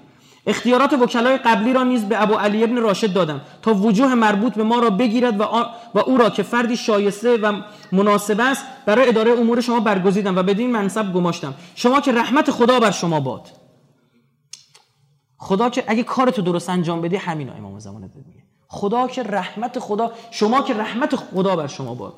اختیارات وکلای قبلی را نیز به ابو علی ابن راشد دادم تا وجوه مربوط به ما را بگیرد و, و او را که فردی شایسته و مناسب است برای اداره امور شما برگزیدم و بدین منصب گماشتم. شما که رحمت خدا بر شما باد. خدا که اگه کارتو درست انجام بدی همین امام زمان میگه. خدا که رحمت خدا شما که رحمت خدا بر شما باد.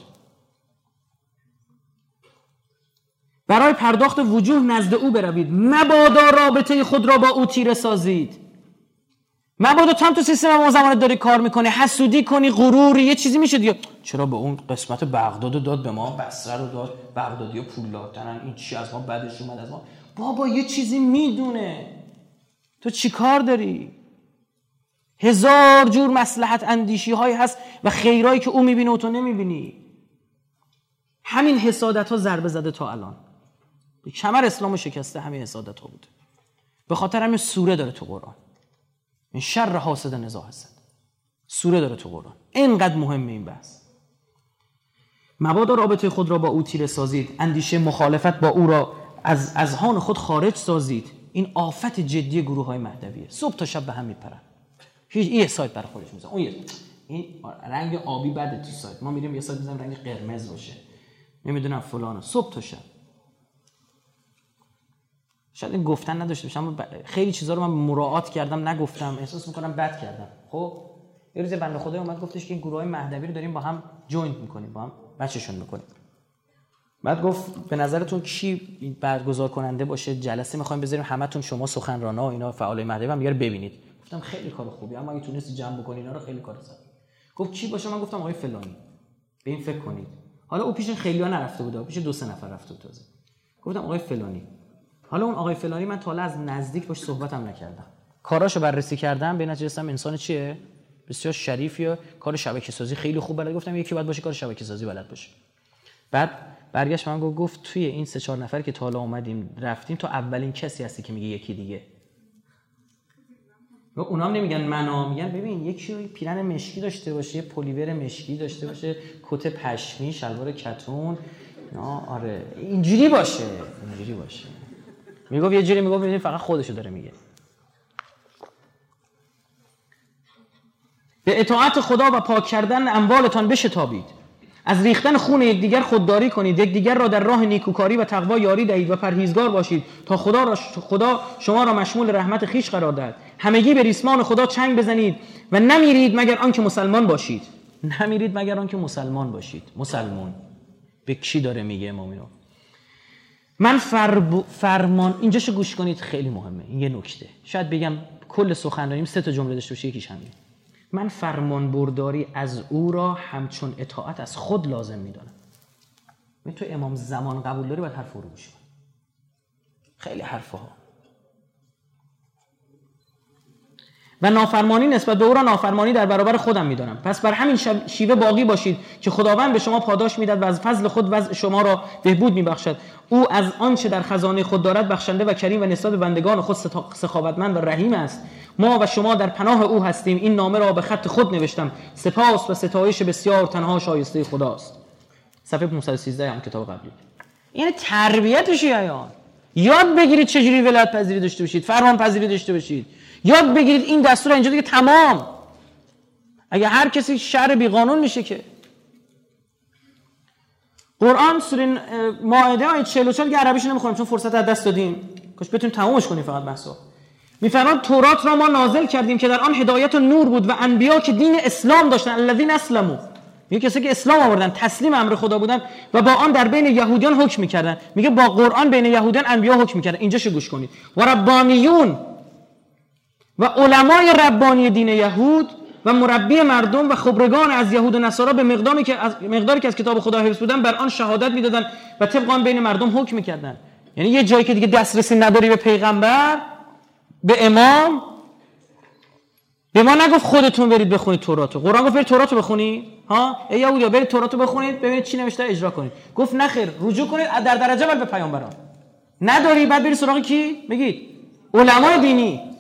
برای پرداخت وجوه نزد او بروید. مبادا رابطه خود را با او تیره سازید. مبادا تو هم تو سیستم ما زمان داری کار می‌کنی حسودی کنی غروری یه چیزی میشه دیگه چرا به اون قسمت بغداد داد به ما بسره رو داد؟ بغدادی و پول دادن این چی از ما بعدش اومد از ما؟ بابا یه چیزی می‌دونه. تو چی کار داری؟ هزار جور مسلحت اندیشی های هست و خیرایی که او می‌بینه و تو نمی‌بینی. همین حسادت ها ضربه زده تا الان. کمر اسلام شکسته همین حسادت ها بوده. به خاطر همین سوره داره تو قرآن. این شر حاسد نزا هست سوره داره تو قرآن. اینقدر مهمه این بحث. مبادا رابطه خود را با او تیره سازید. اندیشه مخالفت با او را از اذهان خود خارج سازید. این آفت جدی گروه های مهدویه. صبح تا شب به هم میپرن هیچ یه سایت برای خودش میزن اون این رنگ آبی بده تو سایت. ما میریم یه سایت می‌زنیم رنگ قرمز باشه. نمی‌دونم فلان. صبح تا شب. شاید این گفتن نداشته باشم خیلی چیزا رو من مراعات کردم نگفتم احساس می‌کنم بد کردم. خب؟ یه روز بنده خدا اومد گفتش که این گروه های مهدوی رو داریم با هم joint می‌کنیم با هم مچشون می‌کنیم. بعد گفت به نظرتون کی برگزار کننده باشه؟ جلسه می‌خوایم بذاریم همتون شما سخنرانا و اینا فعال مهدوی هم ببینید. گفتم خیلی کار خوبی اما اگه تونستی جمع بکنی اینا رو خیلی کار سخت. گفت کی باشه؟ من گفتم آقای فلانی. به این فکر کنید. حالا او پیش خیلی‌ها نرفته بود پیش دو سه نفر رفته بود تازه. گفتم آقای فلانی. حالا اون آقای فلانی من تا از نزدیک باش صحبتم نکردم. کاراشو بررسی کردم به نتیجه انسان چیه؟ بسیار شریفیه کار شبکه سازی خیلی خوب بلد. گفتم یکی باید باشه کار شبکه سازی بلد باشه. بعد برگشت من گفت توی این سه چهار نفر که تا حالا اومدیم رفتیم تو اولین کسی هستی که میگه یکی دیگه. اونا هم نمیگن منا میگن ببین یکی پیرن مشکی داشته باشه یه پلیور مشکی داشته باشه کت پشمی شلوار کتون نه آره. اینجوری باشه اینجوری باشه. می‌گفت یه جوری می‌گفت فقط خودشو داره میگه. به اطاعت خدا و پاک کردن اموالتان بشتابید. از ریختن خون یکدیگر خودداری کنید یکدیگر را در راه نیکوکاری و تقوا یاری دهید و پرهیزگار باشید تا خدا را خدا شما را مشمول رحمت خیش قرار دهد. همگی به ریسمان خدا چنگ بزنید و نمیرید مگر آنکه مسلمان باشید. نمیرید مگر آنکه مسلمان باشید. مسلمان به کی داره میگه امام من فرمان اینجاشو گوش کنید خیلی مهمه. این یه نکته. شاید بگم کل سخنرانیم سه تا جمله داشته باشه یکیش همین. من فرمان برداری از او را همچون اطاعت از خود لازم می‌دانم. می تو امام زمان قبول داری باید حرف رو گوش خیلی حرفها و نافرمانی نسبت به او را نافرمانی در برابر خودم می‌دانم. پس بر همین شیوه باقی باشید که خداوند به شما پاداش می‌داد و از فضل خود وضع شما را بهبود میبخشد. او از آنچه در خزانه خود دارد بخشنده و کریم و نسبت به بندگان خود سخاوتمند و رحیم است. ما و شما در پناه او هستیم. این نامه را به خط خود نوشتم. سپاس و ستایش بسیار تنها شایسته خداست. صفحه 513 هم کتاب قبلی. یعنی تربیت شیعیان. یاد بگیرید چجوری ولایت پذیری داشته باشید فرمان پذیری داشته باشید. یاد بگیرید این دستور اینجا دیگه تمام. اگه هر کسی شر بی قانون میشه که. قرآن سوره مائده آیه 44 که عربیش نمی‌خونم چون فرصت از دست دادیم. کاش بتونیم تمومش کنیم فقط بحثو میفرمان تورات را ما نازل کردیم که در آن هدایت و نور بود و انبیا که دین اسلام داشتن الذین اسلموا. میگه کسی که اسلام آوردن تسلیم امر خدا بودن و با آن در بین یهودیان حکم می‌کردن. میگه با قرآن بین یهودیان انبیا حکم می‌کردن. اینجاشو گوش کنید. و ربانیون و علمای ربانی دین یهود و مربی مردم و خبرگان از یهود و نصارا به مقداری که از مقداری که از کتاب خدا حفظ بودن بر آن شهادت می‌دادن و طبق بین مردم حکم می‌کردن. یعنی یه جایی که دیگه دسترسی نداری به پیغمبر به امام به ما نگفت خودتون برید بخونید توراتو. قرآن گفت برید توراتو بخونید. ها؟ ای یهودیا برید توراتو بخونید ببینید چی نوشته اجرا کنید. گفت نخیر رجوع کنید در درجه اول به پیامبران. نداری بعد برید سراغ کی؟ بگید. علمای دینی.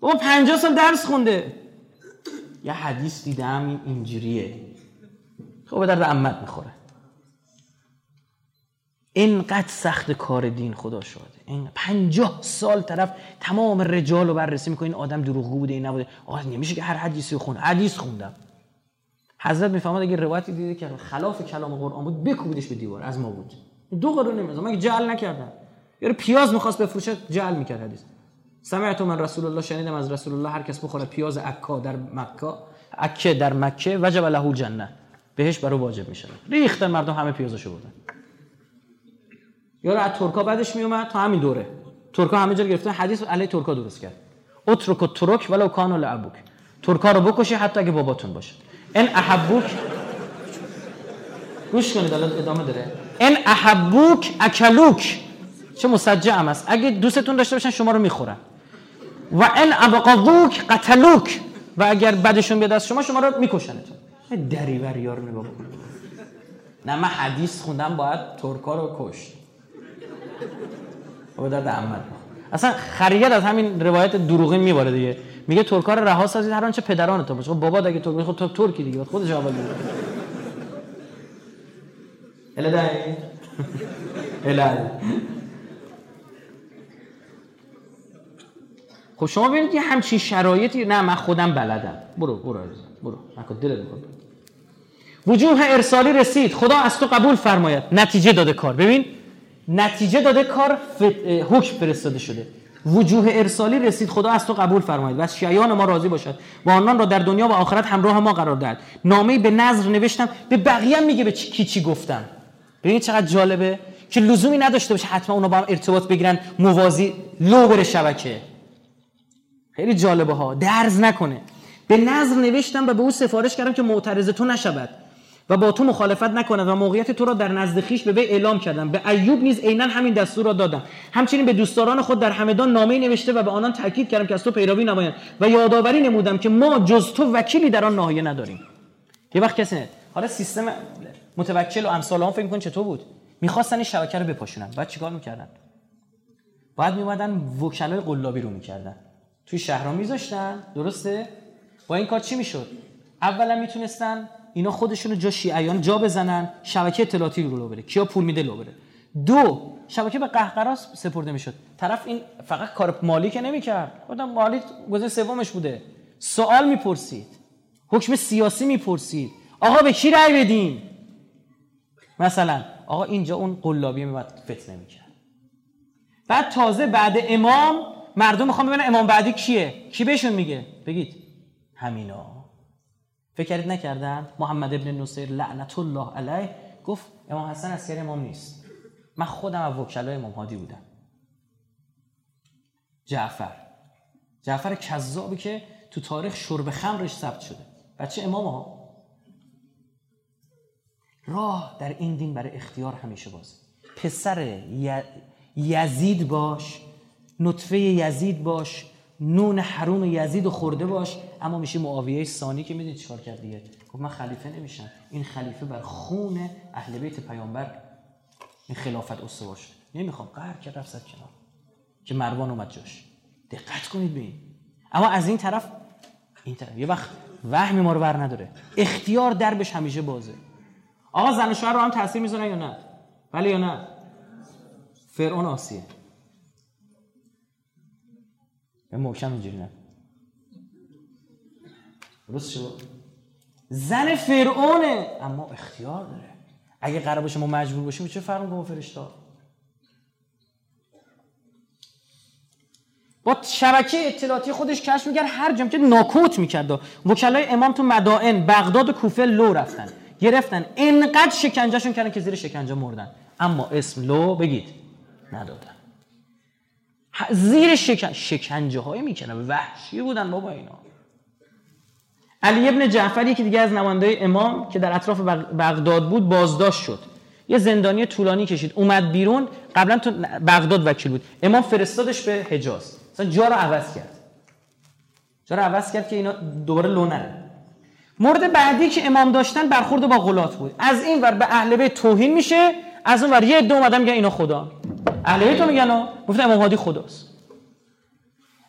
او 50 سال درس خونده. یه حدیث دیدم این اینجوریه. خب به درد امت می‌خوره. اینقدر سخت کار دین خدا شده این پنجاه سال طرف تمام رجال رو بررسی می‌کنه. این آدم دروغگو بوده این نبوده. آقا نمیشه که هر حدیثی خون حدیث خوندم. حضرت می‌فهمد اگه روایتی دیده که خلاف کلام قرآن بود بکوبیدش به دیوار. از ما بود. دو قرون نمیزم من جعل نکردم. یارو پیاز می‌خواست بفروشه جعل می‌کرد حدیث. سمعت من رسول الله شنیدم از رسول الله هر کس بخوره پیاز عکا در مکه. عکه در مکه وجب له جنه. بهش برو واجب میشه. ریختن مردم همه پیازشو بردن یارو از ترکا بعدش میومد تا همین دوره. ترکا همه جا گرفتن حدیث علی ترکا درست کرد. اترک و ترک ولو کانو لعبوک. ترکا رو بکشی حتی اگه باباتون باشه. ان احبوک گوش کنید الان ادامه داره. ان احبوک اکلوک. چه مسجع است. اگه دوستتون داشته باشن شما رو می‌خورن. و ان ابقضوک قتلوک. و اگر بدشون بیاد از شما شما رو میکشنتون. دری بر یار نگاه نه من حدیث خوندم باید ترکا رو کشت. و در احمد اصلا خریت از همین روایت دروغی میباره دیگه. میگه ترکا رو رها سازید هر آنچه پدران تو باشه. خب بابا اگه ترک خب تو ترکی دیگه خودش اول دیگه اله دایی اله خب شما ببینید یه همچین شرایطی نه من خودم بلدم. برو برو برو. نکن دلت وجوه ارسالی رسید. خدا از تو قبول فرماید. نتیجه داده کار. ببین نتیجه داده کار حکم فرستاده شده. وجوه ارسالی رسید. خدا از تو قبول فرماید. و از شیعان ما راضی باشد. و آنان را در دنیا و آخرت همراه ما قرار دهد. نامه به نظر نوشتم. به بقیه میگه به کی چی گفتم ببینید چقدر جالبه. که لزومی نداشته باشه حتما اونا با هم ارتباط بگیرن. موازی لو بره شبکه. خیلی جالبه ها. درز نکنه. به نظر نوشتم و به او سفارش کردم که معترض تو نشود و با تو مخالفت نکند و موقعیت تو را در نزد خیش به وی اعلام کردم. به ایوب نیز عینا همین دستور را دادم. همچنین به دوستداران خود در همدان نامه نوشته و به آنان تاکید کردم که از تو پیروی نمایند و یادآوری نمودم که ما جز تو وکیلی در آن ناحیه نداریم. یه وقت کسی نه حالا سیستم متوکل و امثال اون فکر می‌کن چطور بود؟ می‌خواستن این شبکه رو بپاشونن. بعد چیکار می‌کردن؟ بعد میومدن وکلای قلابی رو می‌کردن. توی شهرها میذاشتن درسته؟ با این کار چی می‌شد؟ اولا می‌تونستن اینا خودشونو جا شیعیان جا بزنن شبکه اطلاعاتی رو بره. کیا پول میده لو بره. دو شبکه به قهقراس سپرده می‌شد. طرف این فقط کار مالی که نمی‌کرد. خودم مالی گزینه سومش بوده. سوال می‌پرسید. حکم سیاسی می‌پرسید. آقا به کی رأی بدیم مثلا آقا اینجا اون قلابی میومد فتنه می‌کرد. بعد تازه بعد امام مردم می‌خوام ببینن امام بعدی کیه؟ کی بهشون میگه؟ بگید. همینا فکر کردید نکردن؟ محمد ابن نصیر لعنت الله علیه. گفت امام حسن از امام نیست. من خودم از وکلای امام هادی بودم. جعفر. جعفر کذابی که تو تاریخ شرب خمرش ثبت شده. بچه امام ها. راه در این دین برای اختیار همیشه بازه. پسر یزید باش نطفه یزید باش نون حروم یزید و خورده باش. اما میشه معاویه ثانی که می‌دونید چیکار کرد دیگه؟ گفت من خلیفه نمیشم. این خلیفه بر خون اهل بیت پیامبر. این خلافت استوار شد. نمی‌خوام قهر کرد رفت کنار. که مروان اومد جاش. دقت کنید به اما از این طرف این طرف. یه وقت وهمی ما رو بر نداره. اختیار دربش همیشه بازه. آقا زن و شوهر رو هم تاثیر می‌ذارن یا نه؟ بله یا نه؟ فرعون آسیه. محکم اینجوری نه درست شد زن فرعونه اما اختیار داره اگه قرار باشه ما مجبور باشیم چه فرق با فرشتا با شبکه اطلاعاتی خودش کشف می‌کرد هر جمعه که ناکوت می‌کرد وکلای امام تو مدائن بغداد و کوفه لو رفتن گرفتن انقدر شکنجهشون کردن که زیر شکنجه مردن اما اسم لو بگید ندادن زیر شکن... شکنجه های می‌کنن وحشی بودن بابا اینا. علی ابن جعفری که دیگه از نماینده امام که در اطراف بغداد بود بازداشت شد. یه زندانی طولانی کشید. اومد بیرون. قبلا تو بغداد وکیل بود. امام فرستادش به حجاز. مثلا جا رو عوض کرد. جا رو عوض کرد که اینا دوباره لو مورد بعدی که امام داشتن برخورد با غلات بود. از این ور به اهل بیت توهین میشه از اون ور یه عده اومدن میگن اینا خدا. اهل بیت میگن گفتن امام هادی خداست.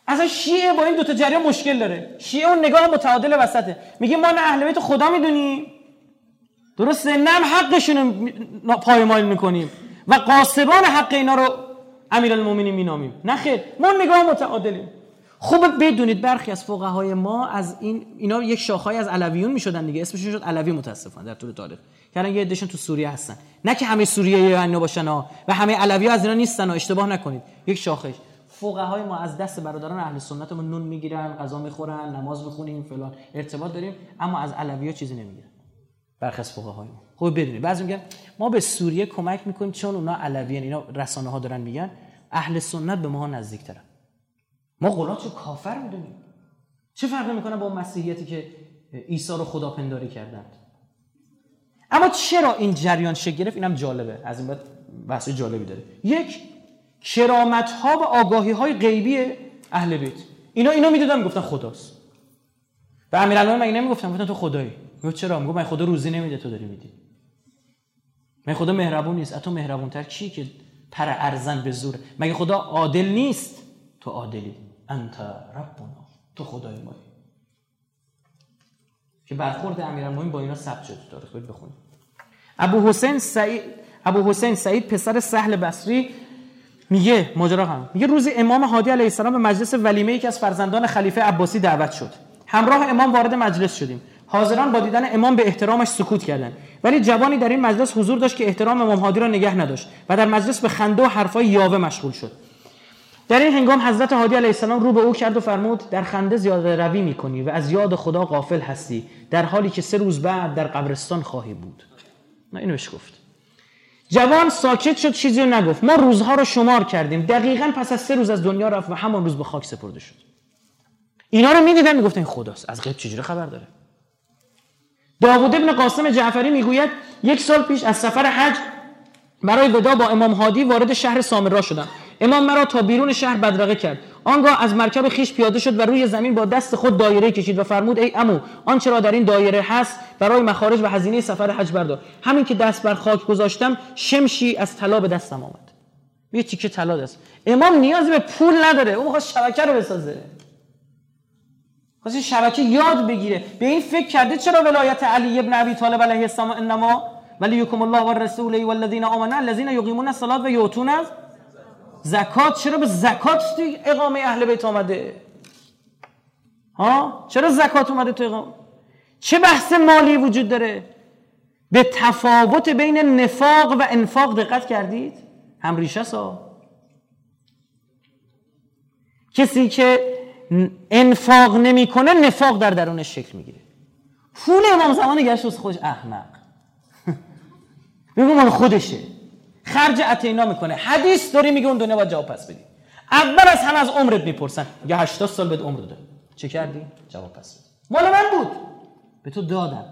اصلا شیعه با این دوتا جریان مشکل داره. شیعه اون نگاه متعادل وسطه. میگه ما نه اهل بیت خدا می‌دونیم. درسته؟ نه حقشون رو پایمال می‌کنیم. و قاسبان حق اینا رو امیرالمومنین مینامیم. نه خیر. ما نگاه متعادلیم. خوب بدونید برخی از فقهای ما از این اینا یک شاخهای از علویون می‌شدن دیگه. اسمشون شد علوی متاسفانه در طول تاریخ. که یه عدهشون تو سوریه هستن. نه که همه سوریه اینا باشن ها و همه علوی از اینا نیستن ها اشتباه نکنید. یک شاخش. فقهای ما از دست برادران اهل سنت ما نون می‌گیرن غذا می‌خورن نماز می‌خونیم فلان. ارتباط داریم اما از علوی چیزی نمی‌گیرن. برخی از فقهای ما. خوب بدونید بعضی میگن ما به سوریه کمک می‌کنیم چون اونا علویان اینا رسانه ها دارن میگن. اهل سنت به ما نزدیکترن. ما قلات رو کافر می‌دونیم. چه فرقی می‌کنه با مسیحیتی که عیسی رو خدا پنداری کردند؟ اما چرا این جریان شکل گرفت؟ اینم جالبه. از این بعد بحث جالبی داره. یک کرامت ها و آگاهی های غیبی اهل بیت. اینا اینا می‌دادن می‌گفتن خداست. و امیرالمومنین مگه نمی‌گفتن؟ گفتن تو خدایی. می‌گفت چرا؟ می‌گفت من خدا روزی نمیده تو داری میدی. من خدا مهربون نیست. تو مهربون تر کی که پر ارزن به زور؟ مگه خدا عادل نیست؟ تو عادلی. انت ربنا. تو خدای ما که برخورد امیرالمومنین با اینا ثبت شد تاریخ. برید بخونید. ابو حسین سعید ابو حسین سعید پسر سهل بصری میگه ماجرا هم میگه روزی امام هادی علیه السلام به مجلس ولیمه یکی از فرزندان خلیفه عباسی دعوت شد. همراه امام وارد مجلس شدیم. حاضران با دیدن امام به احترامش سکوت کردند. ولی جوانی در این مجلس حضور داشت که احترام امام هادی را نگه نداشت و در مجلس به خنده و حرفای یاوه مشغول شد. در این هنگام حضرت هادی علیه السلام رو به او کرد و فرمود در خنده زیاده روی می‌کنی و از یاد خدا غافل هستی در حالی که سه روز بعد در قبرستان خواهی بود. نه اینو گفت. جوان ساکت شد چیزی رو نگفت. ما روزها رو شمار کردیم. دقیقا پس از سه روز از دنیا رفت و همان روز به خاک سپرده شد. اینا رو می‌دیدن می‌گفتن خداست. از غیب چجوری خبر داره؟ داوود ابن قاسم جعفری می‌گوید یک سال پیش از سفر حج برای ودا با امام هادی وارد شهر سامرا شدم. امام مرا تا بیرون شهر بدرقه کرد. آنگاه از مرکب خیش پیاده شد و روی زمین با دست خود دایره کشید و فرمود ای امو آنچه را در این دایره هست؟ برای مخارج و هزینه سفر حج بردار. همین که دست بر خاک گذاشتم شمشی از طلا به دستم آمد. یه تیکه طلا دست. امام نیازی به پول نداره. اون می‌خواد شبکه رو بسازه. خواست شبکه یاد بگیره. به این فکر کرده چرا ولایت علی ابن ابی طالب علیه السلام انما؟ ولی یکم الله و رسوله والذین آمنوا الذین یقیمون الصلاة و یؤتون زکات چرا به زکات تو اقامه اهل بیت آمده ها؟ چرا زکات اومده تو اقامه؟ چه بحث مالی وجود داره؟ به تفاوت بین نفاق و انفاق دقت کردید؟ هم ریشه سا. کسی که انفاق نمی‌کنه نفاق در درونش شکل می‌گیره. پول امام زمان گشت خودش. احمق. بگو مال خودشه. خرج اتینا می‌کنه. حدیث داری میگه اون دنیا باید جواب پس بدی. اول از همه از عمرت می‌پرسن. یه 80 سال بهت عمر داده چه کردی؟ جواب پس بدی. مال من بود. به تو دادم.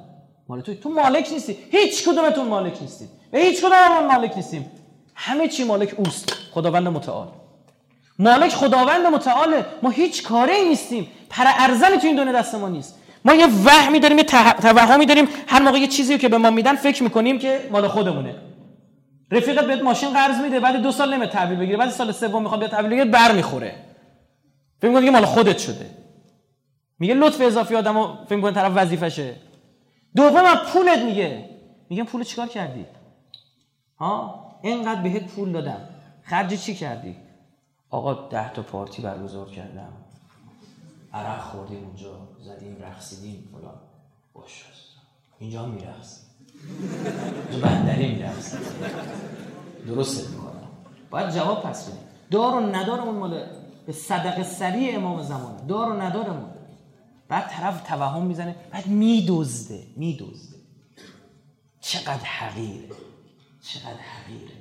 مال تو. تو مالک نیستی. هیچ کدومتون مالک نیستید. و هیچ کدوم مالک نیستیم. همه چی مالک اوست. خداوند متعال. مالک خداوند متعاله. ما هیچ کاری نیستیم. پر ارزن تو این دنیا دست ما نیست. ما یه وهمی داریم یه توهمی داریم. هر موقع یه چیزی که به ما میدن فکر می‌کنیم که مال خودمونه. رفیقت بهت ماشین قرض میده بعد دو سال نمیاد تحویل بگیره بعد سال سوم می‌خواد بیاد تحویل بگیره بر می‌خوره. فکر می‌کنه مال خودت شده. میگه لطف اضافی آدمو فکر می‌کنه طرف وظیفشه. دوم پولت میگه. میگم پول چیکار کردی؟ ها؟ اینقدر بهت پول دادم. خرج چی کردی؟ آقا ده تا پارتی برگزار کردم. عرق خوردیم اونجا زدیم رقصیدیم فلان. باش اینجا میرقص اینجا بندری میرقص درست می‌کنم باید جواب پس بدیم. دار و ندارمون مال به صدق سریع امام زمان. دار و ندارمون بعد طرف توهم می‌زنه. بعد میدزده. میدزده. چقدر حقیره. چقدر حقیره.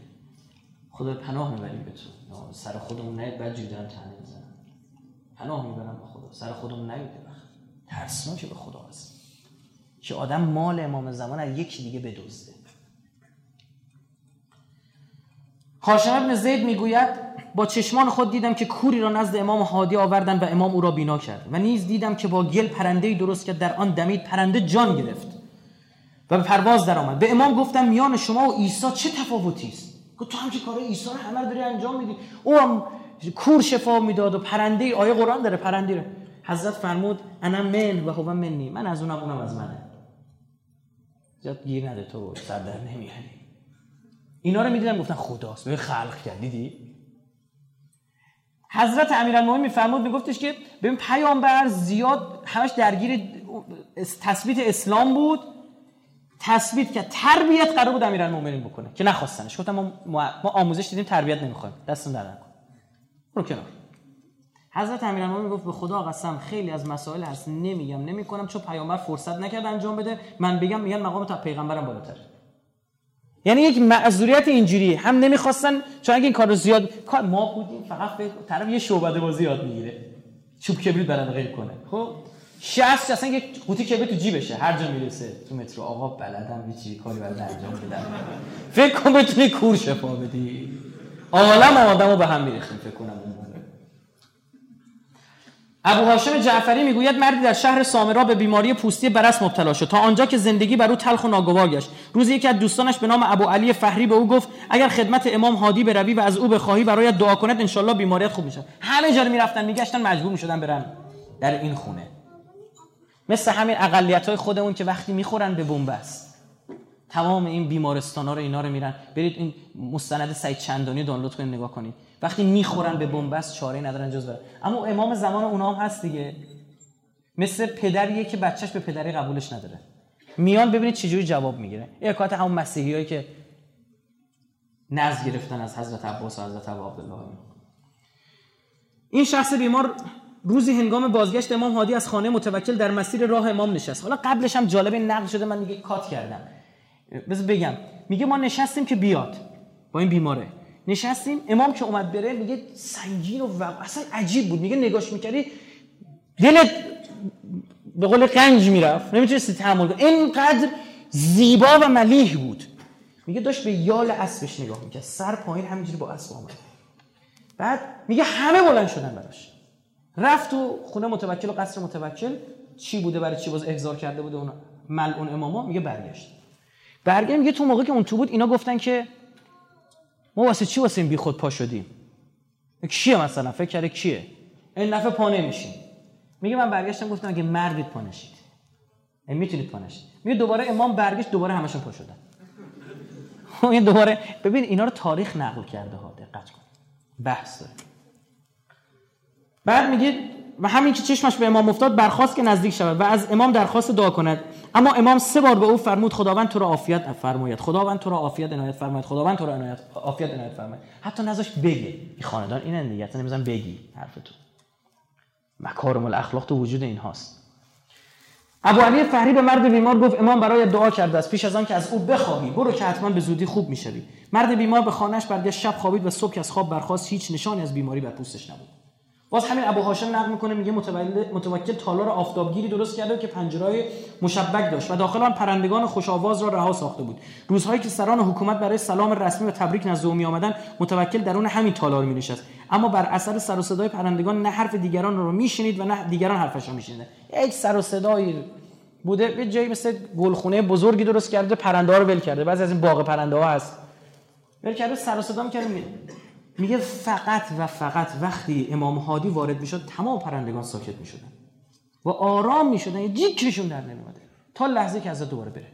خدا پناه می‌بریم به تو. سر خودمون نید بعد جوری دارم تنه می‌زنم. پناه می‌برم به خدا. سر خودمون نید ترسناکه به خدا هست که آدم مال امام زمان از یکی دیگه بدزده. هاشم ابن زید می‌گوید با چشمان خود دیدم که کوری را نزد امام هادی آوردن و امام او را بینا کرد و نیز دیدم که با گل پرنده درست کرد در آن دمید پرنده جان گرفت و به پرواز در آمد به امام گفتم میان شما و عیسی چه تفاوتی است؟ گفت تو هم که کار عیسی رو همه داری انجام میدی. او هم کور شفا می‌داد و پرنده آیه قرآن داره پرنده رو. حضرت فرمود انا من و هو منی. من از اونم اونم از منه. زیاد گیر نده تو سر در نمیاری. اینا رو می‌دیدم گفتن خداست. به خلق کرد. دیدی؟ حضرت امیرالمومنین میفرمود میگفتش که ببین پیامبر زیاد همش درگیر تثبیت اسلام بود. تثبیت که تربیت قرار بود امیرالمومنین بکنه که نخواستنش. گفتم ما, ما آموزش دیدیم تربیت نمی‌خوایم. دستم در نکن برو کنار. حضرت امیرالمومنین گفت به خدا قسم خیلی از مسائل هست. نمیگم نمی‌کنم. چون پیامبر فرصت نکرد انجام بده. من بگم میگن مقام تا پیغمبرم بالاتر. یعنی یک معذوریت اینجوری. هم نمی‌خواستن چون اگه این کار زیاد کار ما بودیم فقط به طرف یه شعبده بازی یاد می‌گیره. چوب کبریت برام غیر کنه. خب؟ شخص اصلا یه قوطی کبریت تو جیبشه. هر جا می‌رسه. تو مترو. آقا بلدم یه چیزی کاری برای انجام بدم. فکر کن بتونی کور شفا بدی. عالم آدمو به هم میریختیم فکر کنم. ابو هاشم جعفری می‌گوید مردی در شهر سامرا به بیماری پوستی برس مبتلا شد. تا آنجا که زندگی بر او تلخ و ناگوار گشت. روزی یکی از دوستانش به نام ابو علی فهری به او گفت اگر خدمت امام هادی بروی و از او بخواهی برایت دعا کند انشالله بیماریت خوب میشه همه جا می‌رفتن میگشتن مجبور می‌شدن برن در این خونه. مثل همین اقلیت های خودمون که وقتی می‌خورن به بنبست. تمام این بیمارستان ها رو اینا رو میرن. برید این مستند سعید چندانی دانلود کنید نگاه کنید. وقتی می‌خورن به بنبست چاره ندارن جز برن اما امام زمان اونا هم هست دیگه. مثل پدریه که بچهش به پدری قبولش نداره. میان ببینید چجوری جواب می‌گیره. کات همون مسیحی هایی که نزد گرفتن از حضرت عباس و حضرت عبدالله. این شخص بیمار روزی هنگام بازگشت امام هادی از خانه متوکل در مسیر راه امام نشست. حالا قبلش هم جالب نقل شده من میگه کات کردم. بذار بگم. میگه ما نشستیم که بیاد با این بیماره. نشستیم امام که اومد بره میگه سنگین و اصلا عجیب بود. میگه نگاش می‌کردی دلت به قول قنج می‌رفت. نمی‌تونستی تحمل کنی. اینقدر زیبا و ملیح بود. میگه داشت به یال اسبش نگاه می‌کرد. سر پایین همینجوری با اسب آمد. بعد میگه همه بلند شدن براش. رفت تو خونه متوکل و قصر متوکل. چی بوده برای چی باز احضار کرده بوده اون ملعون اماما؟ میگه برگشت. برگشت میگه تو موقع که اون تو بود اینا گفتن که ما واسه چی واسه این بی خود پا شدیم؟ کیه مثلا؟ فکر کرده کیه؟ این نفع پا نمیشیم. میگه من برگشتم گفتم اگه مردید پا نشید. می‌تونید پا نشید. میگه دوباره امام برگشت دوباره همشون پا شدن. این دوباره ببین اینا رو تاریخ نقل کرده ها دقت کن. بحث داره. بعد میگه و همین که چشمش به امام افتاد برخواست که نزدیک شود و از امام درخواست دعا کند. اما امام سه بار به او فرمود خداوند تو را عافیت فرماید خداوند تو را عافیت عنایت فرماید خداوند تو را عنایت عافیت عنایت فرماید. حتی نذاش بگه. این خاندان این دیگه اصلا نمی‌ذارم بگی حرف تو مکارم الاخلاق تو وجود اینهاست ابو علی فهری به مرد بیمار گفت امام برای دعا کرده است پیش از آن که از او بخواهی برو که حتما به زودی خوب می‌شوی. مرد بیمار به خانهش برگشت شب خوابید و صبح از خواب برخاست هیچ نشانی از بیماری بر پوستش نبود. باز همین ابو هاشم نقل می‌کنه میگه متوکل تالار آفتابگیری درست کرده که پنجرهای مشبک داشت و داخل آن پرندگان خوش آواز را رها ساخته بود. روزهایی که سران حکومت برای سلام رسمی و تبریک نزد او آمدن متوکل درون همین تالار می نشست اما بر اثر سر و صدای پرندگان نه حرف دیگران را میشنید و نه دیگران حرفش را میشنید یک سر و صدایی بوده یه جایی مثل گلخونه بزرگی درست کرده پرنده ها رو ول کرده. بعضی از این باغ پرنده ها هست. ول کرده سر و صدا میگه فقط و فقط وقتی امام هادی وارد می‌شد تمام پرندگان ساکت می‌شدن. و آرام می‌شدن یه جیکشون در نمیومده تا لحظه که از دوباره بره.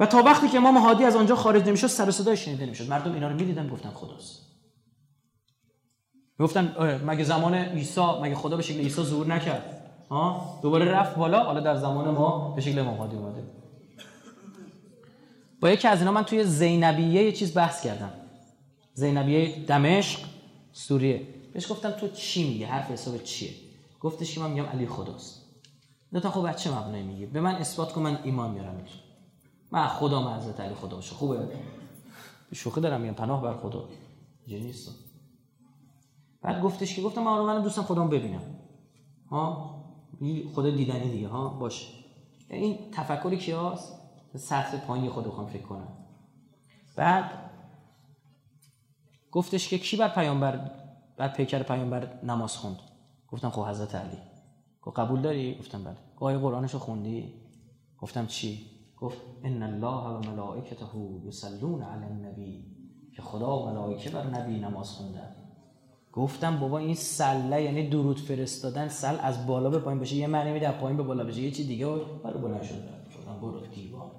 و تا وقتی که امام هادی از آنجا خارج نمی‌شد سر و صدای شنیده نمی‌شد مردم اینا رو می‌دیدن گفتن خداست. گفتن مگه زمان عیسی مگه خدا به شکل عیسی ظهور نکرد؟ ها؟ دوباره رفت بالا حالا در زمان ما به شکل امام هادی اومده. با یکی از اینا من توی زینبیه یه چیز بحث کردم. زینبیه دمشق سوریه. بهش گفتم تو چی میگه حرف حساب چیه؟ گفتش که من میگم علی خداست. تا خب بچه مبنایی میگه به من اثبات کن من ایمان میارم من خدا من علی خدا باشه. خوبه؟ به شوخی دارم میگم پناه بر خدا. نیست. بعد گفتش که گفتم من من دوستم خودم ببینم. ها؟ خدا دیدنی دیگه ها؟ باشه این تفکری که هست سطح پایین خود بخوام فکر کنم. بعد گفتش که کی بر پیامبر بعد پیکر پیامبر نماز خوند؟ گفتم خب حضرت علی. گفت قبول داری؟ گفتم بله. آیه قرآنشو خوندی؟ گفتم چی؟ گفت ان الله و ملائکته یصلون علی النبی که خدا و ملائکه بر نبی نماز خوندن. گفتم بابا این سله یعنی درود فرستادن سل از بالا به پایین بشه یه معنی میده پایین به بالا بشه یه چی دیگه برای بلند شد گفتم برو دیوار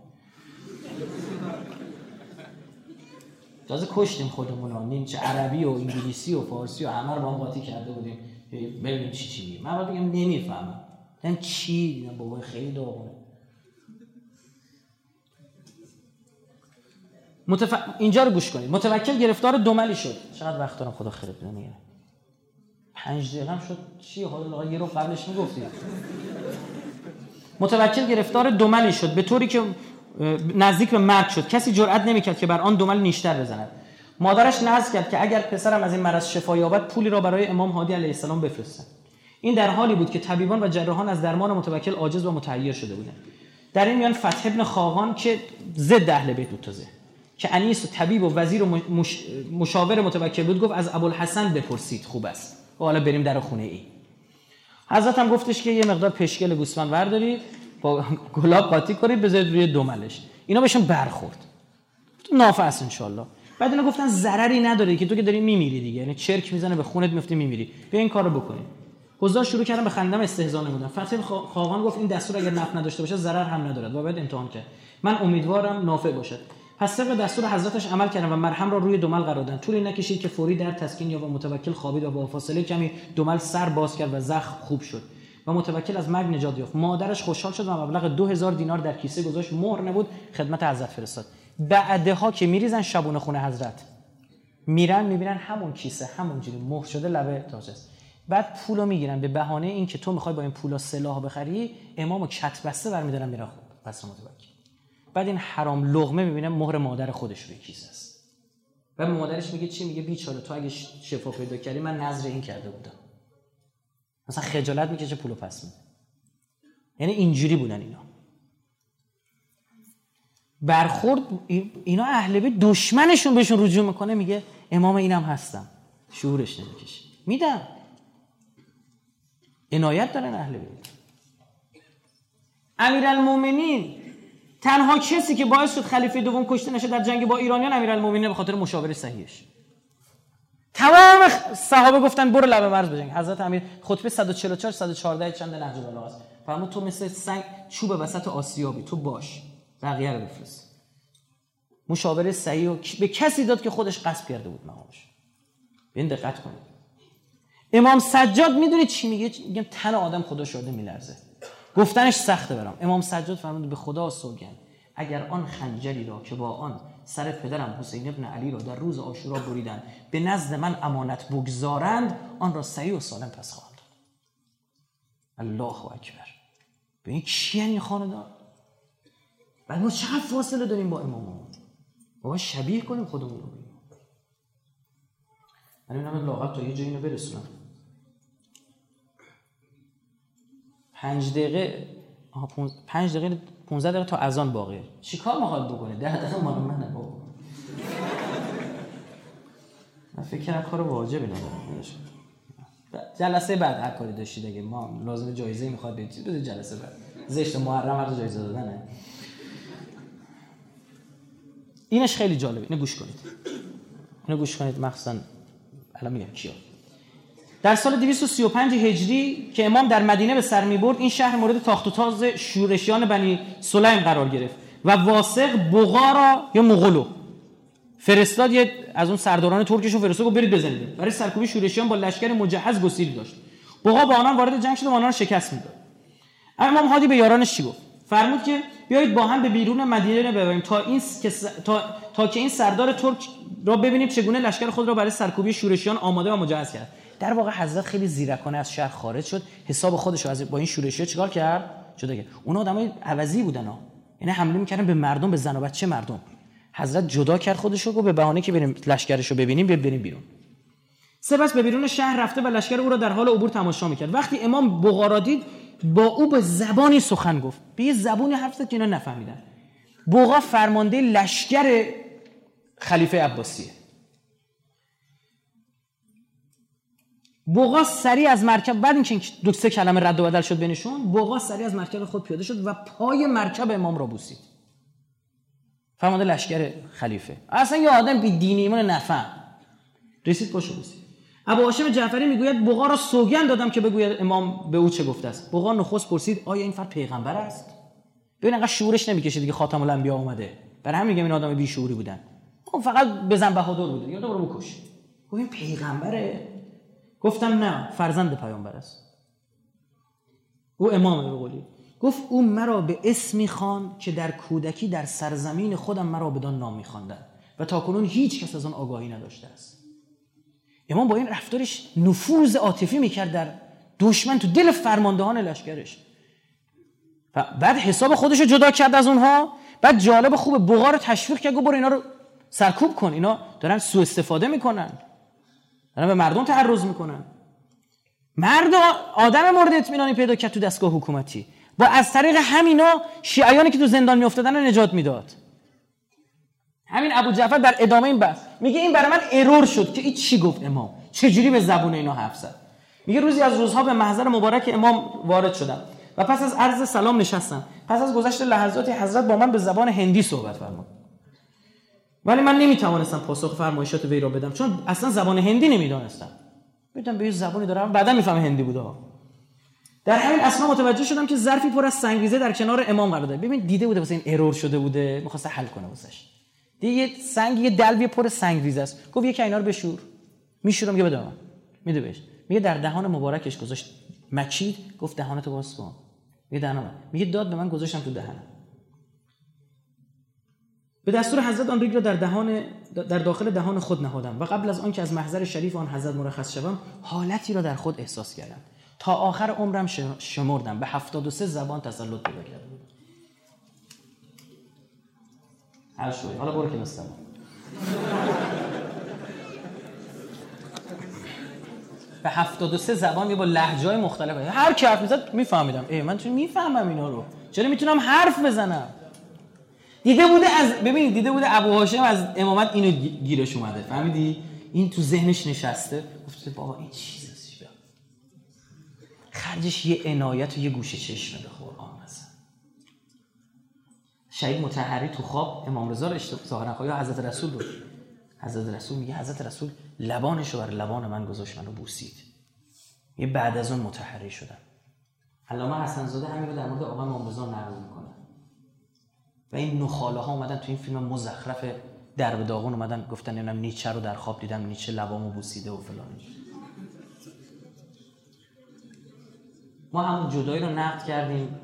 تازه کشتیم خودمون نیم چه عربی و انگلیسی و فارسی و همه رو با هم قاطی کرده بودیم. ببینیم چی چی من بگم نمی‌فهمم. من چی بابا خیلی داغونه. متف... اینجا رو گوش کنید. متوکل گرفتار دوملی شد. چقدر وقت دارم خدا خیرت بده نگه پنج دقیقه شد. چی؟ حالا یه رو قبلش می‌گفتید. متوکل گرفتار دوملی شد. به طوری که نزدیک به مرگ شد. کسی جرئت نمی‌کرد که بر آن دومل نیشتر بزند. مادرش نذر کرد که اگر پسرم از این مرض شفا یابد پولی را برای امام هادی علیه السلام بفرستند این در حالی بود که طبیبان و جراحان از درمان متوکل عاجز و متحیر شده بودند. در این میان فتح ابن خاقان که ضد اهل بیت بود تازه که انیس و طبیب و وزیر و مشاور متوکل بود گفت از ابوالحسن بپرسید خوب است. حالا بریم در خونه ای حضرت هم گفتش که یه مقدار پشکل گوسفند بردارید با گلاب قاطی کنید بذارید روی دوملش اینا بهشون برخورد. نافع است انشالله. بعد اینا گفتن ضرری نداره که تو که داری میمیری دیگه. یعنی چرک می‌زنه به خونت میفته میمیری. بیا این کارو بکنید حضار شروع کردن به خندم استهزا نمودن. فتح خاقان گفت این دستور اگر نفع نداشته باشه ضرر هم ندارد. و باید امتحان کرد. من امیدوارم نافع باشد پس طبق دستور حضرتش عمل کردن و مرهم را روی دومل قرار دادن. طولی نکشید که فوری در تسکین یا با متوکل خوابید و با فاصله کمی دومل سر باز کرد و زخم خوب شد. و متوکل از مرگ نجات یافت. مادرش خوشحال شد و مبلغ 2000 دینار در کیسه گذاشت. مهر نبود خدمت حضرت فرستاد. بعدها که میریزن شبونه خونه حضرت. میرن می‌بینن همون کیسه همون جوری مهر شده لبه تاج بعد پولو می‌گیرن. به بهانه اینکه تو می‌خوای با این پولا سلاح بخری امامو کت بسته برمیدارن میره پس متوکل. بعد این حرام لغمه می‌بینه مهر مادر خودش روی کیسه است. و مادرش میگه چی؟ میگه بیچاره تو اگه شفا پیدا کردی من نظر این کرده بودم. مثلا خجالت می‌کشه پولو پس میده. یعنی اینجوری بودن اینا. برخورد اینا اهل بیت دشمنشون بهشون رجوع می‌کنه میگه امام اینم هستم. شعورش نمی‌کشه. میدم. عنایت دارن اهل بیت. امیرالمومنین تنها کسی که باعث شد خلیفه دوم کشته نشه در جنگ با ایرانیان امیرالمومنین به خاطر مشاوره صحیحش. تمام صحابه گفتن برو لبه مرز بجنگ. حضرت امیر خطبه 144 114 چند نهج البلاغه است. فرمود تو مثل سنگ چوب وسط آسیابی تو باش. بقیه رو بفرست. مشاوره صحیح و به کسی داد که خودش قصد کرده بود مقامش. این دقت کنید. امام سجاد می‌دونید چی میگه؟ میگم تن آدم خدا شده میلرزه. گفتنش سخته برام. امام سجاد فرمود به خدا سوگند. اگر آن خنجری را که با آن سر پدرم حسین ابن علی را در روز آشورا بریدند به نزد من امانت بگذارند آن را صحیح و سالم پس خواهند داد. الله اکبر. به این کی این خاندان؟ بعد ما چقدر فاصله داریم با اماممون ما شبیه کنیم خودمون رو من این لاغت تا یه جایی برسونم. پنج دقیقه پنج دقیقه 15 دقیقه تا اذان باقیه. چیکار می‌خواد بکنه ده دقیقه مال منه بابا. من فکر کنم کار واجبی نداره جلسه بعد هر کاری داشتید اگه ما لازم جایزه می‌خواد بدید بده جلسه بعد. زشت محرم هر جایزه دادنه. اینش خیلی جالبه اینو گوش کنید. اینو گوش کنید. مخصوصا الان میگم کیا در سال 235 هجری که امام در مدینه به سر می‌برد این شهر مورد تاخت و تاز شورشیان بنی سلیم قرار گرفت و واسق بغارا یا مغولو فرستاد. از اون سرداران ترکشو فرستاد و برید بزنید. برای سرکوبی شورشیان با لشکر مجهز گسیل داشت. بغا با آنان وارد جنگ شد و آنان شکست می‌داد. امام هادی به یارانش چی گفت؟ فرمود که بیایید با هم به بیرون مدینه ببریم تا این تا... تا که این سردار ترک را ببینیم چگونه لشکر خود را برای سرکوبی شورشیان آماده و مجهز کرد. در واقع حضرت خیلی زیرکانه از شهر خارج شد. حساب خودش رو از با این شورشی چیکار کرد؟ جدا کرد اونا آدمای عوضی بودن ها. یعنی حمله می‌کردن به مردم به زن و بچه مردم. حضرت جدا کرد خودش رو به بهانه که بریم لشکرش رو ببینیم بریم بیرون. سپس به بیرون شهر رفته و لشکر او را در حال عبور تماشا می‌کرد. وقتی امام بغارا دید با او به زبانی سخن گفت. به یه زبانی حرف زد که اینا نفهمیدن. بوغا فرمانده لشکر خلیفه عباسیه. بوغا سری از مرکب بعد اینکه دو سه کلمه رد و بدل شد بینشون بوغا سری از مرکب خود پیاده شد و پای مرکب امام را بوسید. فرمانده لشکر خلیفه. اصلا یه آدم بی دینی ایمان نفهم. رسید پاشو بوسید. ابو هاشم جعفری می‌گوید بوغا را سوگند دادم که بگوید امام به او چه گفته است. بوغا نخست پرسید آیا این فرد پیغمبر است؟ ببین انقدر شعورش نمی‌کشه دیگه خاتم الانبیا اومده. برای همین میگم این آدم بی شعوری بودن. اون فقط بزن بهادر بوده. یا رو بکش. گفت این پیغمبره. گفتم نه فرزند پیامبر است. او امام به قولی گفت او مرا به اسمی خان که در کودکی در سرزمین خودم مرا بدان نام میخواندند و تا کنون هیچ کس از آن آگاهی نداشته است. امام با این رفتارش نفوذ عاطفی می‌کرد در دشمن تو دل فرماندهان لشکرش. و بعد حساب خودش رو جدا کرد از اونها بعد جالب خوب بغار تشویق کرد برو اینا رو سرکوب کن اینا دارن سوء استفاده می‌کنن. دارن به مردم تعرض می‌کنن. مرد آدم مورد اطمینانی پیدا کرد تو دستگاه حکومتی. با از طریق همینا شیعیانی که تو زندان میافتادن نجات می‌داد. همین ابو جعفر در ادامه این بحث میگه این برای من ارور شد که این چی گفت امام؟ چجوری به زبون اینا حرف زد؟ میگه روزی از روزها به محضر مبارک امام وارد شدم و پس از عرض سلام نشستم. پس از گذشت لحظاتی حضرت با من به زبان هندی صحبت فرمود. ولی من نمی‌توانستم پاسخ فرمایشات وی را بدم چون اصلا زبان هندی نمی‌دانستم. می‌دونم به یه زبانی دارم بعدا میفهم هندی بوده در همین اسنا متوجه شدم که ظرفی پر از سنگریزه در کنار امام قرار داره. ببین دیده بوده واسه این ارور شده بوده می‌خواسته حل کنه واسش. دیگه یه سنگ یه دلوی پر سنگریزه است. گفت یکی اینا رو بشور. میشورم یه بده میده بهش. میگه در دهان مبارکش گذاشت. مچید؟ گفت دهانتو باز کن. میگه دهنم میگه داد به من گذاشتم تو دهنم. به دستور حضرت آن ریگ را در دهان در داخل دهان خود نهادم و قبل از آن که از محضر شریف آن حضرت مرخص شوم حالتی را در خود احساس کردم. تا آخر عمرم شمردم. به 73 زبان تسلط پیدا کردم هر شوی. حالا برو که به 73 زبان یه با لهجه های مختلف هر کی حرف می‌زد میفهمیدم. ای من چون می‌فهمم اینا رو. چرا می‌تونم حرف بزنم؟ دیده بوده از ببین دیده بوده ابو هاشم از امامت اینو گیرش اومده. فهمیدی؟ این تو ذهنش نشسته. گفته بابا این چیزه خرجش یه عنایت و یه گوشه چشمه به قرآن مثلا شهید متحری تو خواب امام رضا رو ظاهرا یا حضرت رسول رو. حضرت رسول میگه حضرت رسول لبانش رو بر لبان من گذاشت منو بوسید. یه بعد از اون متحری شدم علامه حسن زاده همین رو در مورد آقا امام رضا نقل می‌کنه. و این نخاله ها اومدن تو این فیلم مزخرف درب داغون اومدن گفتن نمی‌دونم نیچه رو در خواب دیدم نیچه لبامو بوسیده و فلان. ما همون جدایی رو نقد کردیم.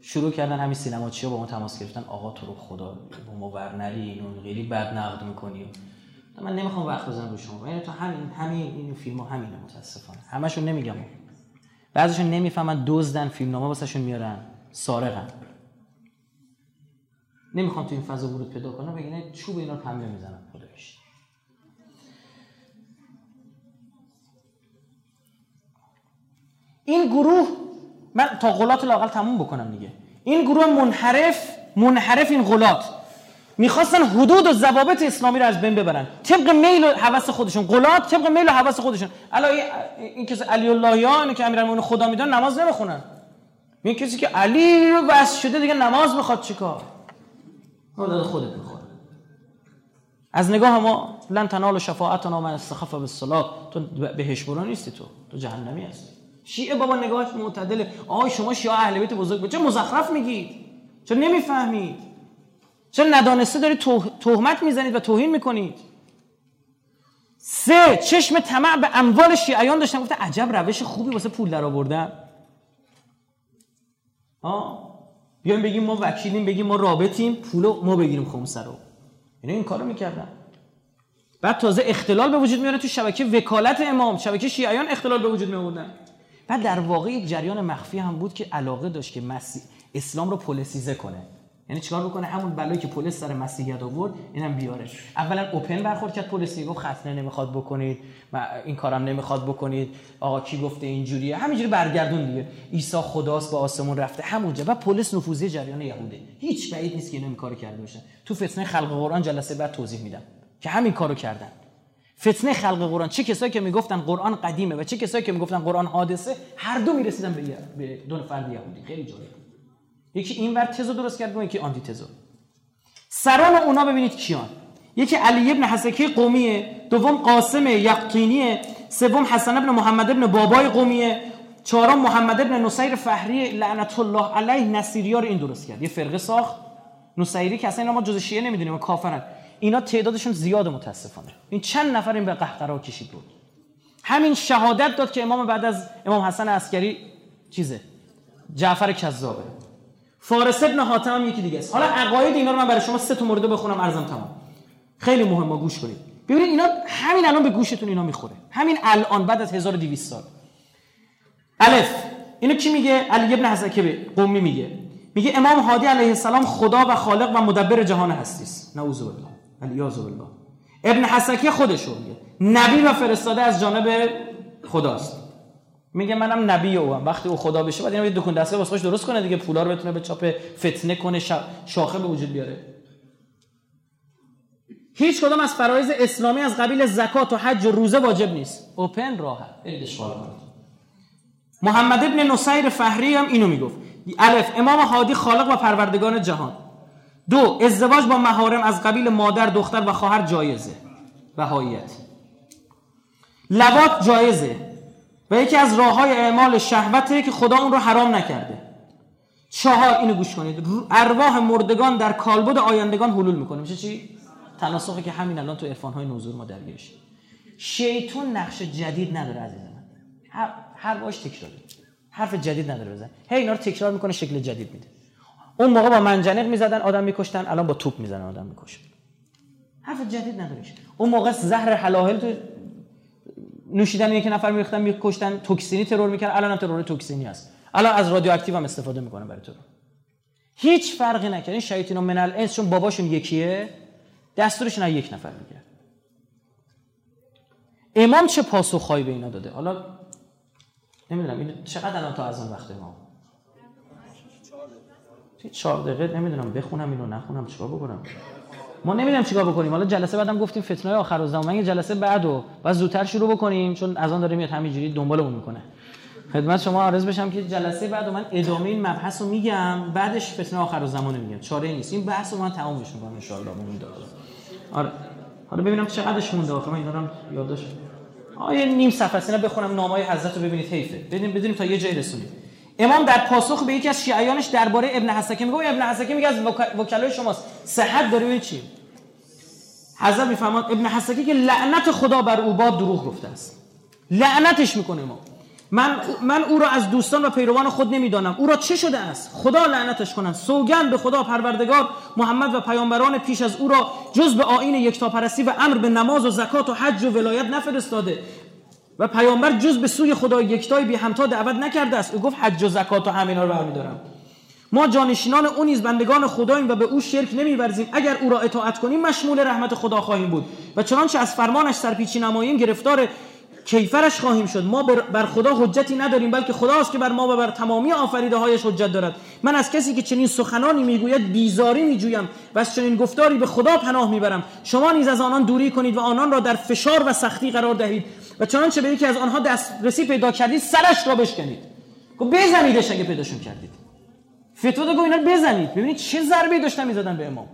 شروع کردن همین سینما چیا با ما تماس گرفتن. آقا تو رو خدا با ما ورنری اینو خیلی بد نقد می‌کنی. من نمی‌خوام وقت بزنم رو شما. یعنی تو همین همین این فیلم ها همینه متاسفانه. همشون نمیگم. بعضیشون نمی‌فهمن دزدن فیلمنامه واسهشون میارن. سارقن. نمی‌خوام تو این فضا ورود پیدا کنم بگین چوب اینا پنبه می‌زنم خودش این گروه من تا غلات لاقل تموم بکنم دیگه. این گروه منحرف منحرف این غلات. می‌خواستن حدود و ضوابط اسلامی رو از بین ببرن. طبق میل و هوس خودشون. غلات طبق میل و هوس خودشون. الان این کسی علی اللهیان که امیرالمومنین خدا میدن نماز نمی‌خونن. این کسی که علی رو بس شده دیگه نماز می‌خواد چیکار؟ داد خودت می‌خواد از نگاه ما لن تنال شفاعتنا من استخف بالصلاه تو بهش برو نیستی تو. تو جهنمی هستی. شیعه بابا نگاهش معتدله. آهای شما شیعه اهل بیت بزرگ چه مزخرف میگید؟ چرا نمی‌فهمید؟ چرا ندانسته دارید تهمت می‌زنید و توهین می‌کنید؟ سه چشم طمع به اموال شیعیان داشتن گفته عجب روش خوبی واسه پول در آوردن ها بیایم بگیم ما وکیلیم بگیم ما رابطیم پولو ما بگیریم خمسه رو اینا این کارو می‌کردن. بعد تازه اختلال به وجود میاره تو شبکه وکالت امام شبکه شیعیان اختلال به وجود میآوردن. بعد در واقع یک جریان مخفی هم بود که علاقه داشت که مسیح اسلام رو پلیسیزه کنه. یعنی چیکار بکنه همون بلایی که پلیس سر مسیحیت آورد اینم بیاره اولا اوپن برخورد کرد. پلیسی گفت ختنه نمی‌خواد بکنید. و این کارم نمی‌خواد بکنید. آقا کی گفته اینجوریه همینجوری برگردون دیگه. عیسی خداست با آسمون رفته. همونجا. و پلیس نفوذی جریان یهوده. هیچ بعید نیست که اینا این کارو کرده باشن. تو فتنه خلق قرآن جلسه بعد توضیح میدم. که همین کارو کردن. فتنه خلق قرآن. چه کسایی که می‌گفتن قرآن قدیمه و چه کسایی که می‌گفتن قرآن حادثه هر دو می‌رسیدن به دو فرد یهودی. خیلی جالب یکی این ور تزو درست کرد و یکی آنتی تزو. سران اونا ببینید کیان. یکی علی ابن حسکی قومیه دوم قاسم یقینیه سوم حسن ابن محمد ابن بابای قومیه چهارم محمد ابن نصیر فهری لعنت الله علیه نصیریا رو این درست کرد. یه فرقه ساخت. نصیری که اصلا اینا ما جز شیعه نمی‌دونیم کافرن. اینا تعدادشون زیاد متاسفانه. این چند نفر این به قهقرا کشید بود. همین شهادت داد که امام بعد از امام حسن عسکری چیزه؟ جعفر کذابه. فارس ابن حاتم هم یکی دیگه است. حالا عقاید اینا رو من برای شما سه تا مورد بخونم ارزم تمام. خیلی مهمه گوش کنید. ببینید اینا همین الان به گوشتون اینا می‌خوره. همین الان بعد از 1200 سال. الف. اینو کی میگه؟ علی ابن حسکه قومی میگه. میگه امام هادی علیه السلام خدا و خالق و مدبر جهان هستی است نعوذ بالله. الیاذ بالله. ابن حسکی خودشو میگه. نبی و فرستاده از جانب خداست. میگه منم نبی اوم وقتی او خدا بشه بعد اینا یه دکون دستگاه واسه درست کنه دیگه پولا رو بتونه به چاپ فتنه کنه شاخه به وجود بیاره. هیچ کدام از فرایض اسلامی از قبیل زکات و حج و روزه واجب نیست. اوپن راحت محمد ابن نصیر فهری هم اینو می‌گفت. الف امام هادی خالق و پروردگان جهان. دو ازدواج با محارم از قبیل مادر دختر و خواهر جایزه. بهاییت. لواط جایزه. و یکی از راه های اعمال شهوته که خدا اون رو حرام نکرده. چهار اینو گوش کنید. ارواح مردگان در کالبد آیندگان حلول می‌کنه. میشه چی؟ تناسخی که همین الان تو عرفان های نوزور ما درگیرش. شیطون نقش جدید نداره عزیز من هر هر باش تکراری حرف جدید نداره بزن. هی اینا رو تکرار می‌کنه شکل جدید میده. اون موقع با منجنیق می‌زدن آدم میکشتن الان با توپ می‌زنن آدم می‌کشن حرف جدید نداره. اون موقع زهر حلاهل تو نوشیدن یک نفر میریختن میکشتن. توکسینی ترور می‌کردن الان هم ترور توکسینی هست. الان از رادیواکتیو هم استفاده می‌کنن برای ترور. هیچ فرقی نکرد. این شیاطین من الانس چون باباشون یکیه دستورشون یک نفر میگه امام چه پاسخهایی به اینا داده؟ حالا نمی‌دونم. این چقدر الان تا از آن وقت امام؟ چهار دقیقه؟ نمی‌دونم. بخونم اینو نخونم. چیکار بکنم؟ ما نمی‌دونم چیکار بکنیم. حالا جلسه بعدم گفتیم فتنه آخر الزمان جلسه بعدو بعد زودتر شروع بکنیم چون از آن داره میاد همینجوری دنبالمون می‌کنه. خدمت شما عرض بشم که جلسه بعد من ادامه این مبحث میگم. بعدش فتنه آخر زمان میگم چاره نیست. این بحث رو من تمامش می‌کنم. ان شاء الله آره. حالا ببینم چقدرش مونده آخه. من اینا رو یادداشت آیه نیم صفحه اینا بخونم نامای حضرت رو ببینید حیفه. بدین بدونیم تا یه جای رسونیم. امام در پاسخ به یکی از شیعیانش درباره ابن حسکه میگه ابن حسکه میگه از وکلای شماست. صحت داره ببین چی؟ حضرت میفرماد ابن حسکه که لعنت خدا بر او باد دروغ گفته است. لعنتش می‌کنه امام. من من او را از دوستان و پیروان خود نمی‌دانم. او را چه شده است؟ خدا لعنتش کنند سوگند به خدا پروردگار محمد و پیامبران پیش از او را جز به آیین یکتاپرستی و امر به نماز و زکات و حج و ولایت نفرستاده. و پیامبر جز به سوی خدا یکتای بی همتا دعوت نکرده است. او گفت حج و زکات و همینا رو برمیدارم. ما جانشینان او نیز بندگان خداییم و به او شرک نمیورزیم. اگر او را اطاعت کنیم مشمول رحمت خدا خواهیم بود. و چنانچه از فرمانش سرپیچی نماییم گرفتار کیفرش خواهیم شد. ما بر خدا حجتی نداریم بلکه خداست که بر ما و بر تمامی آفریده هایش حجت دارد. من از کسی که چنین سخنانی می‌گوید بیزاری میجویم و از چنین گفتاری به خدا پناه می‌برم. شما نیز از آنان دوری کنید و آنان را در فشار و سختی قرار دهید. و چنانچه به یکی از آنها دسترسی پیدا کردید سرش را بشکنید. گفت بزنیدش اگه پیداشون کردید. فتوا گفت اینا بزنید. ببینید چه ضربه داشتن می‌زدن به امام.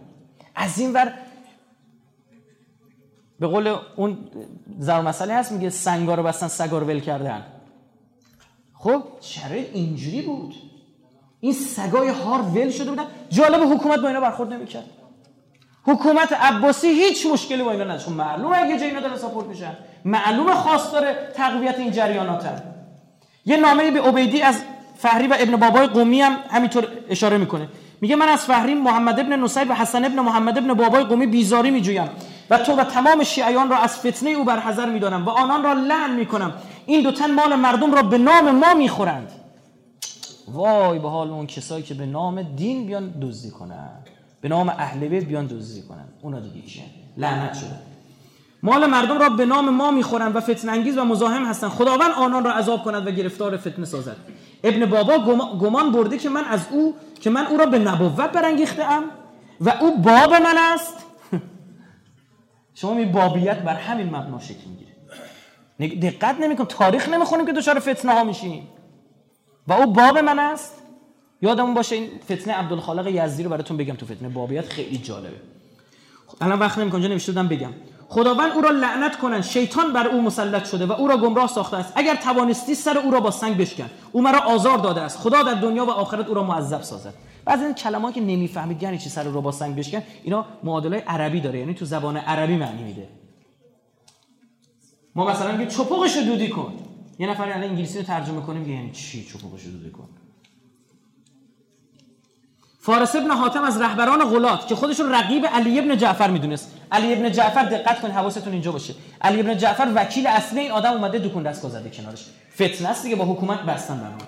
از این ور به قول اون زر مسئله هست میگه سنگا رو بستن سگا رو ول کردن. خب شرایط اینجوری بود. این سگای هار ول شده بودن. جالب حکومت با اینا برخورد نمی‌کرد. حکومت عباسی هیچ مشکلی با اینا نداشت خب معلومه اگه جای اینا داره ساپورت میشن. معلومه خواستار تقویت این جریانات هم. یه نامه به عبیدی از فهری و ابن بابای قومی هم همینطور اشاره می‌کنه. میگه من از فهری محمد ابن نصیر و حسن ابن محمد ابن بابای قومی بیزاری میجویم و تو و تمام شیعیان را از فتنه او برحذر می‌دانم و آنان را لعن می‌کنم. این دو تن مال مردم را به نام ما می‌خورند. وای به حال اون کسایی که به نام دین بیان دزدی کنن به نام اهل بیت بیان دزدی کنن. اونا دیگه چیه؟ لعنت شده. مال مردم را به نام ما می‌خورند و فتن انگیز و مزاحم هستند خداوند آنان را عذاب کند و گرفتار فتنه سازد. ابن بابا گمان برده که من از او که من او را به نبوت برانگیخته ام و او باب من است. شما می بابیت بر همین مبنا شکل می‌گیره. دقت نمی‌کنم تاریخ نمی‌خونیم که دچار فتنه ها میشیم. و او باب من است. یادمون باشه این فتنه عبدالخالق یزدی رو براتون بگم تو فتنه بابیت خیلی جالبه. الان وقت نمی‌کنم اونجا نوشته بودم بگم. خداوند او را لعنت کنند شیطان بر او مسلط شده و او را گمراه ساخته است. اگر توانستی سر او را با سنگ بشکن. او مرا آزار داده است. خدا در دنیا و آخرت او را معذب سازد. بعضی این کلمات که نمی‌فهمید یعنی چی سر او را با سنگ بشکن اینا معادله عربی داره یعنی تو زبان عربی معنی میده. ما مثلا میگیم چپقشو دودی کن. یه نفر الان انگلیسی رو ترجمه میگه یعنی چی چپقشو دودی کن؟ فارس ابن حاتم از رهبران غلات که خودشون رقیب علی ابن جعفر می‌دونست. علی ابن جعفر دقت کن حواستون اینجا باشه. علی ابن جعفر وکیل اصلی این آدم اومده دکون دست زده کنارش. فتنه است دیگه با حکومت بستن برام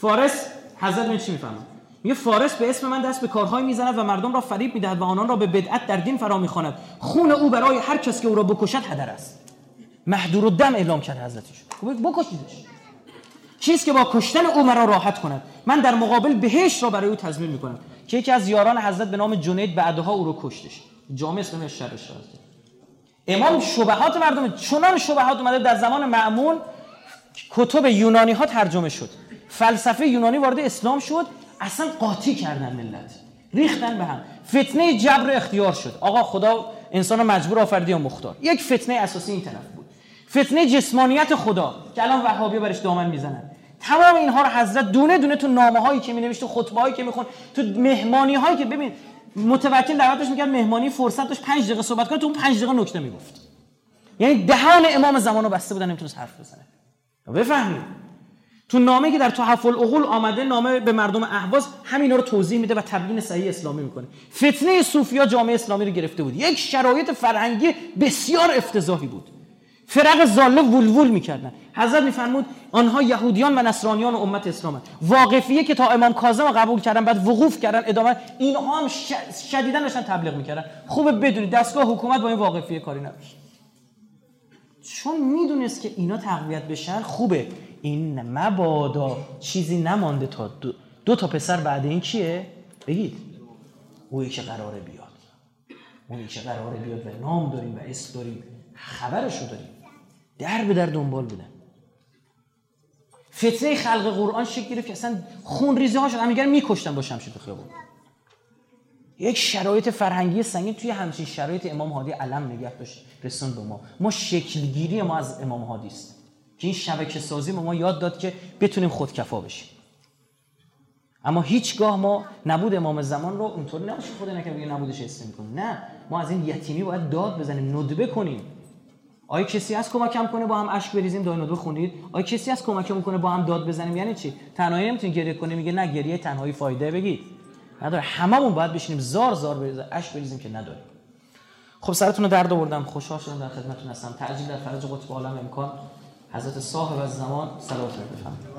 فارس حضرت من چی می‌فهمم میگه فارس به اسم من دست به کارهای می‌زند و مردم را فریب می‌دهد و آنان را به بدعت در دین فرا می‌خواند. خون او برای هر کس که او را بکشد هدر است. محدور دم اعلام کرد حضرتش. بکشیدش. چیزی که با کشتن او مرا راحت کند. من در مقابل بهش را برای او تضمین می‌کنم. که یکی از یاران حضرت به نام جنید بعدها او رو کشتش. جامعه اسلامی شرش امام شبهات مردم چنان شبهات اومده در زمان معمون کتب یونانی ها ترجمه شد. فلسفه یونانی وارد اسلام شد. اصلا قاطی کردن ملت. ریختن به هم. فتنه جبر اختیار شد. آقا خدا انسان مجبور آفریده یا مختار. یک فتنه اساسی این طرف بود. فتنه جسمانیت خدا که الان وهابی برش دامن می‌زنن. تمام اینها رو حضرت دونه دونه تو نامه هایی که می تو خطبه هایی که میخون تو مهمانی هایی که ببین متوکل دعوتش می‌کرد مهمانی فرصت داشت 5 دقیقه صحبت کنه تو اون 5 دقیقه نکته می‌گفت. یعنی دهان امام زمانو بسته بودن نمی‌تونست حرف بزنه. بفهمید. تو نامه که در تحف العقول آمده نامه به مردم اهواز همینا رو توضیح میده و تبیین صحیح اسلامی می‌کنه. فتنه صوفیا جامعه اسلامی رو گرفته بود. یک شرایط فرهنگی بسیار افتضاحی بود. فرق زاله ولول می‌کردن. حضرت میفرمود آنها یهودیان و نصرانیان و امت اسلام واقفیه که تا امام کاظم قبول کردن بعد وقوف کردن ادامه اینها هم شدیدا داشتن تبلیغ می‌کردن. خوبه بدونید دستگاه حکومت با این واقفیه کاری نداشت. چون می‌دونست که اینا تقویت بشن خوبه. این مبادا چیزی نمانده تا دو, دو تا پسر بعد این کیه بگید. اویی که قراره بیاد. اونی که قراره بیاد و نام داریم و اسم داریم خبرشو داریم. در به در دنبال بودن. فتنه خلق قرآن شکل گرفت که اصلا خون ریزی ها شد همینگر میکشتن با شمشیر تو خیابون. یک شرایط فرهنگی سنگین توی همچین شرایط امام هادی علم نگه داشت. رسون به ما. ما شکلگیری ما از امام هادی است. که این شبکه سازی ما, ما یاد داد که بتونیم خودکفا بشیم. اما هیچگاه ما نبود امام زمان رو اونطوری نباشه خود نکنه نبودش اسم نه. ما از این یتیمی باید داد بزنیم ندبه کنیم. آیا کسی از کمکم کنه با هم اشک بریزیم ندبه خونید؟ آیا کسی از کمکمون کنه با هم داد بزنیم؟ یعنی چی؟ تنهایی نمی‌تونی گریه کنی میگه نه گریه تنهایی فایده بگید نداره. هممون باید بشینیم زار زار بریزیم اشک بریزیم که نداریم. خب سرتون رو درد آوردم. خوشحال شدم در خدمتتون هستم. تعجیل در فرج قطب عالم امکان. حضرت صاحب از زمان صلوات بفرمایید.